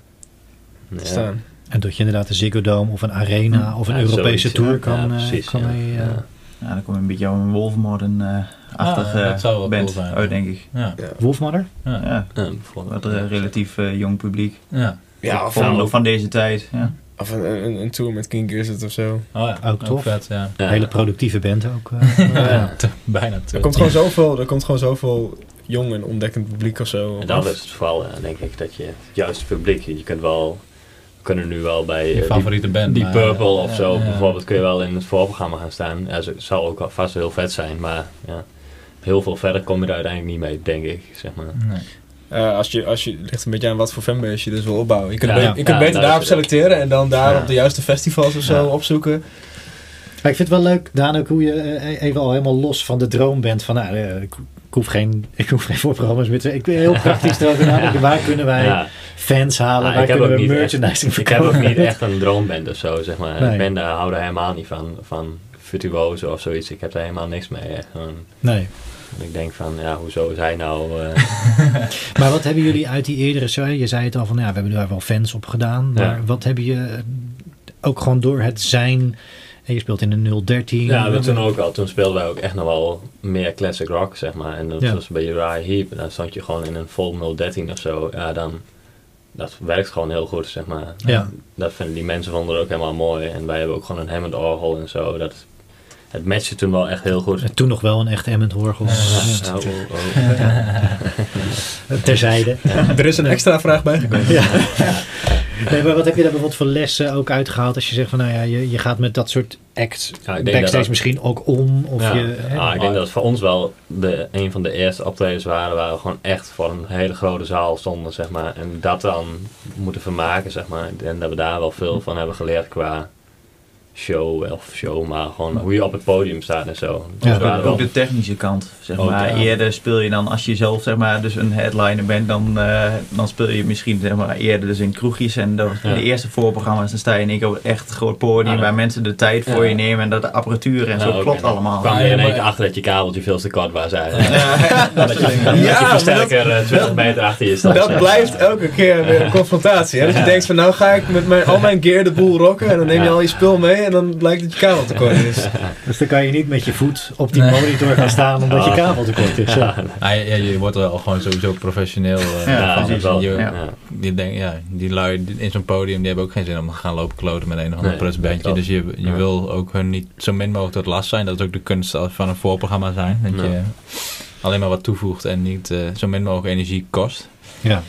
te
Ja.
staan?
En dat je inderdaad een Ziggo Dome of een Arena of een
Ja,
Europese
zoiets,
tour
ja.
kan,
Ja,
eh,
precies,
kan
ja.
mee, eh,
Ja.
Ja, dan kom je een beetje op een Wolfmodern-achtige
Ah, dat zou wel
band
cool zijn.
uit, denk ik.
Ja.
Wolfmother?
Ja.
Bijvoorbeeld.
eh, relatief jong publiek.
ja.
Ja, of,
van, van deze tijd. Ja.
of een, een, een tour met King Gizzard of zo.
Oh ja,
Ook tof.
vet, ja.
Ja.
Hele productieve band ook. eh.
Bijna.
Er komt gewoon zoveel, er komt gewoon zoveel jong en ontdekkend publiek of zo.
En dan is het vooral, ja, denk ik, dat je het juiste publiek, je kunt wel, we kunnen nu wel bij
je
eh, die,
favoriete band.
die
maar-
Purple of
ja,
zo,
ja.
bijvoorbeeld, kun je wel in het voorprogramma gaan staan. Ja, het zou ook vast heel vet zijn, maar ja, heel veel verder kom je er uiteindelijk niet mee, denk ik, zeg maar.
Nee.
Eh, als je, als je, het ligt een beetje aan wat voor fanbase je dus wil opbouwen. Je kunt,
Ja,
be-
ja.
je kunt
Ja,
beter
daar
daarop selecteren en dan daar
Ja.
op de juiste festivals of zo
Ja.
opzoeken.
Maar ik vind het wel leuk, Daan, ook hoe je eh, even al helemaal los van de droom bent. Van, nou, eh, ik, hoef geen, ik hoef geen voorprogramma's meer te... Ik ben heel praktisch erover nadenken. Waar kunnen wij
Ja,
fans halen? Waar
ik heb
kunnen we merchandising
ik heb ook
verkopen?
niet echt een droomband of zo, zeg maar.
Nee.
Ik ben daar, hou daar helemaal niet van, van virtuoso of zoiets. Ik heb daar helemaal niks mee. Echt. Gewoon,
Nee.
ik denk van, ja, hoezo is hij nou... eh,
Maar wat hebben jullie uit die eerdere show? Je zei het al van, ja, we hebben daar wel fans op gedaan. Maar
Ja.
wat heb je eh, ook gewoon door het zijn... En je speelt in een 013.
Ja, maar toen ook al. Toen speelden wij ook echt nog wel meer classic rock, zeg maar. En dat
Ja.
was bij Uriah Heep. En dan stond je gewoon in een vol 013 of zo. Ja, dan... Dat werkt gewoon heel goed, zeg maar.
Ja.
Dat vinden die mensen vonden het ook helemaal mooi. En wij hebben ook gewoon een Hammond orgel en zo. Dat, het matchte toen wel echt heel goed.
En Toen nog wel een echt Hammond Horgel.
Ja, oh, oh.
Terzijde.
Er is een extra vraag bijgekomen.
Ja. Nee, maar wat heb je daar bijvoorbeeld voor lessen ook uitgehaald? Als je zegt van, nou ja, je, je gaat met dat soort acts
Ja, ik denk
backstage
dat
misschien ook om. Of
Ja.
je, hè?
Ah, ik denk dat het voor ons wel de, een van de eerste optredens waren waar we gewoon echt voor een hele grote zaal stonden, zeg maar. En dat dan moeten vermaken, zeg maar. Denk dat we daar wel veel van hebben geleerd qua show, of show, maar gewoon hoe je op het podium staat en zo. Dus
Ja,
ook
wel-
de technische kant. Zeg
Ook,
maar.
ja.
Eerder speel je dan, als je zelf zeg maar, dus een headliner bent, dan, eh, dan speel je misschien zeg maar, eerder dus in kroegjes. En
Ja.
de eerste voorprogramma's, dan sta je in één keer op een echt groot podium waar mensen de tijd voor je nemen en dat de apparatuur en
Ja,
zo klopt allemaal.
kwam je in één
maar-
keer achter dat je kabeltje veel te kort was eigenlijk.
Ja,
dat je, dat
Ja,
je versterker eh, 20 meter achter je staat.
Dat blijft elke keer weer een confrontatie. Hè? Dat je denkt van nou ga ik met mijn, al mijn gear de boel rocken en dan neem je
Ja.
al je spul mee en dan blijkt dat je kabel te kort is.
Dus dan kan je niet met je voet op die
Nee.
monitor gaan staan omdat je kabel tekort is. Ja.
Ja, je wordt wel gewoon sowieso professioneel. eh,
Ja,
van.
wel.
Je, die, denk, ja, die lui in zo'n podium die hebben ook geen zin om te gaan lopen kloten met een of ander
Nee,
prutsbandje.
dat
Dus je, je
Ja.
wil ook hun niet zo min mogelijk tot last zijn. Dat is ook de kunst van een voorprogramma zijn. Dat
Ja.
je alleen maar wat toevoegt en niet eh, zo min mogelijk energie kost.
Ja.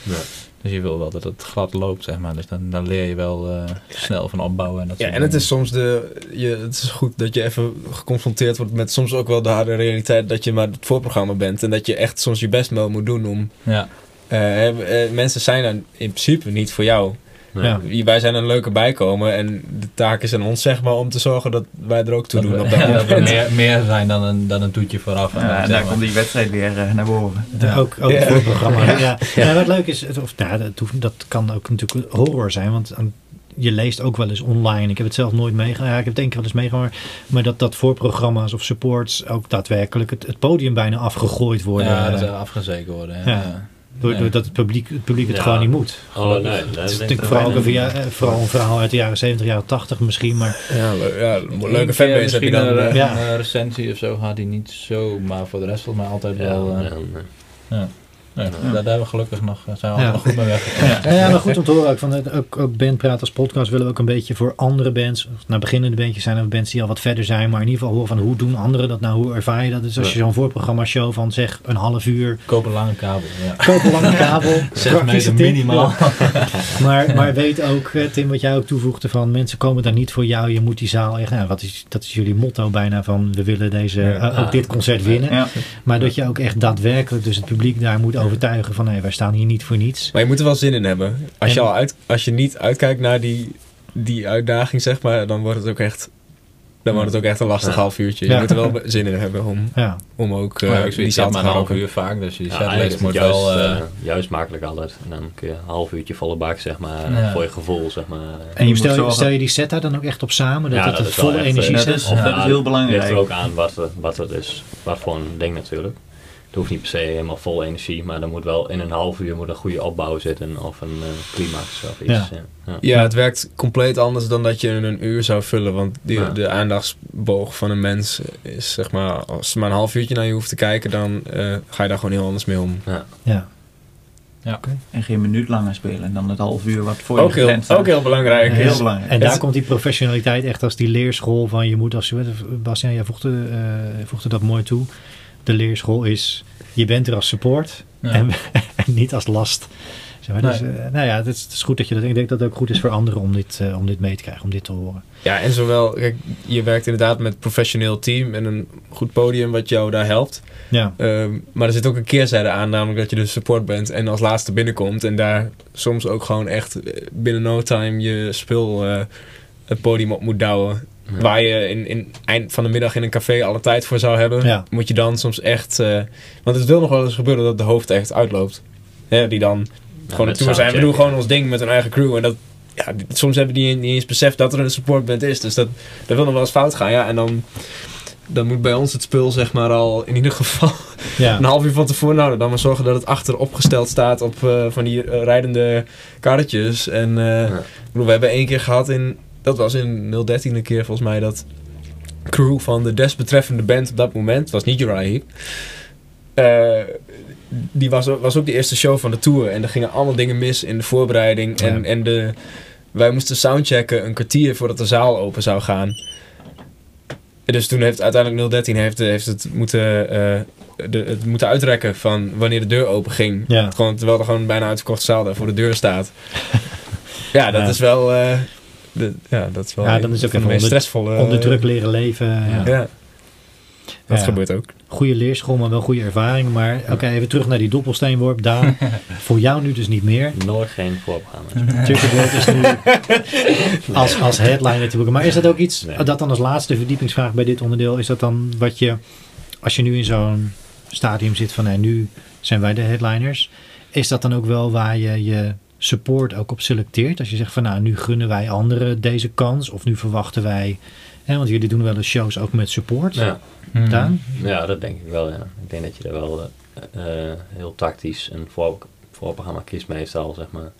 Dus je wil wel dat het glad loopt, zeg maar. Dus dan, dan leer je wel eh, snel van opbouwen. En dat
Ja, en het is soms de. Je, het is goed dat je even geconfronteerd wordt met soms ook wel de harde realiteit dat je maar het voorprogramma bent. En dat je echt soms je best wel moet doen om.
Ja,
eh, eh, mensen zijn er in principe niet voor jou.
Ja.
Wij zijn een leuke bijkomen en de taak is aan ons zeg maar om te zorgen dat wij er ook toe
dat
doen
we,
op dat
dat we meer, meer zijn dan een, dan een toetje vooraf.
Ja,
eh,
en daar
maar.
komt die wedstrijd weer eh, naar boven.
Ook, ook
Ja.
voor het programma. Ja. Ja. wat leuk is, of, nou, dat, hoeft- dat kan ook natuurlijk horror zijn, want aan- je leest ook wel eens online. Ik heb het zelf nooit meegemaakt. Ja, ik heb het één keer wel eens meegemaakt. Maar dat, dat voorprogramma's of supports ook daadwerkelijk het, het podium bijna afgegooid worden.
Ja, dat
eh,
ze afgezeken worden.
Ja.
Ja.
Door,
Ja.
doordat het publiek het, publiek het
Ja.
gewoon niet moet.
Oh nee, dat
Het is
denk ik
natuurlijk vooral, ook een, via- eh, vooral een verhaal uit de jaren 70, jaren 80 misschien. Maar
Ja, le- ja leuke fanbase heb je
misschien
dan.
Een,
eh,
een,
Ja.
eh, recensie of zo gaat hij niet zo, maar voor de rest volgens mij altijd
Ja,
wel.
ja, nee.
ja, Daar, daar hebben we gelukkig nog, eh, zijn we nog goed mee weggekomen.
Ja, ja, maar goed om te horen ook van ook, ook Bandpraat als podcast willen we ook een beetje voor andere bands, nou beginnende bandjes zijn er bands die al wat verder zijn, maar in ieder geval horen van hoe doen anderen dat nou, hoe ervaar je dat? Dus als je zo'n voorprogramma show van zeg een half uur,
Koop een lange kabel.
Koop een lange kabel,
Zes meter
tip.
minimaal.
Maar, maar weet ook, eh, Tim, wat jij ook toevoegde van mensen komen daar niet voor jou, je moet die zaal echt, nou, wat is, dat is jullie motto bijna van we willen deze, eh, ook dit concert winnen. Maar dat je ook echt daadwerkelijk dus het publiek daar moet overtuigen van nee, wij staan hier niet voor niets.
Maar je moet er wel zin in hebben. Als je, al uit, als je niet uitkijkt naar die, die uitdaging, zeg maar, dan wordt het ook echt, dan wordt het ook echt een lastig
Ja.
half uurtje. Je
Ja.
moet er wel zin in hebben om,
Ja,
om ook eh, die zaal
zeg
te
maar een half uur vaak, dus die
Ja, eigenlijk
setlist
het juist,
wel... eh,
eh, juist makkelijk altijd. En dan kun je een half uurtje volle bak, zeg maar,
Ja.
voor je gevoel, zeg maar.
en
je
stel,
zorgen-
stel je die set daar dan ook echt op samen, dat
Ja,
het
dat
een volle
echt,
energie
eh,
is- dat is heel belangrijk.
Het ligt er ook aan wat, het- wat het is, wat voor een ding natuurlijk. Het hoeft niet per se helemaal vol energie, maar er moet wel in een half uur moet een goede opbouw zitten of een eh, climax of iets.
Ja.
Ja. Ja.
Ja, het werkt compleet anders dan dat je in een uur zou vullen. Want die,
Ja.
de aandachtsboog van een mens is zeg maar, als er maar een half uurtje naar je hoeft te kijken, dan eh, ga je daar gewoon heel anders mee om.
Ja.
En geen minuut langer spelen dan het half uur wat voor je
Ook heel,
gepland staat.
ook heel belangrijk.
Heel
is-
belangrijk.
En daar
Het-
komt die professionaliteit echt als die leerschool van je moet als Bastiaan, jij voegde, eh, voegde dat mooi toe. De leerschool is je bent er als support
Ja.
en, en niet als last. Zeg maar, dus, eh, nou ja, het is, het is goed dat je dat. Ik denk dat het ook goed is voor anderen om dit, eh, om dit mee te krijgen, om dit te horen.
Ja, en zowel, kijk, je werkt inderdaad met een professioneel team en een goed podium wat jou daar helpt.
Ja,
Ehm, maar er zit ook een keerzijde aan, namelijk dat je de support bent en als laatste binnenkomt. En daar soms ook gewoon echt eh, binnen no time je spul het podium op moet douwen.
Ja.
Waar je in, in eind van de middag in een café alle tijd voor zou hebben,
Ja.
moet je dan soms echt. eh, want het wil nog wel eens gebeuren dat de hoofd echt uitloopt. Hè, die dan gewoon tour zijn. We doen gewoon ons ding met een eigen crew. En dat, ja, soms hebben die niet eens beseft dat er een supportband is. Dus dat, dat wil nog wel eens fout gaan. Ja, en dan, dan moet bij ons het spul zeg maar al in ieder geval
ja.
een half uur van tevoren. Nou, dan maar zorgen dat het achter opgesteld staat op eh, van die eh, rijdende karretjes. En eh, ik bedoel, we hebben één keer gehad in, dat was in 013 een keer volgens mij, dat crew van de desbetreffende band op dat moment, het was niet Uriah Heep, eh, die was, ook- was ook de eerste show van de tour. En er gingen allemaal dingen mis in de voorbereiding. En,
Ja.
en de, wij moesten soundchecken een kwartier voordat de zaal open zou gaan. Dus toen heeft uiteindelijk 013 heeft, heeft het, moeten, eh, de, het moeten uitrekken van wanneer de deur open ging.
Ja.
Gewoon, terwijl er gewoon een bijna uitverkochte zaal daar voor de deur staat. ja, dat
Ja.
is wel... eh, de, ja, dat is wel
Ja, dan is
een
ook even
meest
onder-
stressvolle...
Onder
eh,
druk leren leven. Ja.
Ja, dat
Ja.
gebeurt ook.
Goede leerschool, maar wel goede ervaring. Maar oké, even terug naar die doppelsteenworp. Daan, voor jou nu dus niet meer.
Nooit geen voorprogramma's.
Chuggerboard is nu als, als headliner te boeken. Maar is dat ook iets,
Nee.
dat dan als laatste verdiepingsvraag bij dit onderdeel, is dat dan wat je, als je nu in zo'n stadium zit van nee, nu zijn wij de headliners, is dat dan ook wel waar je je support ook op selecteert? Als je zegt van nou, nu gunnen wij anderen deze kans of nu verwachten wij, hè, want jullie doen wel eens shows ook met support.
Ja.
Mhm.
Daan?
ja, dat denk ik wel. Ja. Ik denk dat je er wel eh, eh, heel tactisch een voor, voorprogramma kiest meestal, zeg maar.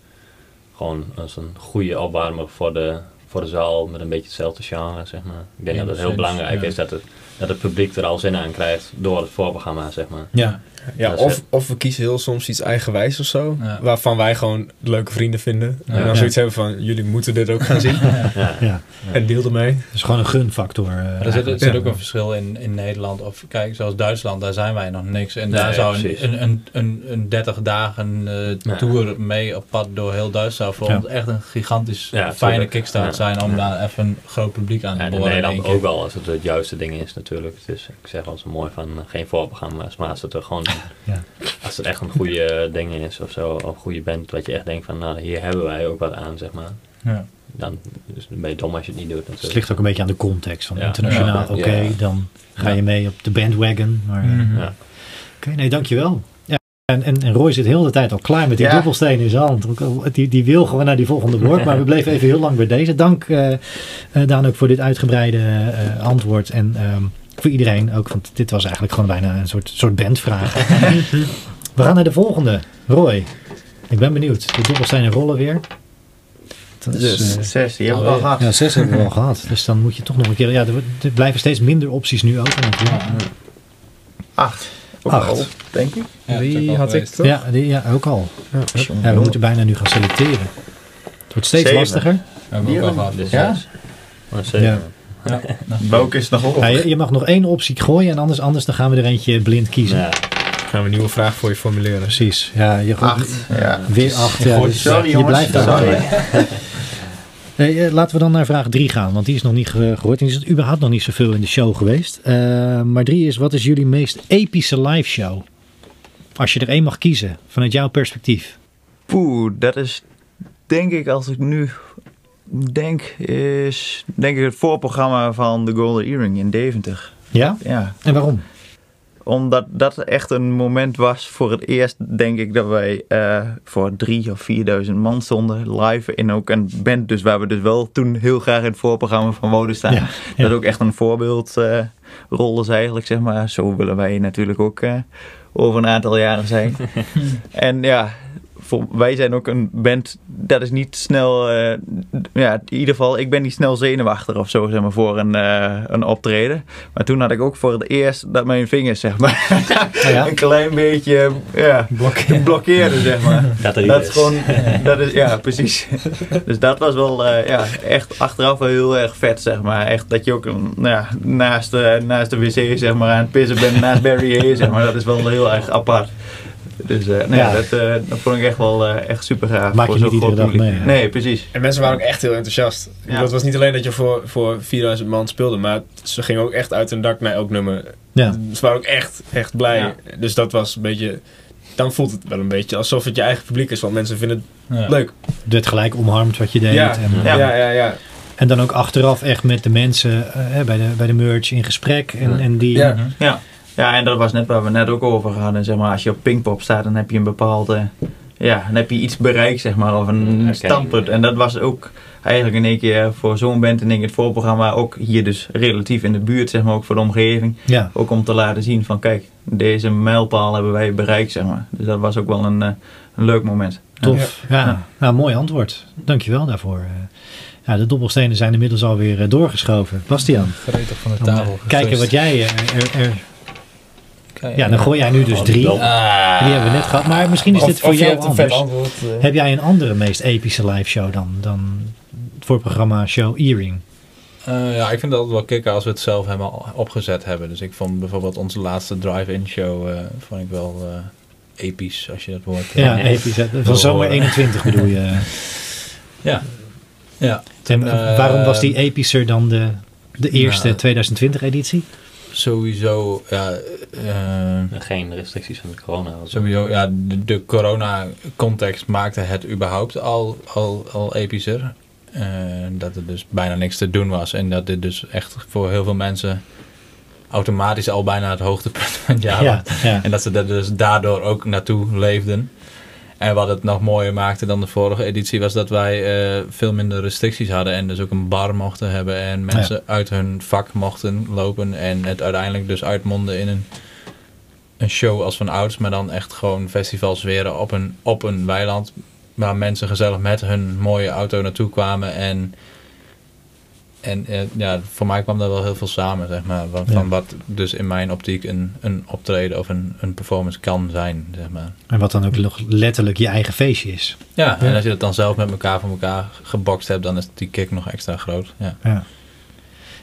Gewoon als een goede opwarmer voor de, voor de zaal met een beetje hetzelfde genre, zeg maar. Ik denk dat het heel belangrijk
ja.
is dat het, dat het publiek er al zin aan krijgt door het voorprogramma, zeg maar.
Ja,
Ja, of, of we kiezen heel soms iets eigenwijs of zo.
Ja.
Waarvan wij gewoon leuke vrienden vinden.
Ja.
En dan
Ja.
zoiets hebben van, jullie moeten dit ook gaan zien.
Ja.
ja.
en deel ermee.
Het is gewoon een gunfactor. eh,
er zit, er
eigenlijk.
zit
Ja.
ook een verschil in, in Nederland. Of kijk, zoals Duitsland, daar zijn wij nog niks. En
Nee,
daar
ja,
zou een, een, een, een 30 dagen eh,
Ja.
tour mee op pad door heel Duitsland voor
Ja.
ons echt een gigantisch
Ja,
fijne
tuurlijk.
kickstart
Ja.
zijn om
Ja.
daar even een groot publiek aan te
En in
boren. in
Nederland ook wel, als het het juiste ding is natuurlijk. Dus ik zeg wel zo mooi van eh, geen voorprogramma's, maar als het er gewoon,
Ja.
als het echt een goede ding is of zo, of een goede band, wat je echt denkt van, nou hier hebben wij ook wat aan, zeg maar.
Ja.
Dan is het ben je dom als je het niet doet
het ligt ook een beetje aan de context. Van
Ja.
internationaal,
Ja.
oké,
Ja.
dan ga je mee op de bandwagon. Maar, eh,
Mhm.
Ja.
Oké, nee, dankjewel. Ja, en, en, en Roy zit heel de tijd al klaar met die
Ja.
dobbelsteen in zijn hand. Die, die wil gewoon naar die volgende woord, maar we bleven even heel lang bij deze. Dank eh eh, Daan ook voor dit uitgebreide eh, antwoord. En ehm, voor iedereen ook, want dit was eigenlijk gewoon bijna een soort, soort bandvraag. we gaan naar de volgende. Roy, ik ben benieuwd. De dobbelstenen rollen weer. Dat is,
Dus
eh,
zes, die hebben we al gehad.
ja, zes hebben we al gehad. Dus dan moet je toch nog een keer... Ja, er, er blijven steeds minder opties nu open natuurlijk.
Acht. Ook
Acht.
al, denk ik.
Ja,
Die had ik toch?
Ja, die, ja, ook al. Ja, we moeten bijna nu gaan selecteren. Het wordt steeds
Zeven.
lastiger.
Hebben we ook al gehad.
Dus
Ja?
Maar zeven.
Ja.
Bouk is nog op.
Ja, je, je mag nog één optie gooien en anders, anders dan gaan we er eentje blind kiezen.
Ja.
Gaan we een nieuwe vraag voor je formuleren.
Precies. Ja, je gooit
Acht. Ja.
weer acht. Ja, dus
sorry
je
jongens.
blijft daar.
Sorry.
Eh, eh, laten we dan naar vraag drie gaan, want die is nog niet ge- gehoord. En die is überhaupt nog niet zoveel in de show geweest. Eh, maar drie is, wat is jullie meest epische live show? Als je er één mag kiezen, vanuit jouw perspectief.
Poeh, dat is denk ik, als ik nu denk, is denk ik het voorprogramma van de Golden Earring in Deventer.
Ja?
Ja,
En waarom?
omdat dat echt een moment was voor het eerst, denk ik, dat wij eh, voor drie of vierduizend man stonden live in ook een band. Dus waar we dus wel toen heel graag in het voorprogramma van wouden staan.
Ja,
Dat ook echt een voorbeeldrol is eigenlijk, zeg maar. Zo willen wij natuurlijk ook eh, over een aantal jaren zijn. en ja, voor, wij zijn ook een band, dat is niet snel, eh, ja, in ieder geval, ik ben niet snel zenuwachtig of zo, zeg maar, voor een, eh, een optreden. Maar toen had ik ook voor het eerst dat mijn vingers, zeg maar,
Oh ja?
een klein beetje, ja, blokkeerden, zeg maar.
Dat
is gewoon, dat is, ja, precies. Dus dat was wel, eh, ja, echt achteraf wel heel erg vet, zeg maar. Echt dat je ook mm, nou ja, naast, de naast de wc, zeg maar, aan het pissen bent, naast Barry Hay, zeg maar. Dat is wel heel erg apart. Dus eh, nee,
Ja.
dat, eh, dat vond ik echt wel eh, echt super gaaf.
Maak je
voor
niet
zo'n groot
iedere dag
publiek.
mee, hè?
Nee, precies.
En mensen waren ook echt heel enthousiast. Bedoel. Het was niet alleen dat je voor, voor 4000 man speelde, maar ze gingen ook echt uit hun dak naar elk nummer.
Ja.
Ze waren ook echt, echt blij.
Ja.
Dus dat was een beetje... Dan voelt het wel een beetje alsof het je eigen publiek is, want mensen vinden het
Ja.
leuk.
Het werd gelijk omarmd wat je deed.
Ja.
En,
Ja.
Ja, ja, ja.
en dan ook achteraf echt met de mensen bij, de, bij de merch in gesprek. En,
Ja.
en die,
Ja.
Ja. en dat was net waar we net ook over hadden. Zeg maar, als je op Pinkpop staat, dan heb je een bepaalde... Ja, dan heb je iets bereikt, zeg maar, of een standpunt. En dat was ook eigenlijk in één keer voor zo'n band in één keer het voorprogramma. Ook hier dus relatief in de buurt, zeg maar, ook voor de omgeving.
ja.
Ook om te laten zien van, kijk, deze mijlpaal hebben wij bereikt, zeg maar. Dus dat was ook wel een, eh, een leuk moment.
Tof. Ja,
Ja.
Nou, mooi antwoord. Dankjewel daarvoor. Eh, Ja, de dobbelstenen zijn inmiddels alweer eh, doorgeschoven. Bastiaan,
Gretig van de tafel.
kijken wat jij er, er... Ja, dan gooi jij nu dus
Oh,
drie.
Ah.
Die hebben we net gehad. Maar misschien is dit voor jou anders.
antwoord. eh.
Heb jij een andere meest epische live show dan, dan het voorprogramma Show Earring?
Eh, ja, ik vind dat wel kicken als we het zelf helemaal opgezet hebben. Dus ik vond bijvoorbeeld onze laatste drive-in show eh, vond ik wel eh, episch, als je dat woord...
Ja, episch. hè. Van zomer 21 bedoel je.
ja. Ja.
En waarom was die epischer dan de, de eerste
nou,
2020 editie?
Sowieso, ja, eh,
Geen restricties van de corona.
sowieso, ja, de, de corona-context maakte het überhaupt al, al, al epischer. Eh, dat er dus bijna niks te doen was. En dat dit dus echt voor heel veel mensen automatisch al bijna het hoogtepunt van het jaar
Ja,
was.
ja.
En dat ze er dus daardoor ook naartoe leefden. En wat het nog mooier maakte dan de vorige editie was dat wij eh, veel minder restricties hadden. En dus ook een bar mochten hebben. En mensen uit hun vak mochten lopen. En het uiteindelijk dus uitmondde in een, een show als van ouds. Maar dan echt gewoon festivalsferen op een, op een weiland. Waar mensen gezellig met hun mooie auto naartoe kwamen. En, en eh, ja, voor mij kwam daar wel heel veel samen, zeg maar. Van, van
Ja.
wat dus in mijn optiek een, een optreden of een, een performance kan zijn, zeg maar.
En wat dan ook nog letterlijk je eigen feestje is.
Ja, en als je dat dan zelf met elkaar voor elkaar gebokst hebt, dan is die kick nog extra groot. Ja.
Ja.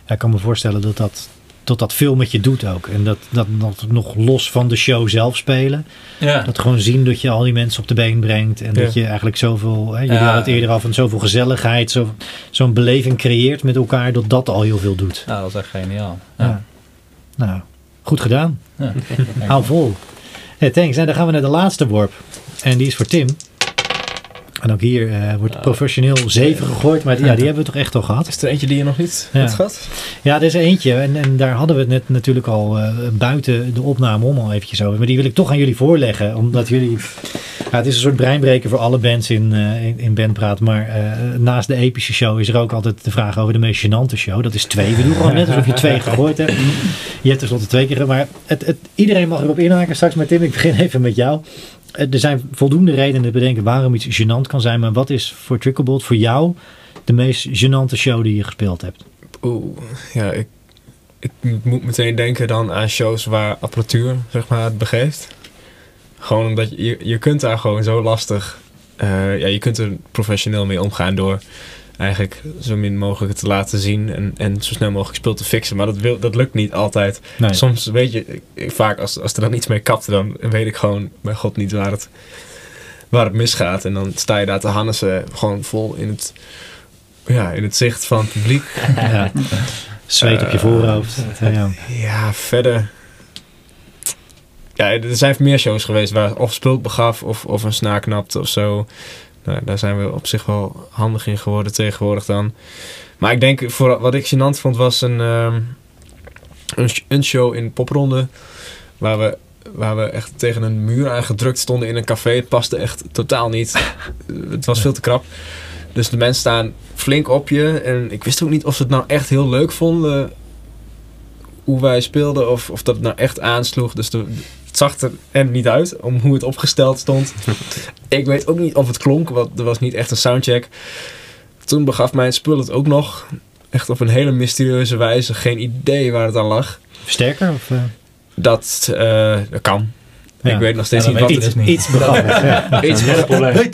ja, ik kan me voorstellen dat dat, dat dat veel met je doet ook. En dat, dat nog- nog los van de show zelf spelen.
Ja.
Dat gewoon zien dat je al die mensen op de been brengt. En dat je eigenlijk zoveel, hè, jullie
Ja.
hadden het eerder al van zoveel gezelligheid. zo- Zo'n beleving creëert met elkaar. Dat dat al heel veel doet.
Nou, dat is echt geniaal.
Nou, goed gedaan.
Ja.
Hou vol. Hey, thanks. En dan gaan we naar de laatste worp. En die is voor Tim. En ook hier eh, wordt professioneel zeven gegooid. Maar die, ja, die hebben we toch echt al gehad.
Is er eentje die je nog niet
Ja.
hebt gehad?
Ja, er is eentje. En, en daar hadden we het net natuurlijk al eh, buiten de opname om al eventjes over. Maar die wil ik toch aan jullie voorleggen. Omdat jullie... Ja, het is een soort breinbreker voor alle bands in, eh in, in Bandpraat. Maar eh, naast de epische show is er ook altijd de vraag over de meest gênante show. Dat is twee. We doen gewoon net alsof je twee gegooid hebt. Je hebt tenslotte twee keer. Maar het, het, iedereen mag erop inhaken straks. Maar Tim, ik begin even met jou. Eh, Er zijn voldoende redenen te bedenken waarom iets gênant kan zijn. Maar wat is voor Tricklebolt voor jou de meest gênante show die je gespeeld hebt?
Oeh, ja, ik, ik moet meteen denken dan aan shows waar apparatuur, zeg maar, het begeeft. Gewoon omdat je, je, kunt daar gewoon zo lastig, eh, ja, je kunt er professioneel mee omgaan door eigenlijk zo min mogelijk te laten zien en, en zo snel mogelijk spul te fixen. Maar dat, wil, dat lukt niet altijd.
Nee.
Soms weet je, ik- vaak als, als er dan iets mee kapt, dan weet ik gewoon bij God niet waar het, waar het misgaat. En dan sta je daar te hannesen, gewoon vol in het, ja, in het zicht van het publiek.
Ja. Zweet op je
Eh,
voorhoofd. Ja.
Ja, verder. ja, er zijn meer shows geweest waar of spult begaf of, of een snaar knapte of zo. Nou, daar zijn we op zich wel handig in geworden tegenwoordig dan. Maar ik denk, voor, wat ik gênant vond, was een, ehm, een, sh- een show in popronde. Waar we, waar we echt tegen een muur aangedrukt stonden in een café. Het paste echt totaal niet. het was veel te krap. Dus de mensen staan flink op je. En ik wist ook niet of ze het nou echt heel leuk vonden. Hoe wij speelden. Of, of dat het nou echt aansloeg. Dus de, het zag er en niet uit. Om hoe het opgesteld stond. ik weet ook niet of het klonk. Want er was niet echt een soundcheck. Toen begaf mijn spul het ook nog. Echt op een hele mysterieuze wijze. Geen idee waar het aan lag.
Versterker? Of, eh,
Dat, eh, dat kan.
Ja.
Ik weet nog steeds
Ja,
niet wat
weet
het
ik
iets, iets begraven. ja.
Iets
Een probleem.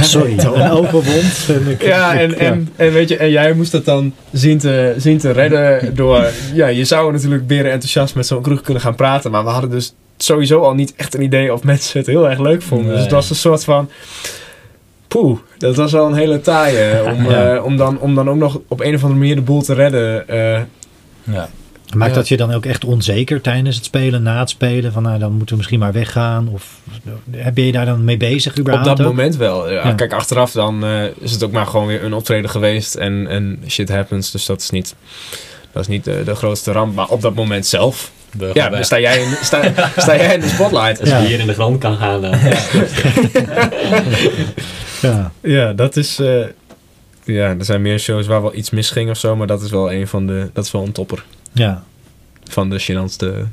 Sorry, een open wond. En ik-
Ja,
ik-
en, en, en weet je, en jij moest dat dan zien te, zien te redden door... Ja, je zou natuurlijk beren enthousiast met zo'n kroeg kunnen gaan praten. Maar we hadden dus sowieso al niet echt een idee of mensen het heel erg leuk vonden. Dus het was een soort van... Poeh, dat was wel een hele taaie. Om,
Ja.
eh, om, dan, om dan ook nog op een of andere manier de boel te redden. eh,
Ja.
Maakt
Ja.
dat je dan ook echt onzeker tijdens het spelen, na het spelen? Van nou, dan moeten we misschien maar weggaan. Of ben je daar dan mee bezig
op
überhaupt
dat
ook?
moment wel. Ja,
Ja.
Kijk, achteraf dan eh, is het ook maar gewoon weer een optreden geweest. En, en shit happens. Dus dat is niet, dat is niet de, de grootste ramp. Maar op dat moment zelf... Ja, dan sta jij in, sta, sta jij in de spotlight.
Als je
Ja.
hier in de grond kan gaan, dan
Ja.
Ja, dat is. eh, ja, er zijn meer shows waar wel iets misging of zo, maar dat is wel een van de. Dat is wel een topper
ja.
van de gênantste.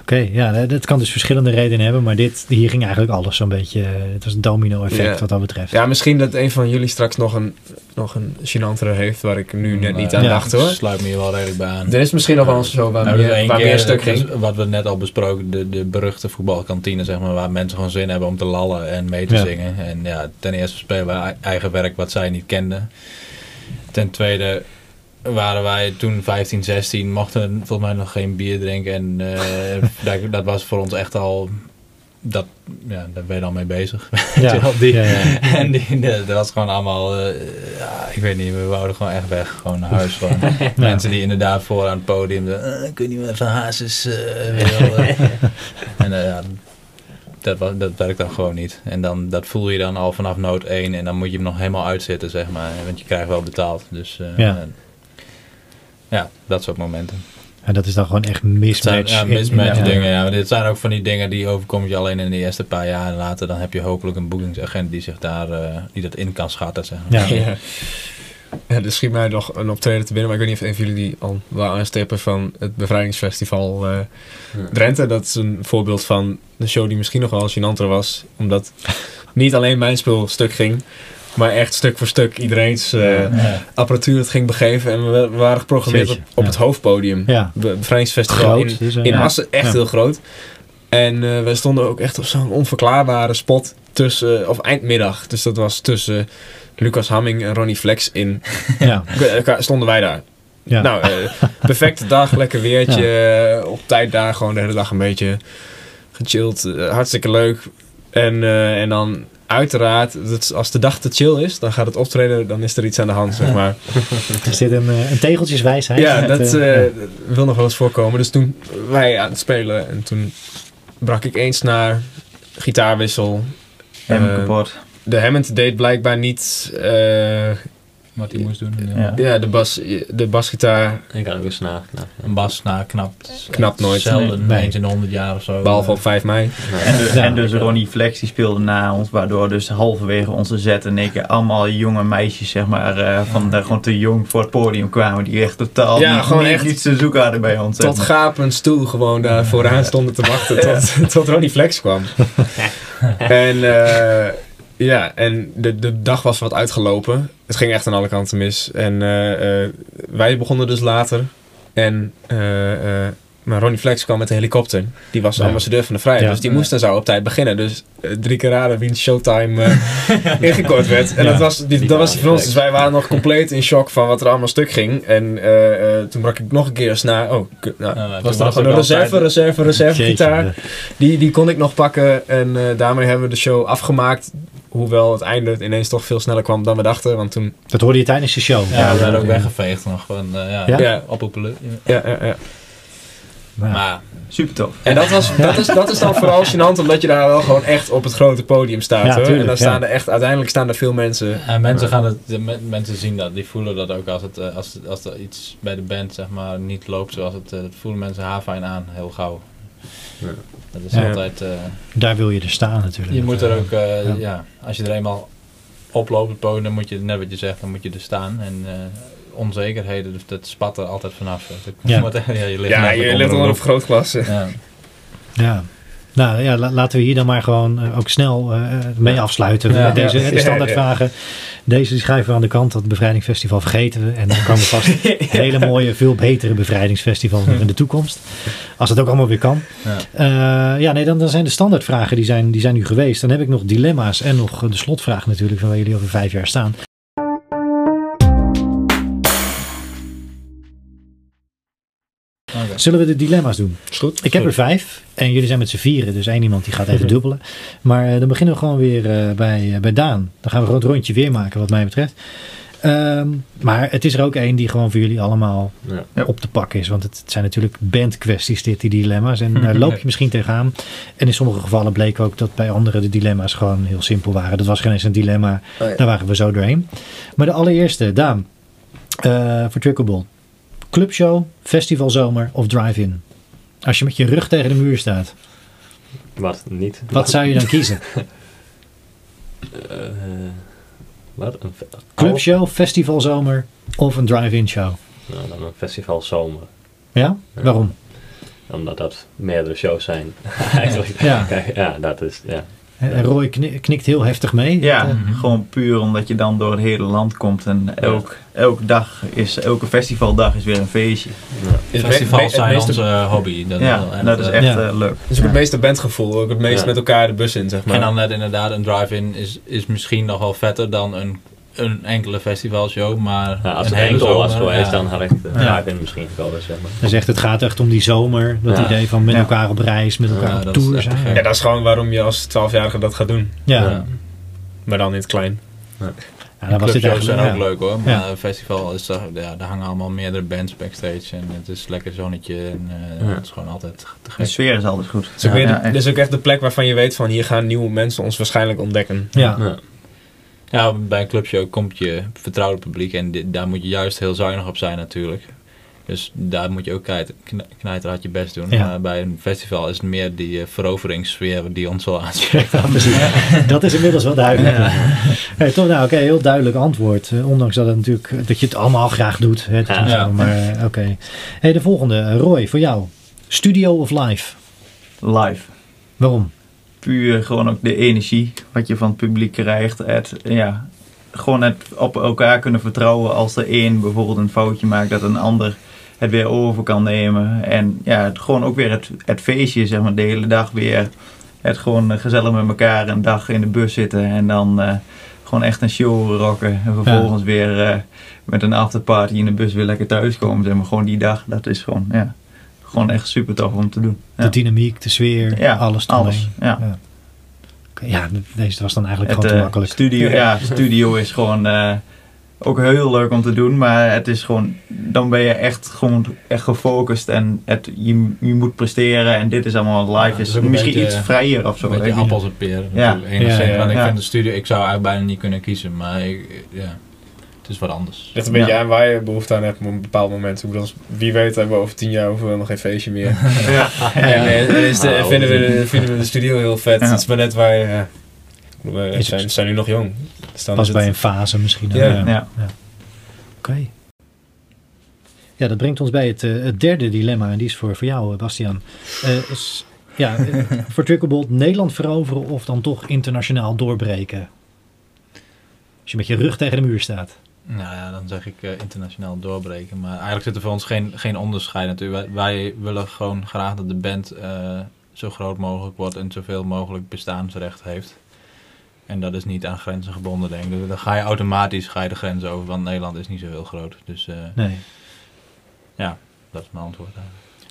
Oké, ja, dat- kan dus verschillende redenen hebben. Maar dit, hier ging eigenlijk alles zo'n beetje... eh, Het was een domino effect
Ja.
wat dat betreft.
Ja, misschien dat een van jullie straks nog een, nog een gênantere heeft waar ik nu net niet
Maar
aan
Ja.
dacht hoor.
Sluit me hier wel redelijk bij aan.
Er is misschien nog wel een show waar
Nou,
meer,
één
waar
keer,
meer stuk
dus
ging.
Wat we net al besproken, de, de beruchte voetbalkantine, zeg maar, waar mensen gewoon zin hebben om te lallen en mee te
Ja.
zingen. En ja, ten eerste spelen wij ei- eigen werk wat zij niet kenden. Ten tweede waren wij toen 15, 16, mochten volgens mij nog geen bier drinken. En eh, dat, dat was voor ons echt al, dat, ja, daar ben je dan mee bezig. Je die,
ja, ja.
En die, dat was gewoon allemaal, eh, ja, ik weet niet, we wouden gewoon echt weg. Gewoon naar huis. Gewoon. Mensen die inderdaad voor aan het podium, uh, ik weet niet meer van Hazes eh, eh. en eh, ja, dat, dat werkt dan gewoon niet. En dan, dat voel je dan al vanaf nood 1 en dan moet je hem nog helemaal uitzitten, zeg maar. Want je krijgt wel betaald. Dus eh,
Ja.
Ja, dat soort momenten.
En dat is dan gewoon echt
zijn,
mismatch.
ja,
in- in-
mismatch
ja.
dingen. Ja. Dit zijn ook van die dingen die overkomt je alleen in de eerste paar jaar. En later dan heb je hopelijk een boekingsagent die zich daar eh, die dat in kan schatten. Zeg maar.
Ja.
Ja. Ja, er schiet mij nog een optreden te binnen, maar ik weet niet of een van jullie die al wel aanstippen van het bevrijdingsfestival eh, Drenthe. Dat is een voorbeeld van de show die misschien nog wel gênanter was. Omdat niet alleen mijn spul stuk ging, maar echt stuk voor stuk iedereen's eh,
Ja.
apparatuur het ging begeven. En we, we waren geprogrammeerd op, het hoofdpodium.
Ja.
Be- Bevrijdingsfestival in,
dus, eh,
in. Assen, echt heel groot. En eh we stonden ook echt op zo'n onverklaarbare spot tussen, of eindmiddag. Dus dat was tussen Lucas Hamming en Ronnie Flex in.
Ja.
Stonden wij daar.
Ja.
Nou, perfecte dag, lekker weertje. Op tijd daar gewoon de hele dag een beetje gechilled. hartstikke leuk. En, eh, en dan uiteraard, dat als de dag te chill is, dan gaat het optreden, dan is er iets aan de hand, zeg maar.
Er zit een, eh, een tegeltjeswijsheid.
Ja, dat
eh,
eh, wil nog wel eens voorkomen. Dus toen wij aan het spelen en toen brak ik eens naar gitaarwissel.
Hem
Eh,
kapot.
De Hammond deed blijkbaar niet
Wat hij moest doen.
Ja.
ja, de, bas, de basgitaar,
ik kan ook een snaar.
Een bas na knapt.
Knapt nooit.
Zelden,
Nee.
eens in de 100 jaar of zo.
behalve op 5 mei.
En dus,
Ja,
en dus. Ronnie Flex die speelde na ons, waardoor dus halverwege onze zet en ik allemaal jonge meisjes, zeg maar, eh, van daar gewoon te jong voor het podium kwamen, die echt totaal
Ja,
niet,
gewoon
niet-
echt
niets te zoeken hadden bij ons. zeg
Tot
maar.
gapend toe gewoon daar vooraan stonden te wachten tot, tot Ronnie Flex kwam. en eh, ja, en de, de dag was wat uitgelopen. Het ging echt aan alle kanten mis. En eh, wij begonnen dus later. En eh, maar Ronnie Flex kwam met de helikopter. Die was
Ja.
ambassadeur van de vrijheid.
Ja.
Dus die moest en zou op tijd beginnen. Dus eh, drie keer raden wiens showtime eh, ingekort werd. En
Ja.
dat was, die, dat was die van ons. Dus wij waren nog compleet in shock van wat er allemaal stuk ging. En eh, eh, toen brak ik nog een keer eens naar. Oh, nou, was er
was
nog een reserve,
altijd-
reserve, reserve gitaar. Die, die kon ik nog pakken. En eh, daarmee hebben we de show afgemaakt. Hoewel het einde ineens toch veel sneller kwam dan we dachten. Want toen...
Dat hoorde je tijdens de show.
Ja, we werden ook weggeveegd nog. Gewoon, eh, ja,
Ja?
Ja, ja, ja.
Maar,
Maar
Super tof.
En dat, was, dat, is, dat is dan vooral gênant, omdat je daar wel gewoon echt op het grote podium staat.
Ja,
hoor.
tuurlijk,
en dan staan
ja.
er echt, uiteindelijk staan er veel mensen.
En mensen, gaan het, de me- mensen zien dat, die voelen dat ook als, het, eh, als, als er iets bij de band zeg maar, niet loopt zoals het, eh, dat voelen mensen haarfijn aan, heel gauw.
Ja.
Dat is
Ja.
altijd, eh,
daar wil je er staan natuurlijk.
je moet er ook, eh,
Ja.
ja. als je er eenmaal oploopt het podium, dan moet je, net wat je zegt, dan moet je er staan. En eh, onzekerheden, dus dat spat er altijd vanaf. Dat
Ja.
ja, je ligt
Ja, je
onder
ligt onder
loep.
vergrootglas. eh.
Ja.
Ja. Nou ja, la- laten we hier dan maar gewoon eh, ook snel eh, mee afsluiten.
Ja.
Deze
Ja.
de standaardvragen. Deze schrijven we aan de kant. Dat bevrijdingsfestival vergeten we. En dan komen vast hele mooie, veel betere bevrijdingsfestivals nog in de toekomst. Als het ook allemaal weer kan.
Ja.
Eh, ja, nee, dan, dan zijn de standaardvragen die zijn, die zijn nu geweest. Dan heb ik nog dilemma's en nog de slotvraag natuurlijk van waar jullie over vijf jaar staan. Zullen we de dilemma's doen?
Is goed.
Ik heb er vijf en jullie zijn met z'n vieren, dus één iemand die gaat even dubbelen. Maar eh, dan beginnen we gewoon weer eh, bij, eh, bij Daan. Dan gaan we gewoon het rondje weer maken wat mij betreft. Ehm, maar het is er ook één die gewoon voor jullie allemaal
Ja.
Op te pakken is. Want het, het zijn natuurlijk bandkwesties dit, die dilemma's. En daar loop je misschien tegenaan. En in sommige gevallen bleek ook dat bij anderen de dilemma's gewoon heel simpel waren. Dat was geen eens een dilemma.
Oh ja.
Daar waren we zo doorheen. Maar de allereerste, Daan. eh, voor Trickleball. Clubshow, festivalzomer of drive-in? Als je met je rug tegen de muur staat,
Wat niet.
wat zou je dan kiezen?
Eh, wat? Een fe-
Clubshow, festivalzomer of een drive-in show?
Nou, dan een festival zomer.
Ja?
Ja.
Waarom?
Omdat dat meerdere shows zijn. Eigenlijk.
Ja.
Kijk, ja, dat is. Ja.
En Roy kni- knikt heel heftig mee.
Ja,
Mhm.
gewoon puur omdat je dan door het hele land komt. En elk, elke dag is, elke festivaldag is weer een feestje.
Ja.
Festivals zijn
meeste-
onze hobby. Dat
Ja.
En
dat
het,
is
eh,
echt
Ja.
eh, leuk.
Het is ook het meeste bandgevoel, ook het meest
Ja.
met elkaar de bus in, zeg maar.
En dan net inderdaad een drive-in is, is misschien nog wel vetter dan een, een enkele festivalshow, maar
Ja, als
een
het
hele
enkel was geweest,
ja.
dan had ik de
Ja.
ja. misschien gekozen, zeg maar.
Dus echt, het gaat echt om die zomer. Dat
Ja.
idee van met
Ja.
elkaar op reis, met elkaar
Ja,
op
dat is
tour zijn.
ja, dat is gewoon waarom je als 12-jarige dat gaat doen.
Ja,
Ja.
ja.
Maar dan in het klein.
dan was dit
Clubshows zijn ook
ja.
leuk hoor, maar
Ja.
een festival is toch, ja, daar hangen allemaal meerdere bands backstage en het is lekker zonnetje en eh,
Ja.
het is gewoon altijd te
De sfeer is altijd goed.
Het is, ook
Ja,
weer de-
ja,
is ook echt de plek waarvan je weet van hier gaan nieuwe mensen ons waarschijnlijk ontdekken.
Ja.
Ja.
Bij een clubshow komt je vertrouwde publiek en daar moet je juist heel zuinig op zijn natuurlijk. Dus daar moet je ook knijt- kn- knijterhard je best doen.
Ja.
Maar bij een festival is het meer die eh, veroveringssfeer die ons wel aanspreekt.
Ja. Dat is inmiddels wel duidelijk. Hey, toch, nou, oké, heel duidelijk antwoord. Eh, ondanks dat, het natuurlijk, dat je het allemaal graag doet. Hè,
Ja.
zo, maar eh, oké. Hey, de volgende. Eh, Roy, voor jou. Studio of live?
Live.
Waarom?
Puur gewoon ook de energie wat je van het publiek krijgt. Het, ja, gewoon het op elkaar kunnen vertrouwen als er één bijvoorbeeld een foutje maakt, dat een ander het weer over kan nemen. En ja, het, gewoon ook weer het, het feestje, zeg maar, de hele dag weer. Het gewoon gezellig met elkaar een dag in de bus zitten en dan eh, gewoon echt een show rocken. En vervolgens weer eh, met een afterparty in de bus weer lekker thuiskomen. Zeg maar, gewoon die dag, dat is gewoon, ja, gewoon echt super tof om te doen. Ja.
De dynamiek, de sfeer,
Ja,
alles
alles. Ja.
Ja. Oké, ja, deze was dan eigenlijk
Het
gewoon te
eh,
makkelijk.
studio, ja, studio is gewoon eh, ook heel leuk om te doen, maar het is gewoon, dan ben je echt gewoon echt gefocust en het, je, je moet presteren en dit is allemaal live,
Ja,
is, misschien
beetje-
iets vrijer of zo.
Een
weet
beetje
je.
appels en peren.
Ja.
enigszins. Want ik vind de studio, ik zou eigenlijk bijna niet kunnen kiezen, maar ik, ja, is wat anders.
Ligt een beetje
Ja.
aan waar je behoefte aan hebt op een bepaald moment. Ik bedoel, als- wie weet hebben we over tien jaar hoeven we nog geen feestje meer. ja. Eh, is de-
Ah,
vinden, we, de- vinden we de studio heel vet.
Ja.
Het is maar net waar je... ja. We
Is
zijn,
het-
zijn nu nog jong. Dus dan
Pas
is
bij
het,
een fase misschien.
Ja.
Ja.
Ja.
Oké. Ja, dat brengt ons bij het, eh, het derde dilemma. En die is voor, voor jou, eh, Bastiaan. Eh, is- ja, eh, voor Tricklebolt Nederland veroveren of dan toch internationaal doorbreken? Als je met je rug tegen de muur staat.
Nou ja, dan zeg ik eh, internationaal doorbreken. Maar eigenlijk zit er voor ons geen, geen onderscheid natuurlijk. Wij, wij willen gewoon graag dat de band eh, zo groot mogelijk wordt en zoveel mogelijk bestaansrecht heeft. En dat is niet aan grenzen gebonden, denk ik. Dus dan ga je automatisch ga je de grenzen over, want Nederland is niet zo heel groot. Dus eh,
Nee.
dat is mijn antwoord.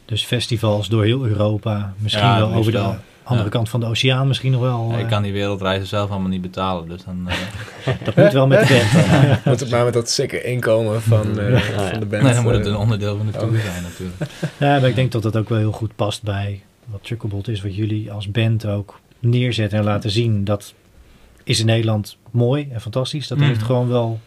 Dus festivals door heel Europa. Misschien
Ja,
wel over de. Andere
Ja.
kant van de oceaan misschien nog wel.
Ja, ik
eh,
kan die wereldreizen zelf allemaal niet betalen. Dus dan, eh,
Dat moet wel met de band.
Moet het maar met dat zeker inkomen van, eh,
Ja,
van de band.
nee, dan moet het een onderdeel van de tour
oh.
zijn natuurlijk.
Ja, maar ik denk dat dat ook wel heel goed past bij wat Chucklebot is. Wat jullie als band ook neerzetten en laten zien. Dat is in Nederland mooi en fantastisch. Dat
Mhm.
heeft gewoon wel,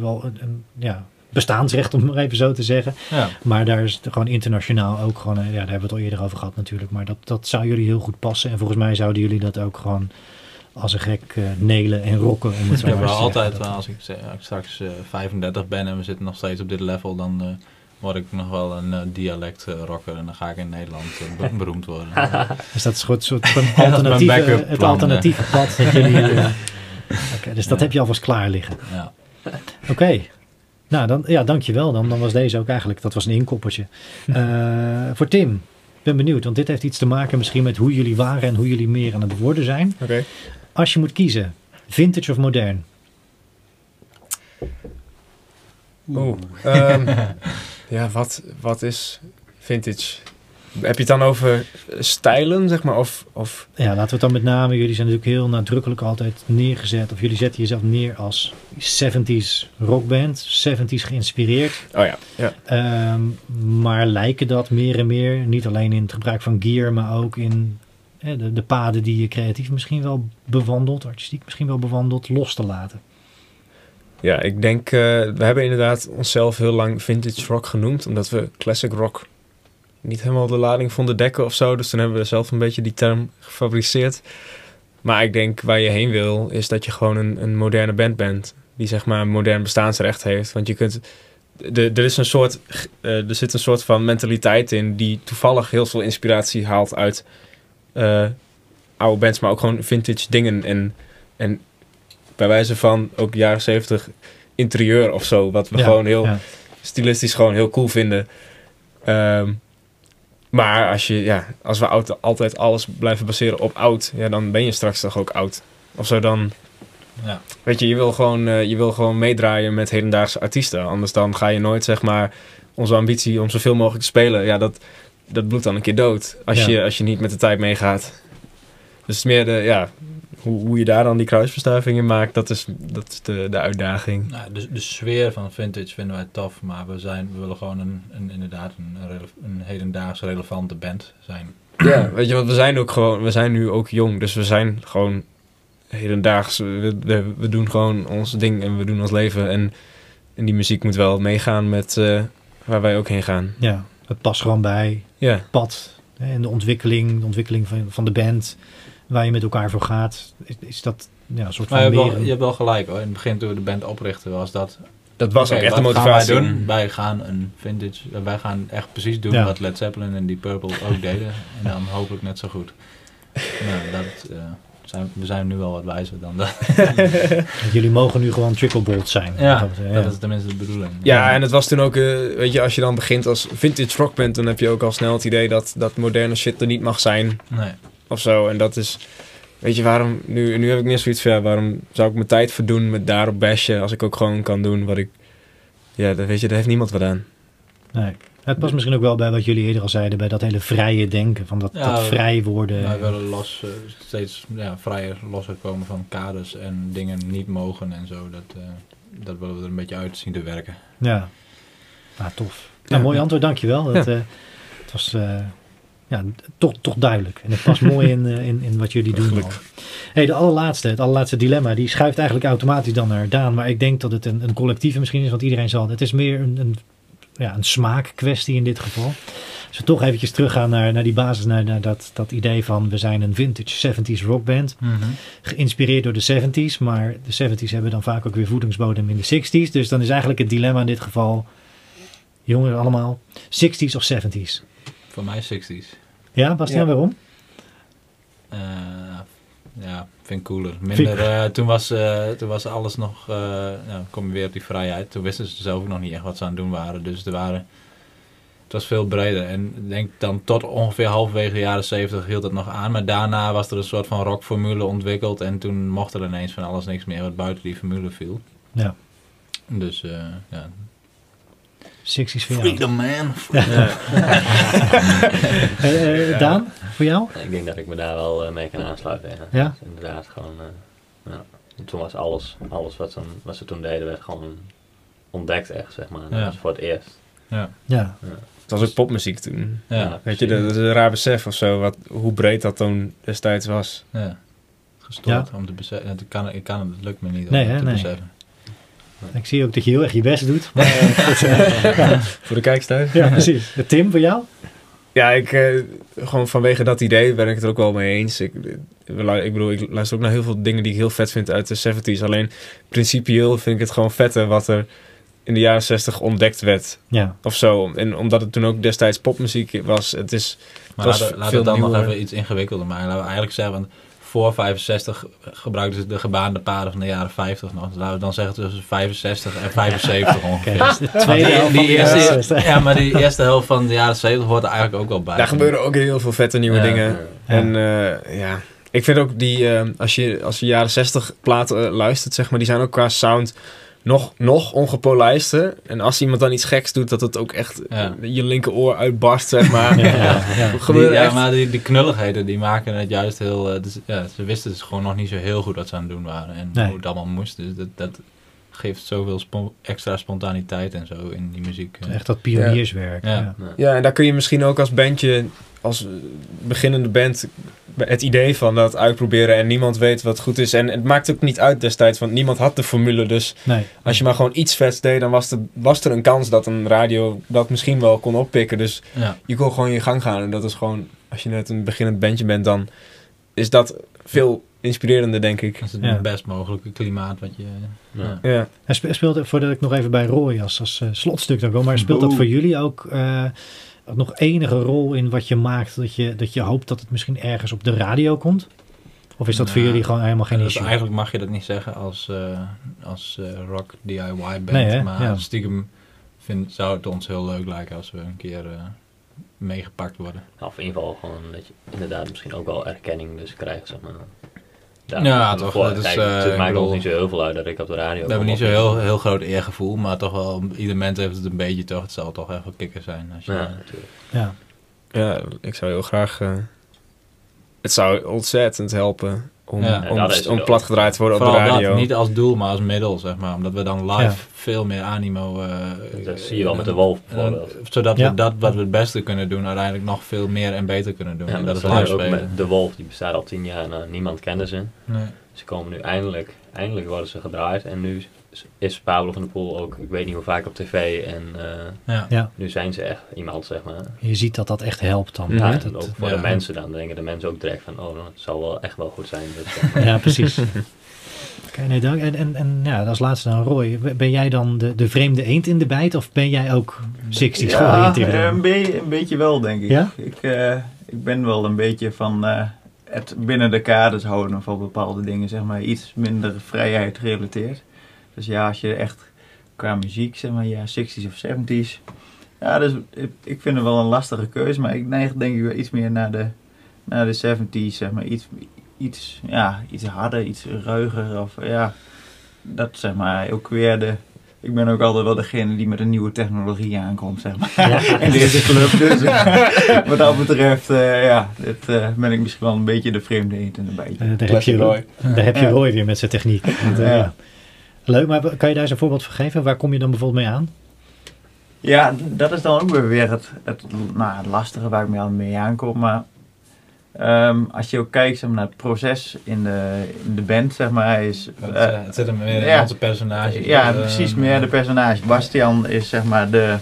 wel een, een, ja, bestaansrecht, om maar even zo te zeggen.
Ja.
Maar daar is het gewoon internationaal ook gewoon, eh, ja, daar hebben we het al eerder over gehad natuurlijk. Maar dat, dat zou jullie heel goed passen. En volgens mij zouden jullie dat ook gewoon als een gek eh, nelen en rocken. Om het zo
Ja,
maar
maar
te zeggen.
altijd,
Dat-
wel, als ik, zeg- als ik straks eh, 35 ben en we zitten nog steeds op dit level, dan eh, word ik nog wel een eh, dialect eh, rocker en dan ga ik in Nederland eh, be- beroemd worden.
Dus dat is een soort van alternatieve,
backup
het
plan,
alternatieve pad. Dat jullie, eh, dus dat
Ja.
heb je alvast klaar liggen.
ja.
Oké. Nou, dan, ja, dankjewel. Dan, dan was deze ook eigenlijk, dat was een inkoppertje. Eh, voor Tim, ik ben benieuwd, want dit heeft iets te maken misschien met hoe jullie waren en hoe jullie meer aan het worden zijn.
Oké.
Als je moet kiezen, vintage of modern?
Oeh. ehm, ja, wat, wat is vintage? Heb je het dan over stijlen, zeg maar? Of, of
Ja, laten we het dan met name, jullie zijn natuurlijk heel nadrukkelijk altijd neergezet, of jullie zetten jezelf neer als 70s rockband, 70s geïnspireerd.
oh ja, ja.
Ehm, maar lijken dat meer en meer, niet alleen in het gebruik van gear, maar ook in eh, de, de paden die je creatief misschien wel bewandelt, artistiek misschien wel bewandelt, los te laten.
Ja, ik denk, eh, we hebben inderdaad onszelf heel lang vintage rock genoemd, omdat we classic rock niet helemaal de lading vonden dekken of zo. Dus toen hebben we zelf een beetje die term gefabriceerd. Maar ik denk waar je heen wil, is dat je gewoon een, een moderne band bent. Die zeg maar een modern bestaansrecht heeft. Want je kunt. De, er, is een soort, eh, er zit een soort van mentaliteit in die toevallig heel veel inspiratie haalt uit eh, oude bands, maar ook gewoon vintage dingen. En, en bij wijze van ook jaren zeventig interieur of zo. Wat we
Ja,
gewoon heel
ja.
stilistisch gewoon heel cool vinden. Ehm, maar als, je, ja, als we oud, altijd alles blijven baseren op oud, ja, dan ben je straks toch ook oud. Of zo dan,
Ja.
weet je, je wil, gewoon, eh, je wil gewoon meedraaien met hedendaagse artiesten. Anders dan ga je nooit, zeg maar, onze ambitie om zoveel mogelijk te spelen, ja, dat, dat bloedt dan een keer dood. Als,
Ja.
je, als je niet met de tijd meegaat. Dus het is meer de, ja, hoe, hoe je daar dan die kruisverstuiving in maakt, dat is, dat is de, de uitdaging.
Nou, de, de sfeer van vintage vinden wij tof, maar we, zijn, we willen gewoon een, een, inderdaad een, een, hedendaags relevante band zijn.
Ja, weet je, want we zijn ook gewoon, we zijn nu ook jong, dus we zijn gewoon hedendaags. We, we, we doen gewoon ons ding en we doen ons leven. En, en die muziek moet wel meegaan met eh, waar wij ook heen gaan.
Ja, het past gewoon bij
Ja,
het pad hè, en de ontwikkeling, de ontwikkeling van, van de band, waar je met elkaar voor gaat. Is, is dat ja, een soort
Maar
van
je hebt, wel, je hebt wel gelijk hoor. In het begin toen we de band oprichten was dat...
dat was ook echt de motivatie.
gaan wij doen? Wij gaan een vintage... Wij gaan echt precies doen
Ja.
wat Led Zeppelin en die Purple ook deden. En dan hopelijk net zo goed. Nou, dat, eh, zijn, we zijn nu wel wat wijzer dan dat.
Jullie mogen nu gewoon tricklebolt zijn.
Ja,
Dat, eh,
dat is tenminste de bedoeling.
Ja, en het was toen ook, eh, weet je, als je dan begint als vintage rockband, dan heb je ook al snel het idee dat, dat moderne shit er niet mag zijn.
Nee.
Of zo. En dat is, weet je, waarom, nu, nu heb ik meer zoiets van, ja, waarom zou ik mijn tijd verdoen met daarop bashen als ik ook gewoon kan doen wat ik, ja, dat weet je, daar heeft niemand wat aan.
Nee. Het past misschien ook wel bij wat jullie eerder al zeiden, bij dat hele vrije denken, van dat,
Ja,
dat vrij worden.
Wij willen los, eh, steeds ja, vrijer losser komen van kaders en dingen niet mogen en zo. Dat, eh, dat willen we er een beetje uit zien te werken.
Ja, ah, tof. Nou, mooi antwoord, dankjewel. Dat, eh, het was eh, ja, toch, toch duidelijk. En het past mooi in, eh, in, in wat jullie doen. Hey, de allerlaatste, het allerlaatste dilemma, die schuift eigenlijk automatisch dan naar Daan. Maar ik denk dat het een, een collectieve misschien is, want iedereen zal. Het is meer een, een, ja, een smaakkwestie in dit geval. Als we toch eventjes teruggaan naar, naar die basis, naar, naar dat, dat idee van we zijn een vintage 70s rockband. Geïnspireerd door de 70s, maar de 70s hebben dan vaak ook weer voedingsbodem in de 60s. Dus dan is eigenlijk het dilemma in dit geval, jongens allemaal, 60s of 70s?
Voor mij 60s.
Ja, Bastiaan,
Ja.
waarom?
Eh, ja, vind ik cooler. Minder, eh, toen, was, eh, toen was alles nog, eh nou, kom je weer op die vrijheid. Toen wisten ze zelf ook nog niet echt wat ze aan het doen waren. Dus er waren, het was veel breder. En ik denk dan tot ongeveer halverwege de jaren 70 hield het nog aan. Maar daarna was er een soort van rockformule ontwikkeld. En toen mocht er ineens van alles niks meer wat buiten die formule viel.
Ja.
Dus eh, ja,
60's voor jou.
Freedom man.
Eh, eh, Daan, voor jou?
Ik denk dat ik me daar wel eh, mee kan aansluiten. Ja.
Ja?
Dus inderdaad, gewoon. ja. Toen was alles, alles wat, ze, wat ze toen deden, werd gewoon ontdekt, echt zeg maar. Dat
Ja.
was voor het eerst.
Ja,
Het was ook popmuziek toen.
Ja,
Weet je, dat is een raar besef of zo, wat, hoe breed dat toen destijds was.
ja. Gestoord om te beseffen. Het kan, ik kan het, het lukt me niet
Nee,
om
hè,
te
nee.
beseffen.
Ik zie ook dat je heel erg je best doet. Maar, eh, eh,
Voor de kijkers thuis.
ja, precies. Tim, voor jou?
Ja, ik, eh, gewoon vanwege dat idee ben ik het er ook wel mee eens. Ik, ik bedoel, ik luister ook naar heel veel dingen die ik heel vet vind uit de 70s. Alleen principieel vind ik het gewoon vetter wat er in de jaren 60 ontdekt werd.
Ja,
Of zo. En omdat het toen ook destijds popmuziek was. Het is
Maar laten, we het dan nog even iets ingewikkelder maken. Laten we eigenlijk zeggen, want voor 65 gebruikten ze de gebaande paden van de jaren 50 nog. Dus laten we dan zeggen tussen 65 en 75 ongeveer.
dus de tweede helft
die eerste,
60.
ja, maar die eerste helft van de jaren 70 hoort er eigenlijk ook wel bij.
Daar gebeuren ook heel veel vette nieuwe
Ja.
dingen.
Ja.
En eh, ja, ik vind ook die, eh, als, je, als je jaren 60 platen eh, luistert, zeg maar, die zijn ook qua sound nog, nog ongepolijster. En als iemand dan iets geks doet, dat het ook echt
Ja.
je linkeroor uitbarst, zeg maar.
Ja, ja.
Die, ja,
echt-
maar die, die knulligheden die maken het juist heel. eh, dus, ja, ze wisten dus gewoon nog niet zo heel goed wat ze aan het doen waren en
Nee.
hoe het allemaal moest. Dus dat, dat geeft zoveel spo- extra spontaniteit en zo in die muziek. eh.
Echt dat pionierswerk.
Ja.
Ja.
Ja, en daar kun je misschien ook als bandje, als beginnende band, het idee van dat uitproberen en niemand weet wat goed is. En het maakt ook niet uit destijds, want niemand had de formule. Dus
Nee.
als je maar gewoon iets vets deed, dan was er, was er een kans dat een radio dat misschien wel kon oppikken. Dus
Ja.
je kon gewoon je gang gaan. En dat is gewoon, als je net een beginnend bandje bent, dan is dat veel inspirerender, denk ik.
Dat is het
Ja.
best mogelijke klimaat wat je.
Ja.
Ja.
Ja.
En spe- speelt, voordat ik nog even bij Roy als, als eh, slotstuk dan kom, maar speelt dat voor jullie ook eh, nog enige rol in wat je maakt, dat je, dat je hoopt dat het misschien ergens op de radio komt? Of is dat voor
Nou,
jullie gewoon helemaal geen issue?
eigenlijk mag je dat niet zeggen als, eh, als eh, rock DIY band.
Nee,
maar
Ja.
stiekem vind, zou het ons heel leuk lijken als we een keer eh, meegepakt worden.
Of in ieder geval gewoon dat je inderdaad misschien ook wel erkenning dus krijgt, zeg maar.
Ja, toch, dat is,
Kijk,
eh,
het
ik
maakt
bedoel-
ons niet zo heel veel uit dat ik op de radio
We hebben niet zo heel, heel groot eergevoel, maar toch wel, ieder mens heeft het een beetje toch. Het zal toch even kikker zijn. Als je,
Ja, natuurlijk.
Ja.
ja, ik zou heel graag... eh, het zou ontzettend helpen om,
Ja.
om, om
wel.
platgedraaid te worden op de radio.
dat, niet als doel, maar als middel, zeg maar. Omdat we dan live
Ja.
veel meer animo... eh,
Dat zie je wel met de
eh,
Wolf
eh,
bijvoorbeeld.
zodat
Ja.
we dat wat we het beste kunnen doen, uiteindelijk nog veel meer en beter kunnen doen.
Ja,
en dat
dat
is live
ook
spelen.
met de Wolf, die bestaat al tien jaar en eh, niemand kende ze.
Nee.
Ze komen nu eindelijk, eindelijk worden ze gedraaid. En nu is Pablo van der Poel ook, ik weet niet hoe vaak op tv. En eh,
Ja.
Ja.
nu zijn ze echt iemand, zeg maar.
Je ziet dat dat echt helpt dan.
Ja,
Dat-
ook voor
ja.
de mensen dan denken de mensen ook direct van, oh, nou, het zal wel echt wel goed zijn. Dus, zeg maar.
ja, precies. Oké, nee, dank. En, en, en ja, als laatste dan Roy. Ben jij dan de, de vreemde eend in de bijt of ben jij ook 60s
Ja,
georiënteerd?
eh, een, be- een beetje wel, denk ik.
Ja?
Ik, eh, ik ben wel een beetje van eh, het binnen de kaders houden van bepaalde dingen, zeg maar, iets minder vrijheid gerelateerd. Dus ja, als je echt qua muziek, zeg maar, ja, 60s of 70s. Ja, dus ik, ik vind het wel een lastige keuze, maar ik neig denk ik wel iets meer naar de, naar de 70s, zeg maar, iets, iets, ja, iets harder, iets ruiger. Of ja, dat zeg maar ook weer de. Ik ben ook altijd wel degene die met een nieuwe technologie aankomt, zeg maar. In deze club. Dus wat dat betreft, eh, ja, dit, eh, ben ik misschien wel een beetje de vreemde eend in de bijt.
Eh, daar, heb je, daar heb je
Ja.
Roy weer met zijn techniek. Want,
Ja.
Leuk, maar kan je daar eens een voorbeeld van geven? Waar kom je dan bijvoorbeeld mee aan?
Ja, dat is dan ook weer het, het, nou, het lastige waar ik mee, aan- mee aankom. Maar ehm, als je ook kijkt zeg maar, naar het proces in de, in de band, zeg maar, is...
Het, het zit hem meer in
ja.
onze personages.
Ja,
Eh,
precies, meer de personage. Bastian is zeg maar de,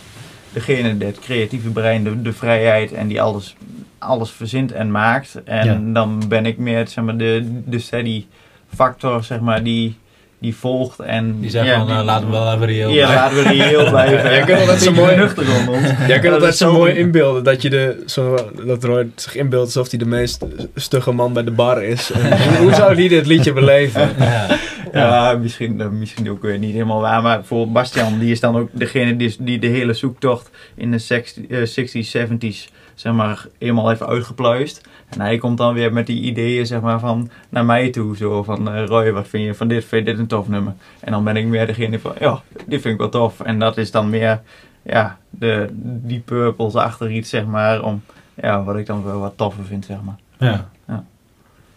degene, die het creatieve brein, de, de vrijheid en die alles, alles verzint en maakt. En
Ja.
dan ben ik meer zeg maar, de, de steady factor, zeg maar, die, die volgt en...
Die zegt
ja,
van,
die-
eh, laten we wel even reëel
Ja,
blijven.
laten we reëel blijven.
Jij kunt altijd zo mooi-
nuchter om ons.
Jij kunt
Ja, dat
altijd
is
zo mooi inbeelden dat je de, zo, dat Roy zich inbeeldt alsof hij de meest stugge man bij de bar is. En hoe, zou hij dit liedje beleven?
Ja.
Ja, misschien, eh, misschien ook weer niet helemaal waar. Maar bijvoorbeeld Bastian, die is dan ook degene die, die de hele zoektocht in de 60, eh, 60s, 70s, zeg maar, eenmaal heeft uitgepluist. En hij komt dan weer met die ideeën, zeg maar, van naar mij toe. Zo van, eh, Roy, wat vind je van dit? Vind je dit een tof nummer? En dan ben ik meer degene van, ja, dit vind ik wel tof. En dat is dan meer, ja, de, die purples achter iets, zeg maar, om, ja, wat ik dan wel wat toffer vind, zeg maar.
Ja.
Ja.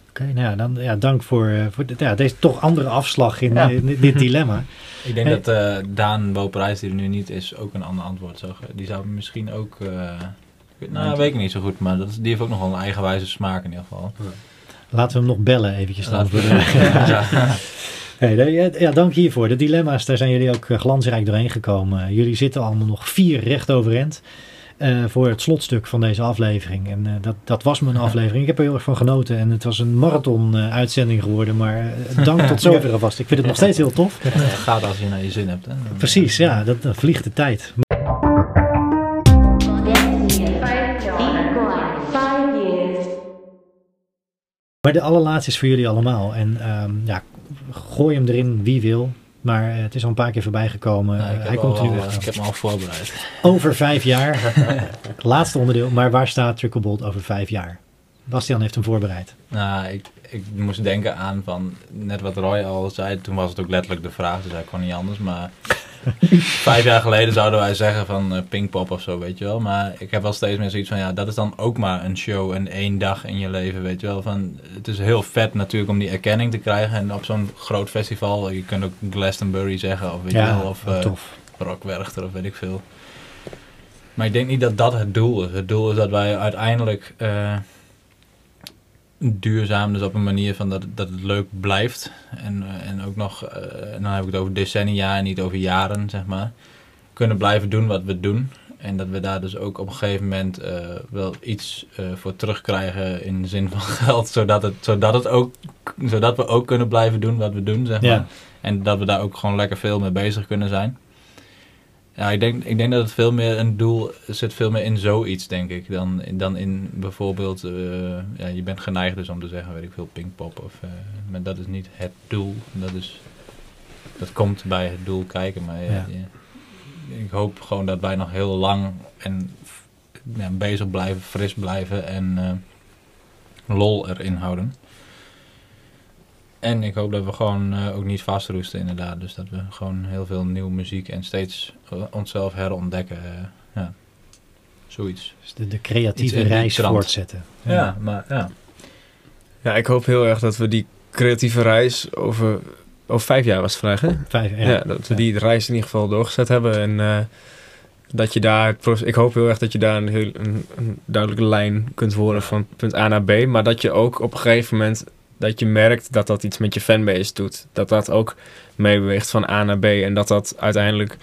Oké, nou ja, dan ja, dank voor, eh, voor ja, deze toch andere afslag in,
Ja.
eh, in dit dilemma.
Ik denk
Hey.
dat eh, Daan Woperijs, die er nu niet is, ook een ander antwoord zou Die zou misschien ook... eh, ik nou, weet ik niet zo goed, maar dat, is- die heeft ook nog wel een eigenwijze smaak in ieder geval.
Laten we hem nog bellen eventjes dan. Hey, ja, dank hiervoor. De dilemma's, daar zijn jullie ook eh, glansrijk doorheen gekomen. Jullie zitten allemaal nog vier recht overeind eh, voor het slotstuk van deze aflevering. En eh, dat, dat was mijn aflevering. Ik heb er heel erg van genoten. En het was een marathon-uitzending geworden. Maar eh, dank tot zover alvast. Ik vind het nog steeds heel tof.
Het gaat als je naar je zin hebt. Hè?
Precies, ja, dat, vliegt de tijd. Maar de allerlaatste is voor jullie allemaal. En ehm, ja, gooi hem erin wie wil. Maar eh, het is al een paar keer voorbij gekomen.
Nou,
Eh, hij komt er
al,
nu
eh, ik heb me al voorbereid.
Over vijf jaar. Laatste onderdeel. Maar waar staat Tricklebolt over vijf jaar? Bastian heeft hem voorbereid.
Nou, ik, ik moest denken aan van, net wat Roy al zei, toen was het ook letterlijk de vraag, dus hij kon niet anders. Maar vijf jaar geleden zouden wij zeggen van eh, Pinkpop of zo, weet je wel. Maar ik heb wel steeds meer zoiets van, ja, dat is dan ook maar een show en één dag in je leven, weet je wel. Van, het is heel vet natuurlijk om die erkenning te krijgen en op zo'n groot festival, je kunt ook Glastonbury zeggen of weet je wel, of eh. Rockwerchter of weet ik veel. Maar ik denk niet dat dat het doel is. Het doel is dat wij uiteindelijk eh, duurzaam, dus op een manier van dat, het- dat het leuk blijft. En, eh, en ook nog, eh, en dan heb ik het over decennia en niet over jaren, zeg maar. Kunnen blijven doen wat we doen. En dat we daar dus ook op een gegeven moment eh, wel iets voor terugkrijgen in de zin van geld. Zodat, het, zodat, het ook, zodat we ook kunnen blijven doen wat we doen, zeg maar.
Ja.
En dat we daar ook gewoon lekker veel mee bezig kunnen zijn. Ja, ik denk, ik denk dat het veel meer een doel zit, veel meer in zoiets, denk ik. Dan, dan in bijvoorbeeld, eh, ja, je bent geneigd dus om te zeggen, weet ik veel, Pinkpop. Of, eh, maar dat is niet het doel. Dat, is, dat komt bij het doel kijken. Maar ja,
Ja.
ja, ik hoop gewoon dat wij nog heel lang en bezig blijven, fris blijven en eh, lol erin houden. En ik hoop dat we gewoon eh, ook niet vastroesten inderdaad. Dus dat we gewoon heel veel nieuwe muziek en steeds eh, onszelf herontdekken. eh, ja, zoiets.
Dus de, creatieve reis
trant.
voortzetten.
Ja, maar ja.
Ja, ik hoop heel erg dat we die creatieve reis over, over vijf jaar was het hè?
Vijf, ja.
Ja, dat we die reis in ieder geval doorgezet hebben. En eh, dat je daar, ik hoop heel erg dat je daar een, heel, een, een duidelijke lijn kunt horen van punt A naar B. Maar dat je ook op een gegeven moment, dat je merkt dat dat iets met je fanbase doet. Dat dat ook meebeweegt van A naar B. En dat dat uiteindelijk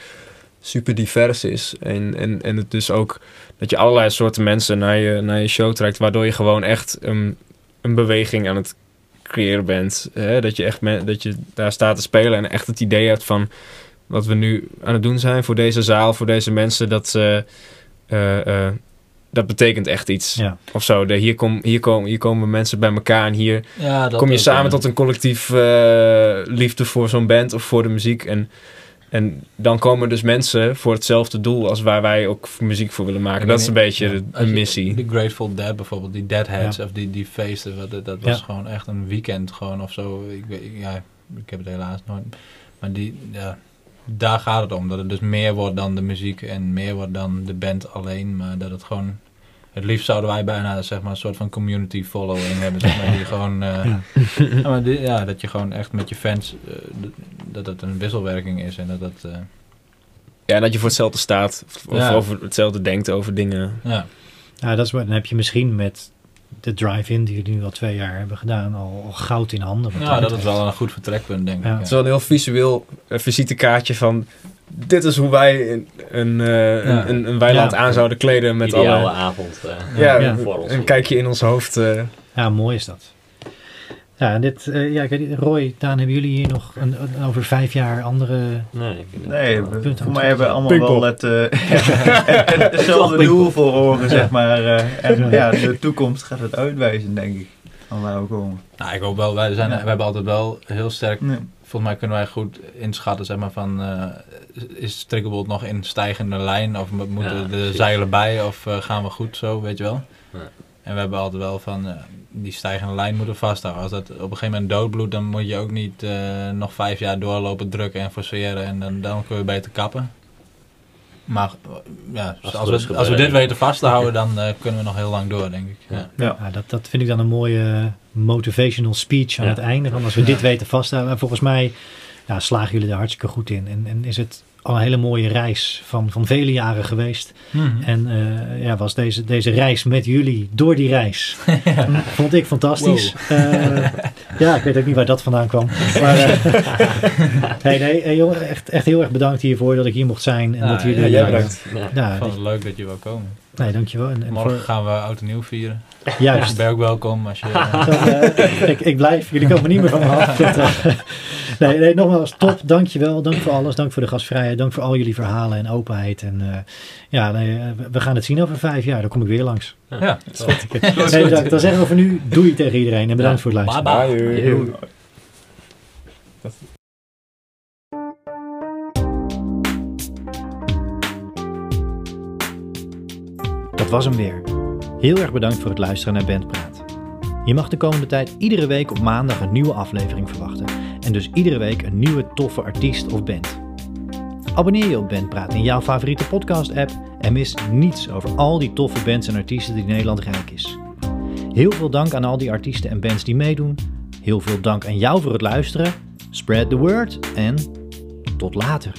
super divers is. En, en, en het dus ook, dat je allerlei soorten mensen naar je, naar je show trekt. Waardoor je gewoon echt een, een beweging aan het creëren bent. Hè? Dat je echt men- dat je daar staat te spelen en echt het idee hebt van wat we nu aan het doen zijn voor deze zaal, voor deze mensen, dat, eh, eh, eh, dat betekent echt iets.
Ja.
Of zo. De, hier, kom, hier, komen hier komen mensen bij elkaar en hier
ja dat
kom je
ook,
samen tot een collectief eh, liefde voor zo'n band of voor de muziek. En, en dan komen dus mensen voor hetzelfde doel als waar wij ook muziek voor willen maken.
Ik
dat is een
niet,
beetje
ja,
de, de
je-
missie.
Die Grateful Dead bijvoorbeeld, die Deadheads
Ja.
of die, die feesten, wat, dat was
Ja.
gewoon echt een weekend gewoon of zo. Ik, weet- ik- ja, ik heb het helaas nooit. Maar die, ja, daar gaat het om. Dat het dus meer wordt dan de muziek en meer wordt dan de band alleen. Maar dat het gewoon... Het liefst zouden wij bijna zeg maar, een soort van community following hebben. Zeg maar, die gewoon, eh,
Ja.
ja, maar die- ja, dat je gewoon echt met je fans... eh, d- dat het een wisselwerking is en dat dat... eh,
Ja, dat je voor hetzelfde staat of
Ja.
over hetzelfde denkt over dingen.
ja.
Nou, dat is, wat- dan heb je misschien met de drive-in die jullie nu al twee jaar hebben gedaan, al, al goud in handen.
ja, dat is wel een goed vertrekpunt, denk
Ja.
ik.
Het is wel een heel visueel eh, visitekaartje van... Dit is hoe wij een, een, eh,
Ja.
een, een weiland
Ja.
aan zouden kleden met
Ideale
alle...
avond. eh,
Ja,
Ja.
voor ons.
een kijkje in ons hoofd. eh.
Ja, mooi is dat. Ja, en dit, eh, ja, ik weet niet, Roy, Daan, hebben jullie hier nog een, een- over vijf jaar andere...
Nee,
Nee, we- voor mij hebben we allemaal
Pinkpop.
wel het, eh, het- het- hetzelfde doel voor ogen, zeg maar. eh, en ja, de toekomst gaat het uitwijzen, denk ik, van waar we komen.
Nou, ik hoop wel. Wij, zijn,
Ja.
we hebben altijd wel heel sterk
Nee.
volgens mij kunnen wij goed inschatten, zeg maar, van uh, is Triggerbolt nog in stijgende lijn of moeten
Ja,
de
precies.
zeilen bij of eh, gaan we goed zo, weet je wel?
Ja.
En we hebben altijd wel van eh, die stijgende lijn moeten vasthouden. Als dat op een gegeven moment doodbloedt, dan moet je ook niet eh, nog vijf jaar doorlopen drukken en forceren en dan, dan kun je beter kappen. Maar ja,
Als
als, we, als we dit weten vast te houden, dan eh, kunnen we nog heel lang door, denk ik. Ja.
Ja.
Ja, dat, dat vind ik dan een mooie motivational speech aan
Ja.
het einde. Van als we dit weten vasthouden. En volgens mij ja, slagen jullie er hartstikke goed in. En, en is het al een hele mooie reis van, van vele jaren geweest.
Mhm.
En eh, ja, was deze, deze reis met jullie door die reis. Vond ik fantastisch. Eh, ja, ik weet ook niet waar dat vandaan kwam. Maar, eh, nee, nee, eh, jongen, echt, echt heel erg bedankt hiervoor dat ik hier mocht zijn. En
Ja,
dat jullie,
ja,
jij bedankt.
Ja.
Ja,
Ik vond het leuk dat je wou komen.
nee, dankjewel. En, en
Morgen
voor,
gaan we oud en nieuw vieren.
juist.
Ben je ook welkom als je...
Dan, ik, ik blijf, jullie komen niet meer van me af. Dat, nee, nee, nogmaals, top, dankjewel. Dank voor alles, dank voor de gastvrijheid, dank voor al jullie verhalen en openheid. En eh, ja, nee, eh, we- gaan het zien over vijf jaar, dan kom ik weer langs.
ja,
Nee, bedankt. Dan zeggen we voor nu doei tegen iedereen en bedankt voor het luisteren.
Bye bye.
Bye.
Joe.
Dat was hem weer. Heel erg bedankt voor het luisteren naar Bandpraat. Je mag de komende tijd iedere week op maandag een nieuwe aflevering verwachten. En dus iedere week een nieuwe toffe artiest of band. Abonneer je op Bandpraat in jouw favoriete podcast-app en mis niets over al die toffe bands en artiesten die Nederland rijk is. Heel veel dank aan al die artiesten en bands die meedoen. Heel veel dank aan jou voor het luisteren. Spread the word en tot later.